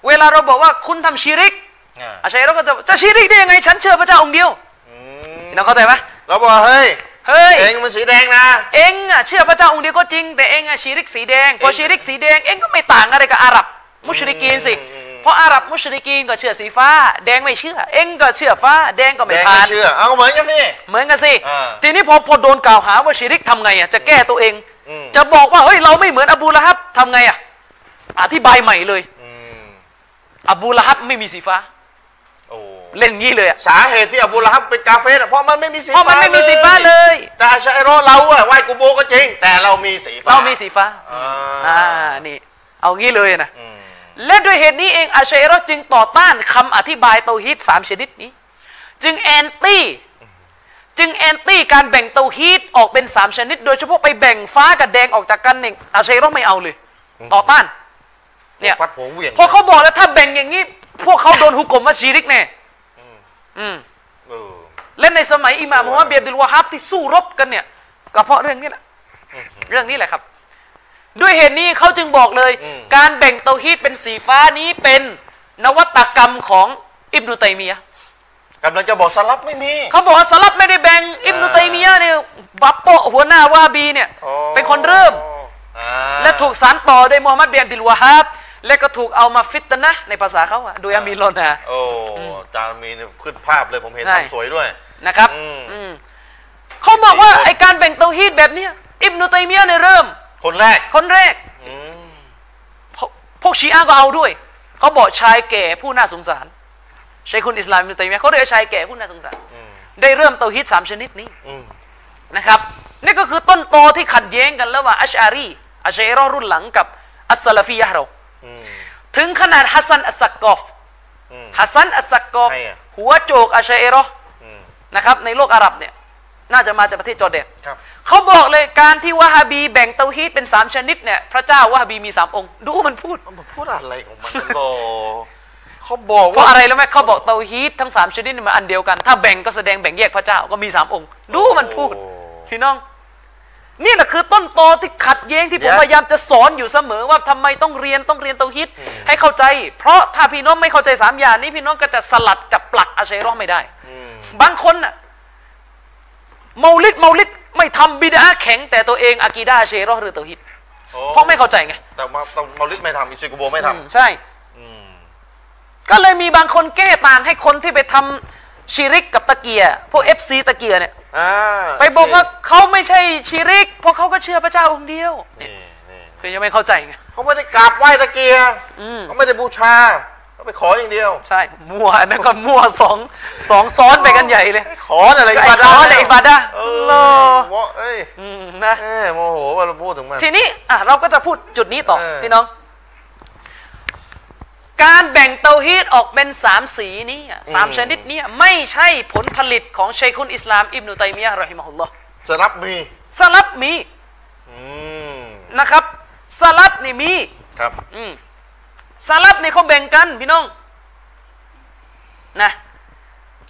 เวลาเราบอกว่าคุณทำชิริกอ่าอาชัยรอก็จะจะชิริกได้ยังไง ฉันเชื่อพระเจ้าองค์เดียวอืมพี่น้องเข้าใจไหมเราบอกเฮ้ยเฮ้ยเองมันสีแดงนะ เองอะเชื่อพระเจ้าองค์เดียวก็จริง แต่เองอะชิริกสีแดงพอเองชิริกสีแดงเองก็ไม่ต่างอะไรกับอาหรับ มุชริกีนสิอืมอืม เพราะอาหรับมุชริกีนก็เชื่อสีฟ้า แดงไม่เชื่อ เองก็เชื่อฟ้า แดงก็แดไม่งผ่าไม่นเชื่อ เอาก็เหมือนกันนี่ เหมือนกันสิอ่าทีนี้พอพอโดนกล่าวหาว่าชิริกทำไงอะจะแก้ตัวเอง อืม จะบอกว่าเฮ้ยเราไม่เหมือนอบูละฮับทำไงอะอธิบายใหม่เลย อืมอบูละฮับไม่มีสีฟ้า โอ้เล่นงี้เลยอะสาเหตุที่อบูละฮับเป็นกาเฟสอะเพราะมันไม่มีสีเพราะมันไม่มีสีฟ้าเลย แต่อาชัยรอเราอะไหว้กูโบก็จริง แต่เรามีสีฟ้าเรามีสีฟ้าอ่าอ่านี่ เอางี้เลยนะ อืม และด้วยเหตุนี้เองอาชัยรอจึงต่อต้านคำอธิบายเตาฮีดสามชนิดนี้ จึงแอนตี้จึงแอนตี้การแบ่งเตาฮีดออกเป็นสามชนิด โดยเฉพาะไปแบ่งฟ้ากับแดงออกจากกันเนี่ยอาชัยรอไม่เอาเลย ต่อต้านเนี่ยฟัดหัวเหวี่ยงเพราะเขาบอกแล้วถ้าแบ่งอย่างนี้ พวกเขาโดนหุกกลมว่าชีริกแน่อืมเออและในสมัยอิหม่ามมุฮัมมัดเบียบิลวาฮับที่สู้รบกันเนี่ย ก็เพราะเรื่องนี้แหละเรื่องนี้แหละครับ ด้วยเหตุนี้เขาจึงบอกเลย การแบ่งเตาฮีดเป็นสีฟ้านี้เป็นนวัตกรรมของอิบนุตัยมียะห์กำลังจะบอกสลับไม่มีเขาบอกว่าสลับไม่ได้แบ่งอิบนุตัยมียะห์เนี่ยบัปโปะหัวหน้าวาฮาบีเนี่ยอ๋อเป็นคนเริ่มอ่าและถูกสานต่อโดยมูฮัมหมัดเบียบิลวาฮับและก็ถูกเอามาฟิตนะห์ในภาษาเขาอะโดยอามีนโลนาโอ้อาจารย์มีเนี่ยขึ้นภาพเลยผมเห็นใช่ทำสวยด้วยนะครับอืมอืมเขาบอกว่าสี่คนไอการแบ่งเตาฮีดแบบเนี้ยอิบนุตัยมียะห์เนี่ยเริ่ม คนแรกคนแรกอืมพวกพวกชีอะห์ก็เอาด้วย เขาบอกชายแก่ผู้น่าสงสารชัยคุลอิสลามอิบนุตัยมียะห์เขาเรียกชายแก่ผู้น่าสงสารอืมได้เริ่มเตาฮีดสามชนิดนี้อืมนะครับนี่ก็คือต้นตอที่ขัดแย้งกันระหว่างอัชอารีอะชาอิเราะห์รุ่นหลังกับอัสซาลาฟียะห์เราอืมถึงขนาดฮัสซันอัสซักกอฟอืมฮัสซันอัสซักกอฟใครอะหัวโจกอัชเอรออืมนะครับในโลกอาหรับเนี่ย น่าจะมาจากประเทศจอร์แดนครับเขาบอกเลยการที่วะฮาบีแบ่งเตาฮีดเป็นสามชนิดเนี่ยพระเจ้าวะฮาบีมีสามองค์ ดูมันพูดมันพูดอะไรของมันกันโลเขาบอกเพราะว่าอะไรรู้ไหมเขาบอกเตาฮีดทั้งสามชนิดนี่มันอันเดียวกัน ถ้าแบ่งก็แสดงแบ่งแยกพระเจ้าก็มีสามองค์ ดูมันพูดโอ้พี่น้อง นี่แหละคือต้นตอที่ขัดแย้งที่ผมเดี๋ยวพยายามจะสอนอยู่เสมอว่าทำไมต้องเรียนต้องเรียนเตาฮีดให้เข้าใจ เพราะถ้าพี่น้องไม่เข้าใจสามอย่างนี้พี่น้องก็จะสะลัฟกับปราชญ์อาชัยรอห์ไม่ได้อืมบางคนน่ะ เมาลิดเมาลิดไม่ทำบิดอะห์แข็ง แต่ตัวเองอากีดาอาชัยรอห์หรือเตาฮีดโอ้เพราะไม่เข้าใจไง แต่เมาแต่เมาลิดไม่ทำอิซิกุโบไม่ทำอืมใช่อืมก็เลยมีบางคนแก้ต่างให้คนที่ไปทำชิริกกับตะเกียร์พวก FC ตะเกียร์เนี่ยอ่าไปบอกว่าเขาไม่ใช่ชิริก เพราะเขาก็เชื่อพระเจ้าองค์เดียวเนี่ยนี่นี่คือยังไม่เข้าใจไงเขาไม่ได้กราบไหว้ตะเกียร์อืมเขาไม่ได้บูชาเขา ไปขออย่างเดียว ใช่มั่วอันนั่นก็มั่วสองสองซ้อนไปกันใหญ่เลย ขออะไรไอ้ขออะไรอิบาดะห์เอโลอวะเอ้ยอืมนะเอ้ยโมโหว่าเราพูดถึงมันทีนี้อะเราก็จะพูดจุดนี้ต่อเออพี่น้อง การแบ่งเตาฮีดออกเป็นสามสีนี้อะสามชนิดเนี้ไม่ใช่ผลผลิตของชัยคุนอิสลามอิบนุตัยมียะห์รอฮิมะฮุลลอฮ์จะรับมีสลับมีอืมนะครับสลับนี่มีครับ อืม สลับนี่เขาแบ่งกันพี่น้องนะ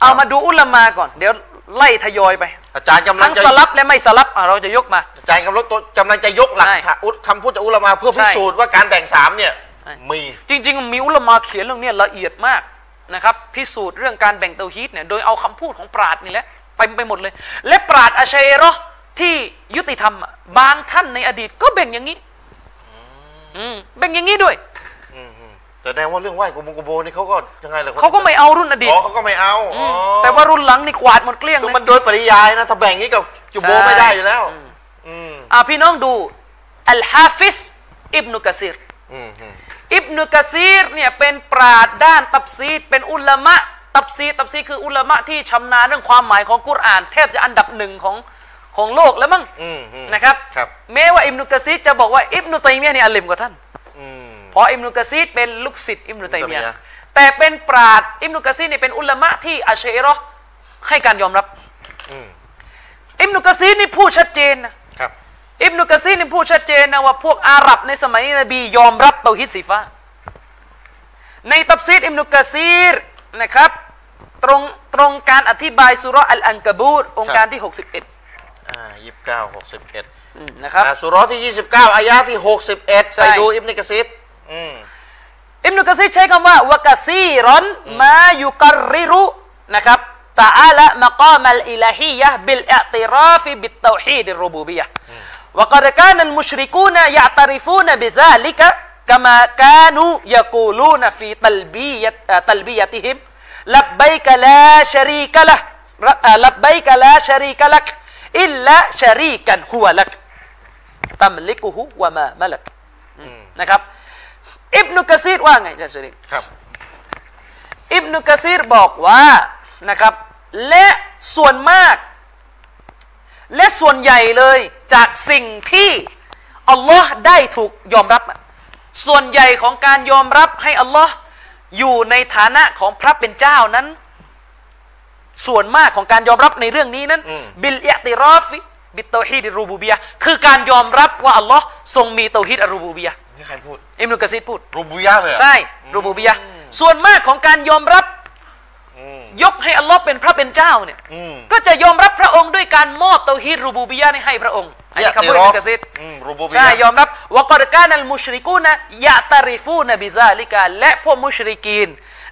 เอามาดูอุลามาก่อน เดี๋ยวไล่ทยอยไป อาจารย์กำลัทั้งงจะสลับและไม่สลับอะเราจะยกมา อาจารย์กำลังตัวกำลังจะยกหลักใช่ฐานอุคำพูดจากอุลามาเพื่อใช่พิสูจน์ว่าการแบ่งสามเนี่ยใช่มีจริง ๆ มีอุลามาเขียนเรื่องเนี้ยละเอียดมากนะครับ พิสูจน์เรื่องการแบ่งเตาฮีดเนี่ยโดยเอาคำพูดของปราดนี่แหละไปไปหมดเลย และปราชญ์อาชัยเอรอห์ที่ยุติธรรมอะบางท่านในอดีตก็แบ่งอย่างนี้อืมแบ่งอย่างนี้ด้วยอืมอืม แต่แสดงว่าเรื่องไหว้กุมงกุโบนี่เขาก็ยังไงล่ะเขาก็ไม่เอารุ่นอดีตอ๋อเขาก็ไม่เอาอ๋อแต่ว่ารุ่นหลังนี่กวาดหมดเกลี้ยงคือเลยมันโดยปริยายนะถ้าแบ่งงี้กับกุโบใช่ไม่ได้อยู่แล้วอืมอะพี่น้องดูอัลฮาฟิสอิบนุกะซีรอืมอืมอิบนุกะซีรเนี่ยเป็นปราชญ์ด้านตัฟซีรเป็นอุลามะตับซีดตับซีดคืออุลามะที่ชำนาญเรื่องความหมายของกุรอาน แทบจะอันดับหนึ่งของของโลกแล้วมั้งอืมอืมนะครับครับ แม้ว่าอิบนุกะซีดจะบอกว่าอิบนุตัยมียะห์นี่อัลลิมกว่าท่านอืม เพราะอิบนุกะซีดเป็นลูกศิษย์อิบนุตัยมียะอิบนุตัยมียะห์ห์แต่เป็นปราดอิบนุกะซีดนี่เป็นอุลามะที่อาชัยเรอห์ให้การยอมรับอืมอิบนุกะซีดนี่พูดชัดเจนนะครับอิบนุกะซีดนี่พูดชัดเจนนะว่าพวกอาหรับในสมัยนบียอมรับเตาฮิดสีฟ้า ในตัฟซีรอิบนุกะซีรนะครับ ตรงตรงการอธิบายสุเราะห์อัลอันกะบูตโองการที่ 61อ่ายี่สิบเก้าหกสิบเอ็ดอืมนะครับอ่าสุเรอที่ยี่สิบเก้าอายะที่หกสิบเอ็ดใช่ไปดูอิบนิกะซิด อืม อิบนุกะซีรใช้คำว่าวะกะซีรอนมายุกรริรุนะครับตะอาละมะกามัลอิลาฮียะห์บิลอิอติราฟิบิตเตาฮีดรุบูบียะห์ وقد كان المشركون يعترفون بذلك كما كانوا يقولون في تلبية تلبيتهم لبيك لا شريك له لبيك لا شريك لك إلا شريكا هو لك تملكه وما ملك นะครับ อิบนุกะซีรว่าไงอาจารย์ชริฟครับ อิบนุกะซีรบอกว่านะครับ และส่วนมาก และส่วนใหญ่เลยจากสิ่งที่อัลลอฮ์ได้ถูกยอมรับอะส่วนใหญ่ของการยอมรับให้อัลลอฮ์อยู่ในฐานะของพระเป็นเจ้านั้น ส่วนมากของการยอมรับในเรื่องนี้นั้นอืมبالاعتراف بتوحيد الربوبية คือการยอมรับว่าอัลลอฮ์ทรงมีเตาฮีดอรูบูบียะห์ นี่ใครพูด อิบนุกะซีรพูด รูบุยะเลยเหรอใช่รูบูบียะห์ส่วนมากของการยอมรับอืมยกให้อัลลอฮ์เป็นพระเป็นเจ้าเนี่ยอืมก็จะยอมรับพระองค์ด้วยการมอบเตาฮีดรูบูบียะห์นี้ให้พระองค์อันนี้คำพูดอิบนุกะซีรอืมรูบุบิยะใช่ยอมรับวกอดกานัลมุชริกูนะยะตาริฟูนบิซาลิกาและพวกมุชริกีน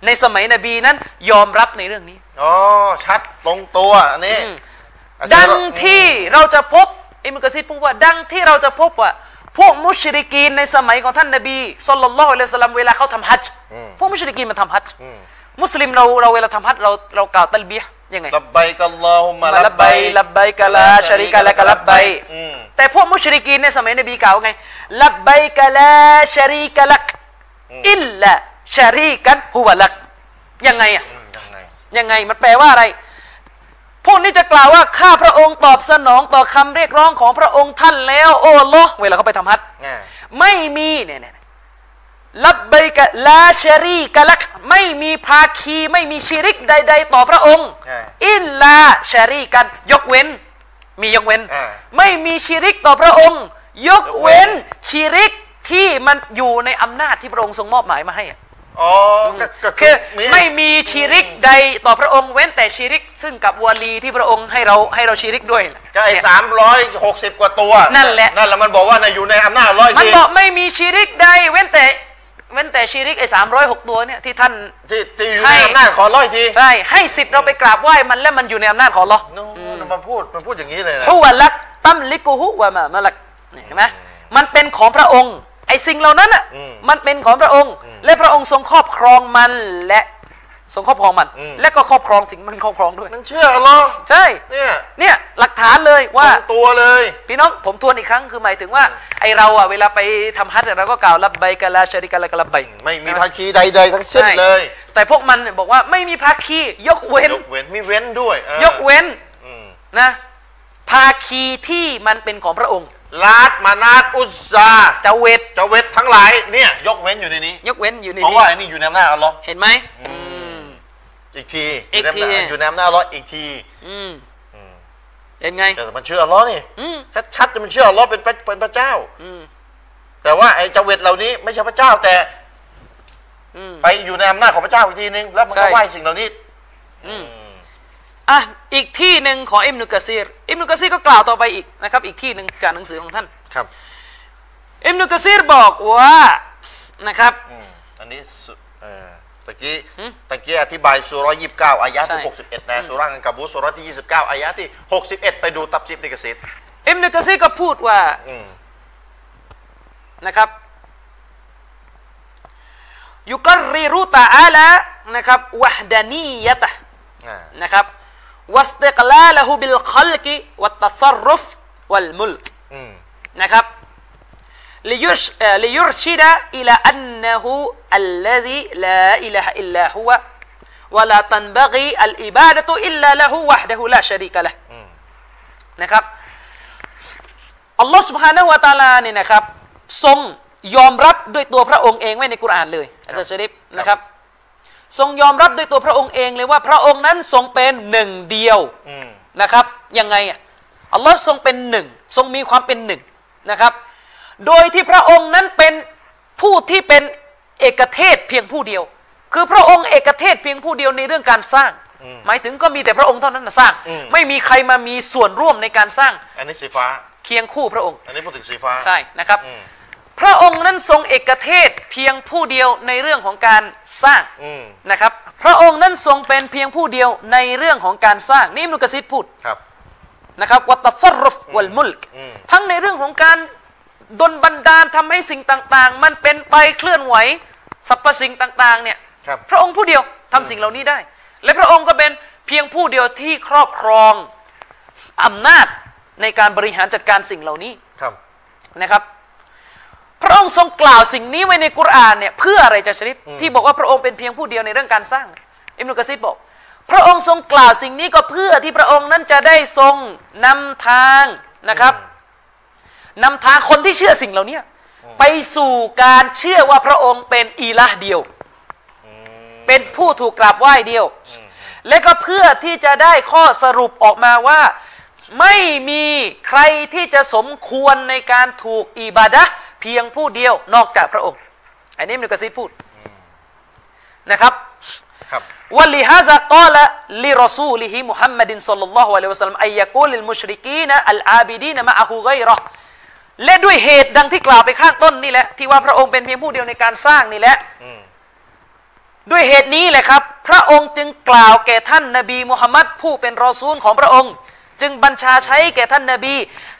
ในสมัยนบีนั้นยอมรับในเรื่องนี้ อ๋อ ชัดตรงตัว อันนี้อืมอาจารย์ดังที่เราจะพบอิมุกะซีดพูดว่าดังที่เราจะพบว่า พวกมุชริกีนในสมัยของท่านนบีสุลต่านละฮ์อะลัยฮิวะสัลลัมเวลาเขาทำฮัจญ์พวกมุชริกีนมาทำฮัจญ์อืมมุสลิมเราเราเวลาทำฮัจญ์เราเรากล่าวตัลบียะห์ยังไงลับไบกัลลอฮุมะลับไบลับไบกะลาชะริกะละกะลับไบอืมแต่พวกมุชริกีนในสมัยนบีกล่าวว่าไงลับไบกะลาชะรีกะลักอิลละชารีกันฮุวะลักยังไงอะอืมยังไงยังไงมันแปลว่าอะไร พวกนี้จะกล่าวว่าข้าพระองค์ตอบสนองต่อคำเรียกร้องของพระองค์ท่านแล้ว โอ้ลอเวลาเขาไปทำฮัจญ์อ่าไม่มีเนี่ยเนี่ยลับเบกะลาชารีกะลักไม่มีภาคีไม่มีชิริกใด ๆ ต่อพระองค์อ่าอิลลาชารีกันยกเว้น มียกเว้นอ่าไม่มีชิริกต่อพระองค์ ยกเว้นชิริกที่มันอยู่ในอำนาจที่พระองค์ทรงมอบหมายมาให้ อะอ๋อก็ก็คือไม่มีชิริกใดต่อพระองค์เว้นแต่ชิริก ซึ่งกับวาลีที่พระองค์ให้เราให้เราชิริกด้วยนะก็ไอ้เนี่ยสามร้อยหกสิบกว่าตัวนั่นแหละ นั่นแหละมันบอกว่าในอยู่ในอำนาจร้อยมันทีบอกไม่มีชิริกใดเว้นแต่เว้นแต่ชิริกไอ้สามร้อยหกตัวเนี่ยที่ท่าน ที่ที่อยู่ให้ ในอำนาจขอร้อยทีใช่ให้สิทธิ์เราไปกราบไหว้มันและมันอยู่ในอำนาจของอัลลอฮ์ โน้มันพูดมันพูดอย่างนี้เลยนะ ฮุวะลักตัมลิกุฮุวะมามาลักนี่เห็นไหมมันเป็นของพระองค์ ไอ้สิ่งเหล่านั้นอะอืมมันเป็นของพระองค์ และพระองค์ทรงครอบครองมันและทรงครอบครองมันอืมและก็ครอบครองสิ่งมันครอบครองด้วยมันเชื่ออัลลอฮ์ใช่เนี่ยเนี่ยหลักฐานเลยว่าตรงตัวเลย พี่น้องผมทวนอีกครั้งคือหมายถึงว่าไอเราอะเวลาไปทำฮัจญ์อะเราก็กล่าวรับใบกะลาชริกะละกะลับใบไม่มีภาคีใดๆทั้งสิ้นใช่เลย แต่พวกมันเนี่ยบอกว่าไม่มีภาคียกเว้นยกเว้นมีเว้นด้วยเออยกเว้นอืมนะภาคีที่มันเป็นของพระองค์ ลาดมานาตอุซซาจะเวทเจาเวททั้งหลายเนี่ยยกเว้นอยู่ในนี้ ยกเว้นอยู่ในเพราะนี้ว่าไอ้นี่อยู่ในอำนาจอัลลอฮ์เห็นไหมอืม อีกทีอีกที อยู่ในอำนาจอัลลอฮ์อีกทีอืมเห็นไง แต่มันเชื่ออัลลอฮ์นี่อืมชัดๆจะมันเชื่ออัลลอฮ์เป็นพระเป็นพระเจ้า อืมแต่ว่าไอ้เจาเวทเหล่านี้ไม่ใช่พระเจ้า แต่อืม ไปอยู่ในอำนาจของพระเจ้าอีกทีนึงแล้วมันก็ใช่ไหว้สิ่งเหล่านี้อืม อะอีกที่หนึ่งของอิมนุกะซีรอิมนุกะซีรก็กล่าวต่อไปอีกนะครับ อีกที่หนึ่งจากหนังสือของท่านครับอิมนุกะซีรบอกว่านะครับอืมอันนี้สุเอ่อตะกี้หืมตะกี้อธิบายสุรยี่สิบเก้าอายะใช่ที่หกสิบเอ็ดนะสุราอังกาบูสุรที่ยี่สิบเก้าอายะที่หกสิบเอ็ดไปดูตับซิบนิกสิทธิ์อิมนุกะซีรก็พูดว่าอืมนะครับยุกริรุตาอาลานะครับวะฮดานียะตะ อ่า นะครับวัสติกลาลหูบิลขลกิวัตตัสรุฟวัลมุลก อืม นะครับ ليش ليرشد إلى أنه الذي لا إله إلا هو ولا تنبغي الإبادة إلا له وحده لا شريك له นะครับอัลลอฮ์ سبحانه และ تعالى เนี่ยนะครับ ทรงยอมรับด้วยตัวพระองค์เองไว้ในกุรอานเลยอาจารย์ชริฟนะครับ ทรงยอมรับด้วยตัวพระองค์เองเลยว่าพระองค์นั้นทรงเป็นหนึ่งเดียวอืมนะครับยังไงอะอัลลอฮ์ทรงเป็นหนึ่งทรงมีความเป็นหนึ่งนะครับ โดยที่พระองค์นั้นเป็นผู้ที่เป็นเอกเทศเพียงผู้เดียว คือพระองค์เอกเทศเพียงผู้เดียวในเรื่องการสร้าง หมายถึงก็มีแต่พระองค์เท่านั้นนะสร้าง ไม่มีใครมามีส่วนร่วมในการสร้าง อันนี้สีฟ้าเคียงคู่พระองค์ อันนี้พูดถึงสีฟ้าใช่นะครับอืม พระองค์นั้นทรงเอกเทศเพียงผู้เดียวในเรื่องของการสร้างอืมนะครับ พระองค์นั้นทรงเป็นเพียงผู้เดียวในเรื่องของการสร้างนี่อิมนุกะซิดพูดครับนะครับวัตตัสรุฟวัลมุลกอืมทั้งในเรื่องของการดลบันดาลทำให้สิ่งต่าง ๆ มันเป็นไปเคลื่อนไหวสรรพสิ่งต่างๆเนี่ยครับพระองค์ผู้เดียวทำสิ่งเหล่านี้ได้ และพระองค์ก็เป็นเพียงผู้เดียวที่ครอบครองอำนาจในการบริหารจัดการสิ่งเหล่านี้ครับนะครับ พระองค์ทรงกล่าวสิ่งนี้ไว้ในกุรอานเนี่ยเพื่ออะไรจะชริฟที่บอกว่าพระองค์เป็นเพียงผู้เดียวในเรื่องการสร้างเนี่ยอิมนุกะซีดบอก พระองค์ทรงกล่าวสิ่งนี้ก็เพื่อที่พระองค์นั้นจะได้ทรงนำทางนะครับนำทางคนที่เชื่อสิ่งเหล่านี้ไปสู่การเชื่อว่าพระองค์เป็นอีละห์เดียว เป็นผู้ถูกกราบไหว้เดียว และก็เพื่อที่จะได้ข้อสรุปออกมาว่าไม่มีใครที่จะสมควรในการถูกอิบาดะห์เพียงผู้เดียวนอกจากพระองค์ อันนี้มินกะซีพูดนะครับว่าลิฮะซะกาละลิรอซูลิฮิมุฮัมมัดินสัลลัลลอฮุอะลัยฮิวะสัลลัมอัยยะกูลิลมุชริกีนะอัลอาบิดีนะมะอะฮูไกรอและด้วยเหตุดังที่กล่าวไปข้างต้นนี่แหละที่ว่าพระองค์เป็นเพียงผู้เดียวในการสร้างนี่แหละด้วยเหตุนี้แหละครับ พระองค์จึงกล่าวแก่ท่านนบีมุฮัมมัดผู้เป็นรอซูลของพระองค์ จึงบัญชาใช้แก่ท่านนบี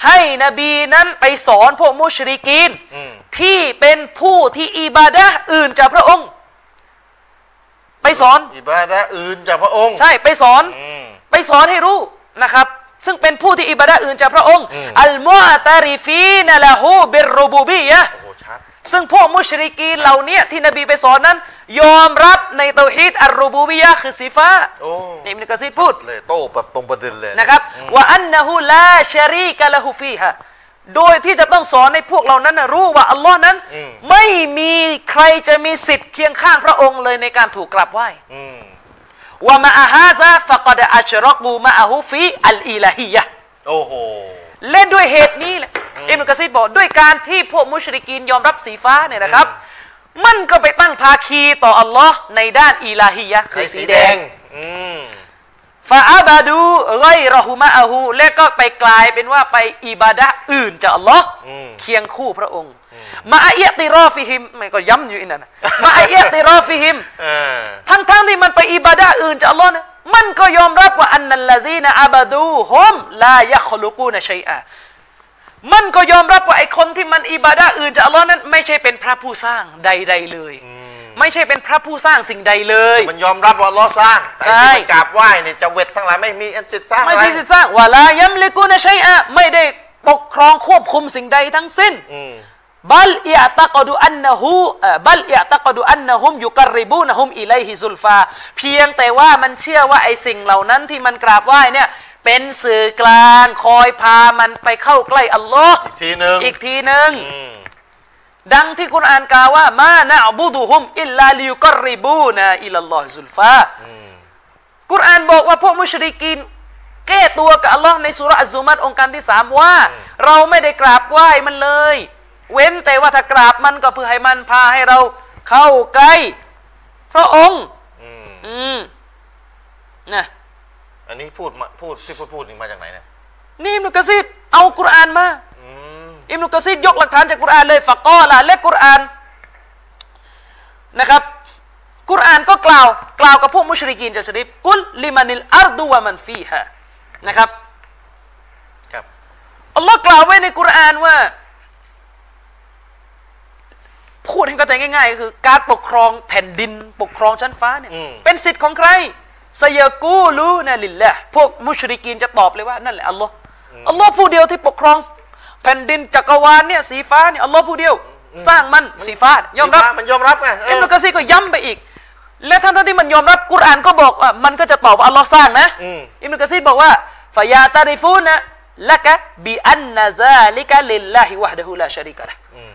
ให้นบีนั้นไปสอนพวกมุชริกีนอืมที่เป็นผู้ที่อิบาดะห์อื่นจากพระองค์ ไปสอนอิบาดะห์อื่นจากพระองค์ ใช่ไปสอนอืมไปสอนให้รู้นะครับ ซึ่งเป็นผู้ที่อิบาดะห์อื่นจากพระองค์อืมอัลมุอตาริฟีนละฮูบิรรูบูบียะห์โอ้โหชัด ซึ่งพวกมุชริกีนเหล่าเนี้ยที่นบีไปสอนนั้น ยอมรับในเตาฮีดอัลรูบูบิยะห์คือสีฟ้าโอ้นี่อิบนุกะซีรพูดเลยโต้แบบตรงประเด็นเลยนะครับว่าอันนะฮูลาชารีกะละฮูฟีฮะโดยที่จะต้องสอนในพวกเรานั้นนะรู้ว่าอัลลอฮ์นั้น ไม่มีใครจะมีสิทธิ์เคียงข้างพระองค์เลยในการถูกกราบไหว้อืมว่ามาอาฮาซาฟะกดอัชรกูมาอาฮูฟีอัลอีลาฮียะห์โอ้โหและด้วยเหตุนี้แหละ อิบนุกะซีรบอกด้วยการที่พวกมุชริกีนยอมรับสีฟ้าเนี่ยนะครับ มันก็ไปตั้งภาคีต่ออัลลอฮ์ในด้านอีลาฮียะห์คือสีแดงอืมฟาอาบาดูไรรหุมะอาหูและก็ไปกลายเป็นว่าไปอิบาดะห์อื่นจากอัลลอฮ์อืมเคียงคู่พระองค์ مع اعترافهم ไม่ก็ย้ำอยู่อีกนั่นนะمع اعترافهم เออทั้งทั้งๆที่มันไปอิบาดะห์อื่นจากอัลลอฮ์นะมันก็ยอมรับว่าأن الذين عبدوهم لا يخلقون شيئا มันก็ยอมรับว่าไอ้คนที่มันอิบาดะห์อื่นจากอัลลอฮ์นั้น ไม่ใช่เป็นพระผู้สร้างใด ๆ เลย ไม่ใช่เป็นพระผู้สร้างสิ่งใดเลย มันยอมรับว่าอัลลอฮ์สร้างแต่ใช่ที่มันกราบไหว้เนี่ยเจว็ดทั้งหลายไม่มีอันสิทธิ์สร้างไม่อะไรใช่สิทธิ์สร้างวะลายัมลิกุนชัยอะไม่ได้ปกครองควบคุมสิ่งใดทั้งสิ้นอืมบัลอิอตักดูอันนะฮูเอ่อบัลอิอตักดูอันนะฮุมยุกริบูนะฮุมอิไลฮิซุลฟา เพียงแต่ว่ามันเชื่อว่าไอ้สิ่งเหล่านั้นที่มันกราบไหว้เนี่ย เป็นสื่อกลางคอยพามันไปเข้าใกล้อัลลอฮ์อีกทีหนึ่งอีกทีหนึ่งอืมดังที่กุรอานกล่าวว่ามานะอบูดุฮุมอิลลาลิยุกริบูนะอิลลอฮิซุลฟาอืมกุรอานบอกว่าพวกมุชริกินแก้ตัวกับอัลลอฮ์ในสุราะห์อัซซุมัตองค์การที่สามว่า เราไม่ได้กราบไหว้มันเลย เว้นแต่ว่าถ้ากราบมันก็เพื่อให้มันพาให้เราเข้าใกล้ พระองค์อืมอืมนะ อันนี้พูดมาพูดที่พูดพูดนี่มาจากไหนเนี่ยนี่อิมนุกะซีดเอากุรอานมาอืมอิมนุกะซีดยกหลักฐานจากกุรอานเลยฟะกอละและกุรอานนะครับกุรอานก็กล่าวกล่าวกับพวกมุชริกีนจะชริบقل لمن الأرض ومن فيها นะครับครับอัลลอฮ์กล่าวไว้ในกุรอานว่า พูดให้เข้าใจง่าย ๆ ก็คือ การปกครองแผ่นดิน ปกครองชั้นฟ้าเนี่ยอืมเป็นสิทธิ์ของใคร سيقولون لله พวกมุชริกีนจะตอบเลยว่านั่นแหละอัลลอฮ์อัลลอฮ์ผู้เดียวที่ปกครองแผ่นดินจักรวาลเนี่ยสีฟ้าเนี่ยอัลลอฮ์ผู้เดียว สร้างมันสีฟ้ายอมรับมันยอมรับไงเออิบอนุกะซีรก็ย้ำไปอีก และทั้งๆที่มันยอมรับกุรอานก็บอกว่ามันก็จะตอบว่าอัลลอฮ์สร้างนะอืมอิบนุกะซีรบอกว่าฟายาตาริฟูนะละกะบิอันนะซาลิกะลิลลาฮิวะฮดะฮูลาชะรีกะละห์อืม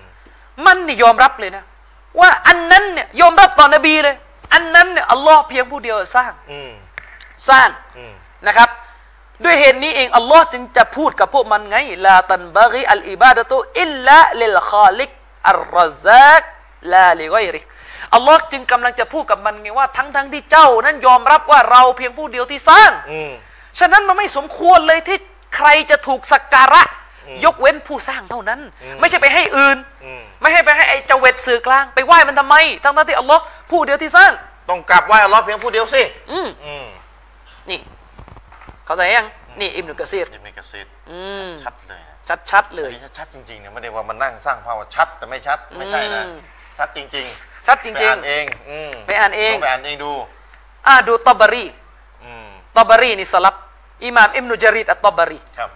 มันนี่ยอมรับเลยนะ ว่าอันนั้นเนี่ยยอมรับต่อนบีเลย อันนั้นเนี่ยอัลลอฮ์เพียงผู้เดียวสร้างอืมสร้างอืมนะครับ ด้วยเหตุนี้เองอัลลอฮ์จึงจะพูดกับพวกมันไงلا تنبغي العبادة إلا للخالق الرازق لا لغيره อัลลอฮ์จึงกำลังจะพูดกับมันไงว่าทั้งทั้งๆที่เจ้า นั้นยอมรับว่าเราเพียงผู้เดียวที่สร้างอืมฉะนั้นมันไม่สมควรเลยที่ใครจะถูกสักการะ ยกเว้นผู้สร้างเท่านั้น ไม่ใช่ไปให้อื่นอืมไม่ให้ไปให้ไอ้เจว็ดสื่อกลาง ไปไหว้มันทำไม ทั้งทั้งๆที่อัลลอฮ์ผู้เดียวที่สร้าง ต้องกราบไหว้อัลลอฮ์เพียงผู้เดียวสิอืมอืมนี่ เข้าใจยังนี่อิบนุกะซีรยิบในกระซิบอืมชัดเลยนะชัดๆเลยอันนี้ชัดจริงๆเนี่ยไม่ได้ว่ามันนั่งสร้างภาพว่าชัดแต่ไม่ชัดไม่ใช่นะอืมชัดจริง ๆ ชัดจริงไปอ่านเองอืมไปอ่านเองต้ไปอ่านเองดูๆอ่าดูตอบารีอืมตอบารีนี่สะลัฟอิหม่ามอิบนุจารีรอัตตอบารีครับ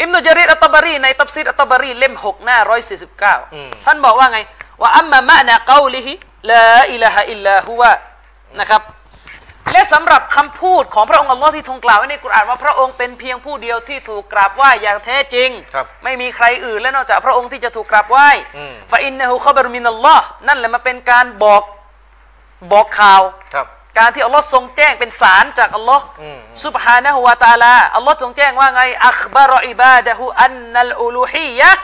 อิบนุจารีรอัตตอบารีในตัฟซีรอัตตอบารีเล่มหกหน้าร้อยสี่สิบเก้าอืมท่านบอกว่าไงوأما معنى قولهลาอิลาฮะอิลลาฮุวะนะครับ และสำหรับคำพูดของพระองค์อัลลอฮ์ที่ทรงกล่าวไว้ในกุรอานว่าพระองค์เป็นเพียงผู้เดียวที่ถูกกราบไหว้อย่างแท้จริงครับไม่มีใครอื่นและนอกจากพระองค์ที่จะถูกกราบไหว้อืมฟาอินนะฮูขบรุมินัลลอฮ์นั่นแหละมาเป็นการบอกบอกข่าวครับ การที่อัลลอฮ์ทรงแจ้งเป็นสารจากอัลลอฮ์อืมซุบฮานะฮูวาตะอาลาอัลลอฮ์ทรงแจ้งว่าไงอัคบารออิบาดะฮูอันนัลอูลูฮียะห์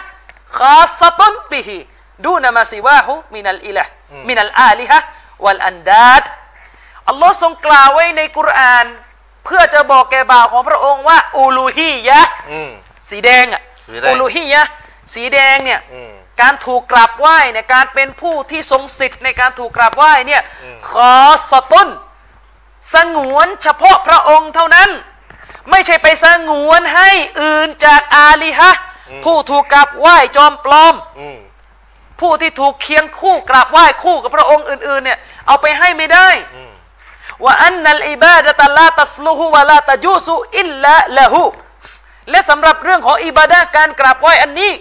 คาสะตุนบิฮิดูนมาซิวาฮูมินัลอิละห์มินัลอาลิฮะวัลอันดาดอัลลอฮ์ทรงกล่าวไว้ในกุรอาน เพื่อจะบอกแก่บ่าวของพระองค์ว่าอูลูฮียะห์อืมสีแดงอะสีแดงอูลูฮียะห์สีแดงเนี่ยอืม การถูกกราบไหว้เนี่ยการเป็นผู้ที่ทรงสิทธิ์ในการถูกกราบไหว้เนี่ยขอสตุนสงวนเฉพาะพระองค์เท่านั้น ไม่ใช่ไปสงวนให้อื่นจากอาลีฮะห์ผู้ถูกกราบไหว้จอมปลอมอืมผู้ที่ถูกเคียงคู่กราบไหว้คู่กับพระองค์อื่นๆเนี่ยเอาไปให้ไม่ได้อืมว่าอันนัลอิบาดะตะลาตัสลุฮุวะลาตะจูซุอิลละละหูและสำหรับเรื่องของอิบาดะห์การกราบไหว้อันนี้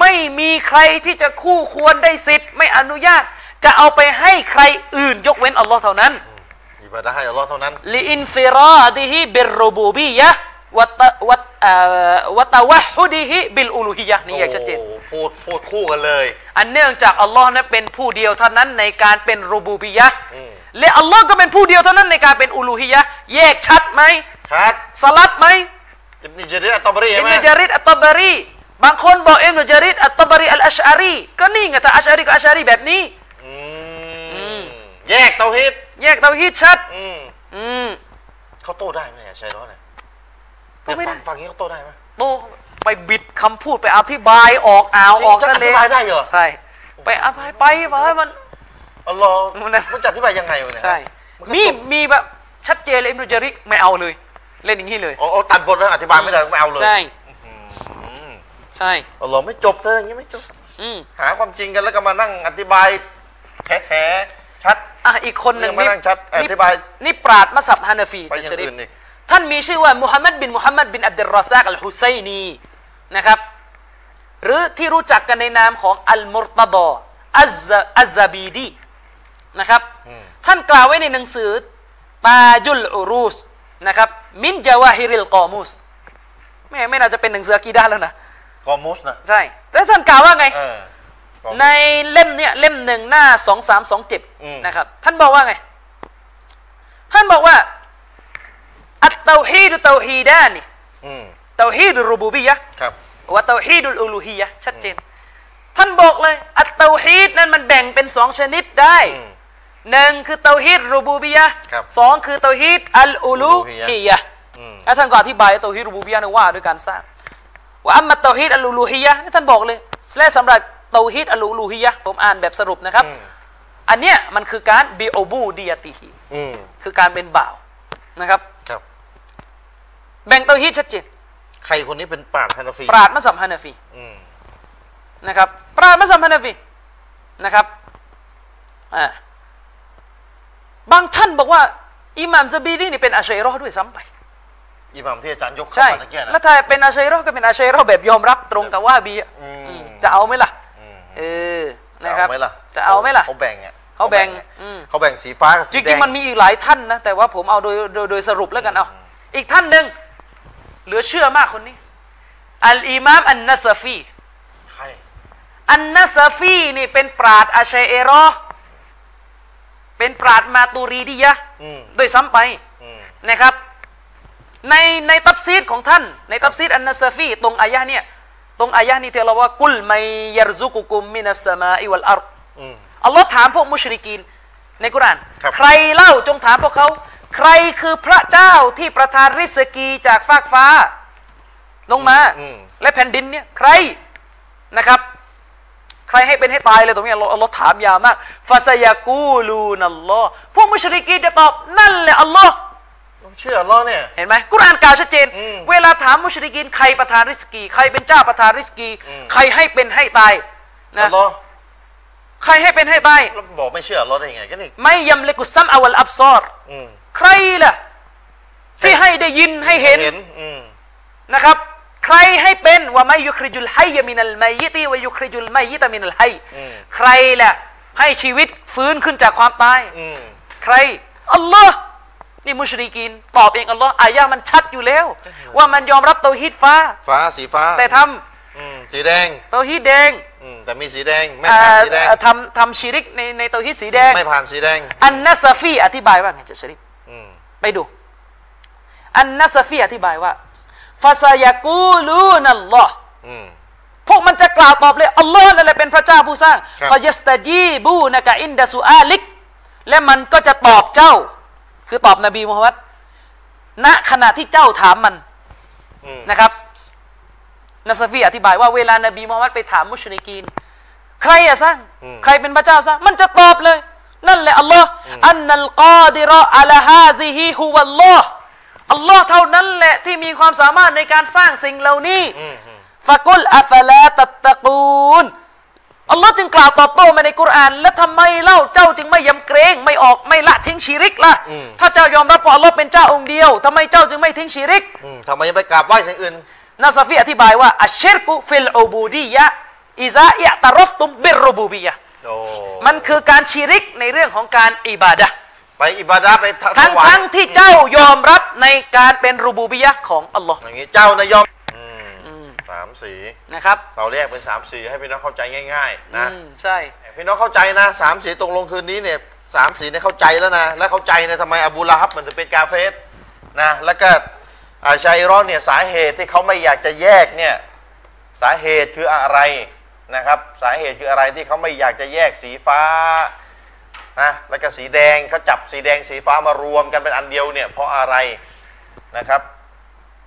ไม่มีใครที่จะคู่ควรได้สิทธิ์ ไม่อนุญาต จะเอาไปให้ใครอื่นยกเว้นอัลลอฮ์เท่านั้นอิบาดะห์ให้อัลลอฮ์เท่านั้นلانفراده بالربوبية وتو เอ่อ وتوحده بالألوهية นี่อย่างชัดเจนโอ้โหพูดพูดคู่กันเลย อันเนื่องจากอัลลอฮ์นั้นเป็นผู้เดียวเท่านั้นในการเป็นรูบูบียะห์อืมและอัลลอฮ์ก็เป็นผู้เดียวเท่านั้นในการเป็นอูลูฮิยะห์แยกชัดไหมชัดสะลัฟไหมอิบนุจารีรอัตตบารีใช่ไหมอิบนุจารีรอัตตบารี บางคนบอกอิบนุจารีรอัตตบารีอัลอัชอารีก็นี่ไงถ้าอัชอารีก็อัชอารีแบบนี้อืมแยกเตาฮิดแยกเตาฮีดชัดอืมอืมเขาโต้ได้ไหมเนี่ยชัยร้อนเนี่ยโต้ไม่ได้ฟังฟังอย่างนี้เขาโต้ได้ไหมโตไปบิดคำพูดไปอธิบายออกอ่าวออกจริงๆทะเลจะอธิบายได้เหรอใช่ไปอธิบายไปไปมันอัลลอฮ์มันนั่นมันจะอธิบายยังไงวะเนี่ยใช่นก็มีจบมีแบบชัดเจนเลยอิบนุจาริดไม่เอาเลย เล่นอย่างนี้เลยอ๋ออ๋อตัดบทแล้วอธิบายไม่ได้ไม่เอาเลยใช่อืม ใช่อัลลอฮ์ไม่จบเธออย่างนี้ไม่จบอืมหาความจริงกันแล้วก็มานั่งอธิบายแท้ๆชัดอะอีกคนหนึ่งยังไม่นั่งชัดอธิบายนี่ปราดมัสฮับฮานาฟีไปอย่างชริฟอื่นอีกท่านมีชื่อว่ามุฮัมมัดบินมุฮัมมัดบินอับดุลรอซากอัลฮุไซนีนะครับ หรือที่รู้จักกันในนามของอัลมุรตดออัซซะอัซซาบีดีนะครับ ท่านกล่าวไว้ในหนังสือตาจุลอุรูสนะครับ من جواهر القاموس ไม่ไม่น่าจะเป็นหนังสืออากีดาแล้วนะ กอมูสนะใช่แต่ท่านกล่าวว่าไงเออกอมูสในเล่มเนี่ยเล่มหนึ่งหน้าสองสามสองเจ็ดอืมนะครับ ท่านบอกว่าไง ท่านบอกว่า التوحيد توحيدان อืม توحيد الربوبية ครับ وتوحيد الألوهية ชัดเจน ท่านบอกเลย อัตเตาฮีดนั้นมันแบ่งเป็นสองชนิดได้อืมหนึ่งคือเตาฮีดรูบูบียะห์ครับสองคือเตาฮีดอัลอูลูอูลูฮีฮียะห์ยะห์อืมแล้วท่านก็อธิบายเตาฮีดรูบูบียะห์นั้นว่าด้วยการสร้าง وأما توحيد الألوهية นี่ท่านบอกเลยและสำหรับเตาฮีดอัลอูลูฮียะห์ผมอ่านแบบสรุปนะครับอืมอันเนี้ยมันคือการبعبوديته อืมคือการเป็นบ่าวนะครับครับ แบ่งเตาฮีดชัดเจนใครคนนี้เป็นปราชญ์ฮานาฟีปราชญ์มัซฮับฮานาฟีอืมนะครับ ปราดมัสยิดฮานาฟีนะครับอ่าบางท่านบอกว่า อิหม่ามซะบีดีนี่เป็นอาชัยรอห์ด้วยซ้ำไป อิหม่ามที่อาจารย์ยกเข้าใช่มาตะเกียนะแล้วถ้าเป็นอาชัยรอห์ก็เป็นอาชัยรอห์แบบยอมรับตรงกับว่าบีอะอืมอืมจะเอาไหมล่ะอืมเออนะครับจะเอาไหมล่ะจะเอาไหมล่ะ เขาแบ่งอะเขาแบ่งอะอืม เขาแบ่งสีฟ้ากับจสีแดริงงๆมันมีอีกหลายท่านนะ แต่ว่าผมเอาโดยโดยโดยสรุปแล้วกันเอาอีกท่านหนึ่งเหลือเชื่อมากคนนี้ อัลอิมามอันนัสฟี ใครอันนัสฟีนี่เป็นปราชญ์อาชาอิเราะห์เป็นปราชญ์มาตูรีดียะห์อืมด้วยซ้ำไป อืมนะครับ ในในตัฟซีรของท่าน ในตัฟซีรอันนัสฟีตรงอายะห์เนี่ยตรงอายะห์นี้ที่เราว่าقل من يرزقكم من السماء والأرضอืมอัลลอฮ์ถามพวกมุชริกีนในกุรอานครับใครเล่าจงถามพวกเขา ใครคือพระเจ้าที่ประทานริสกีจากฟากฟ้า ลงมาอืมและแผ่นดินเนี่ยใครนะครับ ใครให้เป็นให้ตายเลยตรงนี้อัลลอฮ์อัลลอฮ์ถามยาวมากฟาซยากูลูนัลลอฮ์พวกมุชริกีนจะตอบนั่นแหละอัลลอฮ์ต้อง เชื่ออัลลอฮ์เนี่ย เห็นไหมกุรอานกล่าวชัดเจน อืมเวลาถามมุชริกีนใครประทานริสกี ใครเป็นเจ้าประทานริสกี อืม ใครให้เป็นให้ตายอันะลลอฮ์ใครให้เป็นให้ตายแล้วบอกไม่เชื่ออัลลอฮ์ได้ยังไงก็นี่ไม่ยำเลกุซัมอวัลอับซอรอืมใครล่ะ ที่ให้ได้ยินให้เห็น เห็นอืมนะครับใครให้เป็นว่าไม่ยุคริจุลไฮยมินัลไมยิตีวายุคริจุลไมยิตมินัลไฮอืมใครล่ะให้ชีวิตฟื้นขึ้นจากความตาย อืมใครอัลลอฮ์ นี่มุชริกีนตอบเองอัลลอฮ์อายะห์มันชัดอยู่แล้ว ว่ามันยอมรับเตาฮีดฟ้า ฟ้าสีฟ้า แต่ทอืมสีแดงำเตาฮีดแดงอืมแต่มีสีแดงไม่เอ่ผ่านอสีแดงเอ่อทำทำชิริกในในเตาฮีดสีแดง ไม่ผ่านสีแดง อันนัสฟีอธิบายว่าไงจะชริฟอืมไปดู อันนัสฟีอธิบายว่าฟาซายากูลูนัลลอฮ์อืมพวกมันจะกล่าวตอบเลยอัลลอฮ์นั่นแหละเป็นพระเจ้าผู้สร้างครับฟายัสตาจีบูนะกะอินดาสุอาลิก และมันก็จะตอบเจ้า คือตอบนบีมุฮัมมัดณขณะที่เจ้าถามมันอืมนะครับนัสฟีอธิบายว่าเวลานบีมุฮัมมัดไปถามมุชริกีน ใครอะสร้างใครเป็นพระเจ้าสร้างมันจะตอบเลย นั่นแหละอัลลอฮ์أن القادر على هذه هو اللهอัลลอฮ์เท่านั้นแหละที่มีความสามารถในการสร้างสิ่งเหล่านี้อืมอืมفقل أفلا تتقون อัลลอฮ์จึงกล่าวตอบโต้มาในกุรอาน แล้วทำไมเล่าเจ้าจึงไม่ยำเกรง ไม่ออกไม่ละทิ้งชีริกล่ะ ถ้าเจ้ายอมรับว่าอัลลอฮ์เป็นเจ้าองค์เดียวทำไมเจ้าจึงไม่ทิ้งชีริกอืมทำไมยังไปกราบไหว้สิ่งอื่นนาซาฟีอธิบายว่าالشرك في العبودية إذا اعترفتم بالربوبيةโอ้มันคือการชีริกในเรื่องของการอิบาดะห์ไปอิบาดะห์ไปถทั้งถวายทั้งที่เจ้ายอมรับในการเป็นรูบูบียะห์ของอัลลอฮ์อย่างนี้เจ้านายยอมอืมอืม สามสีนะครับ เราเรียกเป็นสามสีให้พี่น้องเข้าใจง่าย ๆ นะอืมใช่ พี่น้องเข้าใจนะสามสีตรงลงคืนนี้เนี่ยสามสีเนี่ยเข้าใจแล้วนะและเข้าใจนะทำไมอบูละฮับมันถึงเป็นกาเฟสนะแล้วก็อาชัยรอนเนี่ยสาเหตุที่เขาไม่อยากจะแยกเนี่ยสาเหตุคืออะไรนะครับ สาเหตุคืออะไรที่เขาไม่อยากจะแยกสีฟ้านะแล้วก็สีแดงเขาจับสีแดงสีฟ้ามารวมกันเป็นอันเดียวเนี่ยเพราะอะไรนะครับ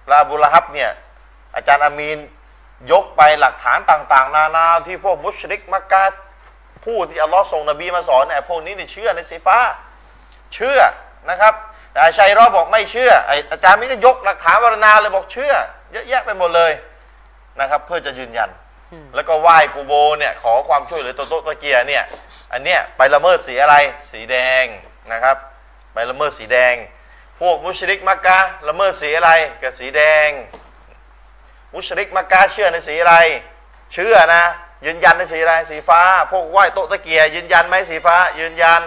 แล้วอบูละฮับเนี่ย อาจารย์อามีนยกไปหลักฐานต่าง ๆ นานาที่พวกมุชริกมักกะผู้ที่อัลลอฮ์ส่งนบีมาสอนเนี่ยพวกนี้นี่เชื่อในสีฟ้า เชื่อนะครับแต่อาชัยรอบอกไม่เชื่อไออาจารย์มิก็ยกหลักฐานวรณาเลยบอกเชื่อ เยอะแยะไปหมดเลยนะครับ เพื่อจะยืนยัน แล้วก็ไหว้กูโบเนี่ยขอความช่วยเหลือตัวโตะตะเกียเนี่ยอันเนี้ยไปละเมิดสีอะไรสีแดงนะครับ ไปละเมิดสีแดง พวกมุชริกมักกะละเมิดสีอะไรกับสีแดง มุชริกมักกะเชื่อในสีอะไร เชื่อนะ ยืนยันในสีอะไรสีฟ้า พวกไหว้โต๊ะตะเกียยืนยันไหมสีฟ้า ยืนยัน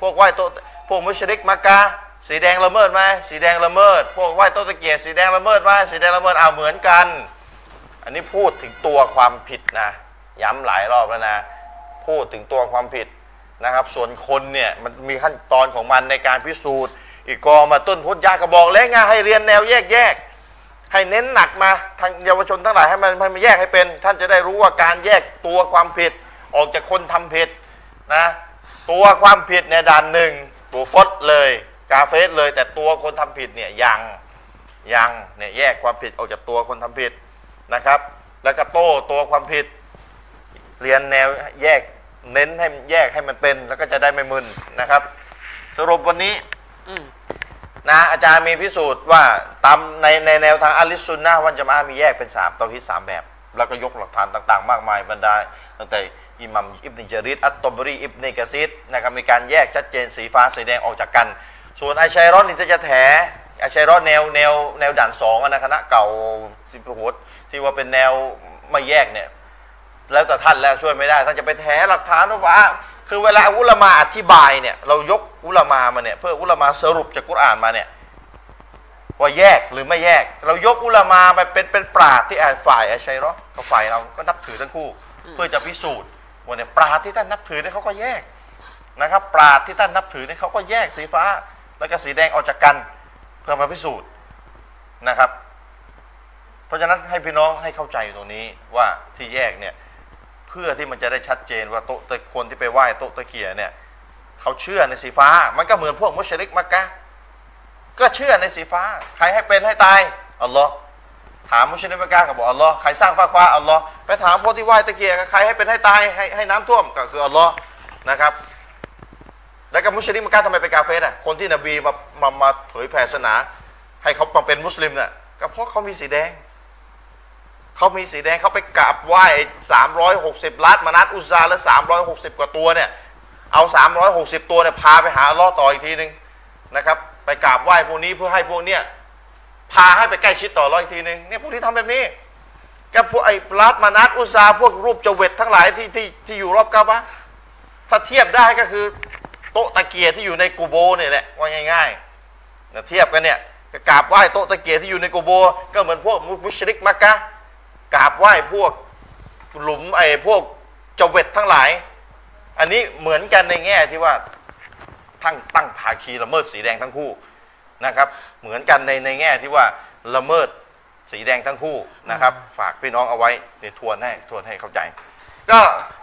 พวกไหว้โต๊ะพวกมุชริกมักกะสีแดงละเมิดไหมสีแดงละเมิด พวกไหว้โต๊ะตะเกียสีแดงละเมิดไหมสีแดงละเมิดเอาเหมือนกัน อันนี้พูดถึงตัวความผิดนะ ย้ำหลายรอบแล้วนะ พูดถึงตัวความผิดนะครับ ส่วนคนเนี่ยมันมีขั้นตอนของมันในการพิสูจน์ อีกกอมาต้นพุทธยากระบอกแล้วไงให้เรียนแนวแยกแยก ให้เน้นหนักมาทางเยาวชนทั้งหลายให้มันให้มันแยกให้เป็น ท่านจะได้รู้ว่าการแยกตัวความผิด ออกจากคนทำผิดนะตัวความผิดเนี่ยด่านหนึ่งตัวฟดเลยกาเฟสเลย แต่ตัวคนทำผิดเนี่ยยังยังเนี่ยแยกความผิดออกจากตัวคนทำผิดนะครับ แล้วก็โต้ตัวความผิด เรียนแนวแยกเน้นให้แยกให้มันเป็น แล้วก็จะได้ไม่มึนนะครับ สรุปวันนี้อื นะอาจารย์มีพิสูจน์ว่าตามในในแนวทางอัลลิสซุนนะวันจะมามีแยกเป็น3เตาฮิดสามแบบ แล้วก็ยกหลักฐานต่างๆ มากมายบรรดาตั้งแต่อิหมัมอิบนิจาริดอัตตบรีอิบนิกะซิดนะครับมีการแยกชัดเจนสีฟ้าสีแดงออกจากกัน ส่วนไอชัยรอนนี่จะแถไอชัยรอนแนวแนวแนวด่านสองนะคณะเก่าที่โหดที่ว่าเป็นแนวไม่แยกเนี่ยแล้วแต่ท่านแล้วช่วยไม่ได้ท่านจะไปแถหลักฐานว่า คือเวลาอุลามาอธิบายเนี่ยเรายกอุลามามาเนี่ยเพื่ออุลามาสรุปจากกุรอานมาเนี่ยว่าแยกหรือไม่แยก เรายกอุลามาไปเป็นเป็นปราดที่อ่านฝ่ายอาชัยเนาะกับฝ่ายเราก็นับถือทั้งคู่ เพื่อจะพิสูจน์ว่าเนี่ยปราดที่ท่านนับถือเนี่ยเขาก็แยกนะครับ ปราดที่ท่านนับถือเนี่ยเขาก็แยกสีฟ้า แล้วก็สีแดงออกจากกันเพื่อมาพิสูจน์นะครับ เพราะฉะนั้นให้พี่น้องให้เข้าใจตรงนี้ว่าที่แยกเนี่ย เพื่อที่มันจะได้ชัดเจนว่าโต๊ะตะคนที่ไปไหว้โต๊ะตะเกียเนี่ยเขาเชื่อในสีฟ้า มันก็เหมือนพวกมุชริกมักกะก็เชื่อในสีฟ้า ใครให้เป็นให้ตายอัลลอฮ์ถามมุชริกมักกะก็บอกอัลลอฮ์ใครสร้างฟ้าฟ้าอัลลอฮ์ไปถามพวกที่ไหว้ตะเกียกใครให้เป็นให้ตายให้ให้น้ำท่วมก็คืออัลลอฮ์นะครับ แล้วก็มุชริกมักกะทำไมเป็นกาเฟสอะคนที่นบีมามามาเผยแผ่ศาสนา ให้เขามาเป็นมุสลิมเนี่ยก็เพราะเขามีสีแดง เขามีสีแดงเขาไปกราบไหว้สามร้อยหกสิบล้านมานัดอุซาและสามร้อยหกสิบกว่าตัวเนี่ย เอาสามร้อยหกสิบตัวเนี่ยพาไปหาล่อต่ออีกทีหนึ่งนะครับ ไปกราบไหว้พวกนี้เพื่อให้พวกเนี้ยพาให้ไปใกล้ชิดต่ออัลเลอฮ์อีกทีหนึ่งเนี่ยพวกที่ทำแบบนี้กับพวกไอ้ลาดมานัดอุซาพวกรูปเจเวตทั้งหลายที่ที่ที่อยู่รอบกาบะถ้าเทียบได้ก็คือ โต๊ะตะเกียร์ที่อยู่ในกูโบเนี่ยแหละว่าง่ายๆเทียบกันเนี่ยกราบไหว้โต๊ะตะเกียที่อยู่ในกูโบ ก็เหมือนพวกมุชริกมักกะ กราบไหว้พวกหลุมไอ้พวกเจาเวตทั้งหลาย อันนี้เหมือนกันในแง่ที่ว่าทั้งตั้งภาคีละเมิดสีแดงทั้งคู่นะครับ เหมือนกันในในแง่ที่ว่าละเมิดสีแดงทั้งคู่นะครับ ฝากพี่น้องเอาไว้เดี๋ยวทวนให้ทวนให้เข้าใจ ก็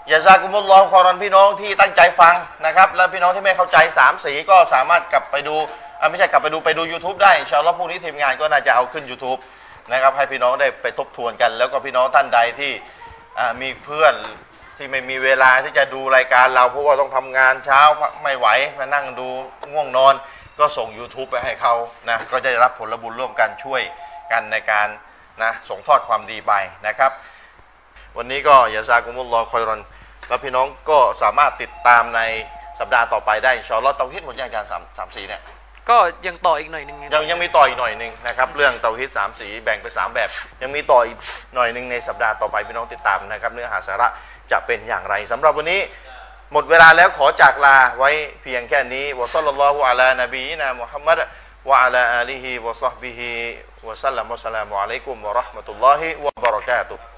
อย่าซากุมุลลอฮ์ขอรอนพี่น้องที่ตั้งใจฟังนะครับ แล้วพี่น้องที่ไม่เข้าใจสามสีก็สามารถกลับไปดูอะไม่ใช่กลับไปดูไปดู YouTube ได้อินชาอัลลอฮ์พรุ่งนี้ทีมงานก็น่าจะเอาขึ้น YouTube นะครับให้พี่น้องได้ไปทบทวนกัน แล้วก็พี่น้องท่านใดที่มีเพื่อนที่ไม่มีเวลาที่จะดูรายการเราเพราะว่าต้องทำงานเช้าไม่ไหวมานั่งดูง่วงนอน ก็ส่ง YouTube ไปให้เขานะก็จะได้รับผลบุญร่วมกันช่วยกันในการนะส่งทอดความดีไปนะครับ วันนี้ก็อย่าซากุมุลลอคอยรอนแล้วพี่น้องก็สามารถติดตามในสัปดาห์ต่อไปได้ชอลลอฮ์เตาฮิดหมดยังอารสามสามสีเนี่ย ก็ยังต่ออีกหน่อยหนึ่งไงยังยังมีต่ออีกหน่อยหนึ่งนะครับเรื่องเตาฮิตสามสีแบ่งเป็นสามแบบ ยังมีต่ออีกหน่อยหนึ่งในสัปดาห์ต่อไปพี่น้องติดตามนะครับเนื้อหาสาระจะเป็นอย่างไรสำหรับวันนี้หมดเวลาแล้วขอจากลาไว้เพียงแค่นี้วะซัลลัลลอฮุอะลานบีนะมุฮัมมัดวะอะลาอาลีฮิวะซอฮบิฮิวะสัลลัมวะสลามุอะลัยกุมวะเราะห์มะตุลลอฮิวะบะเราะกาตุฮ์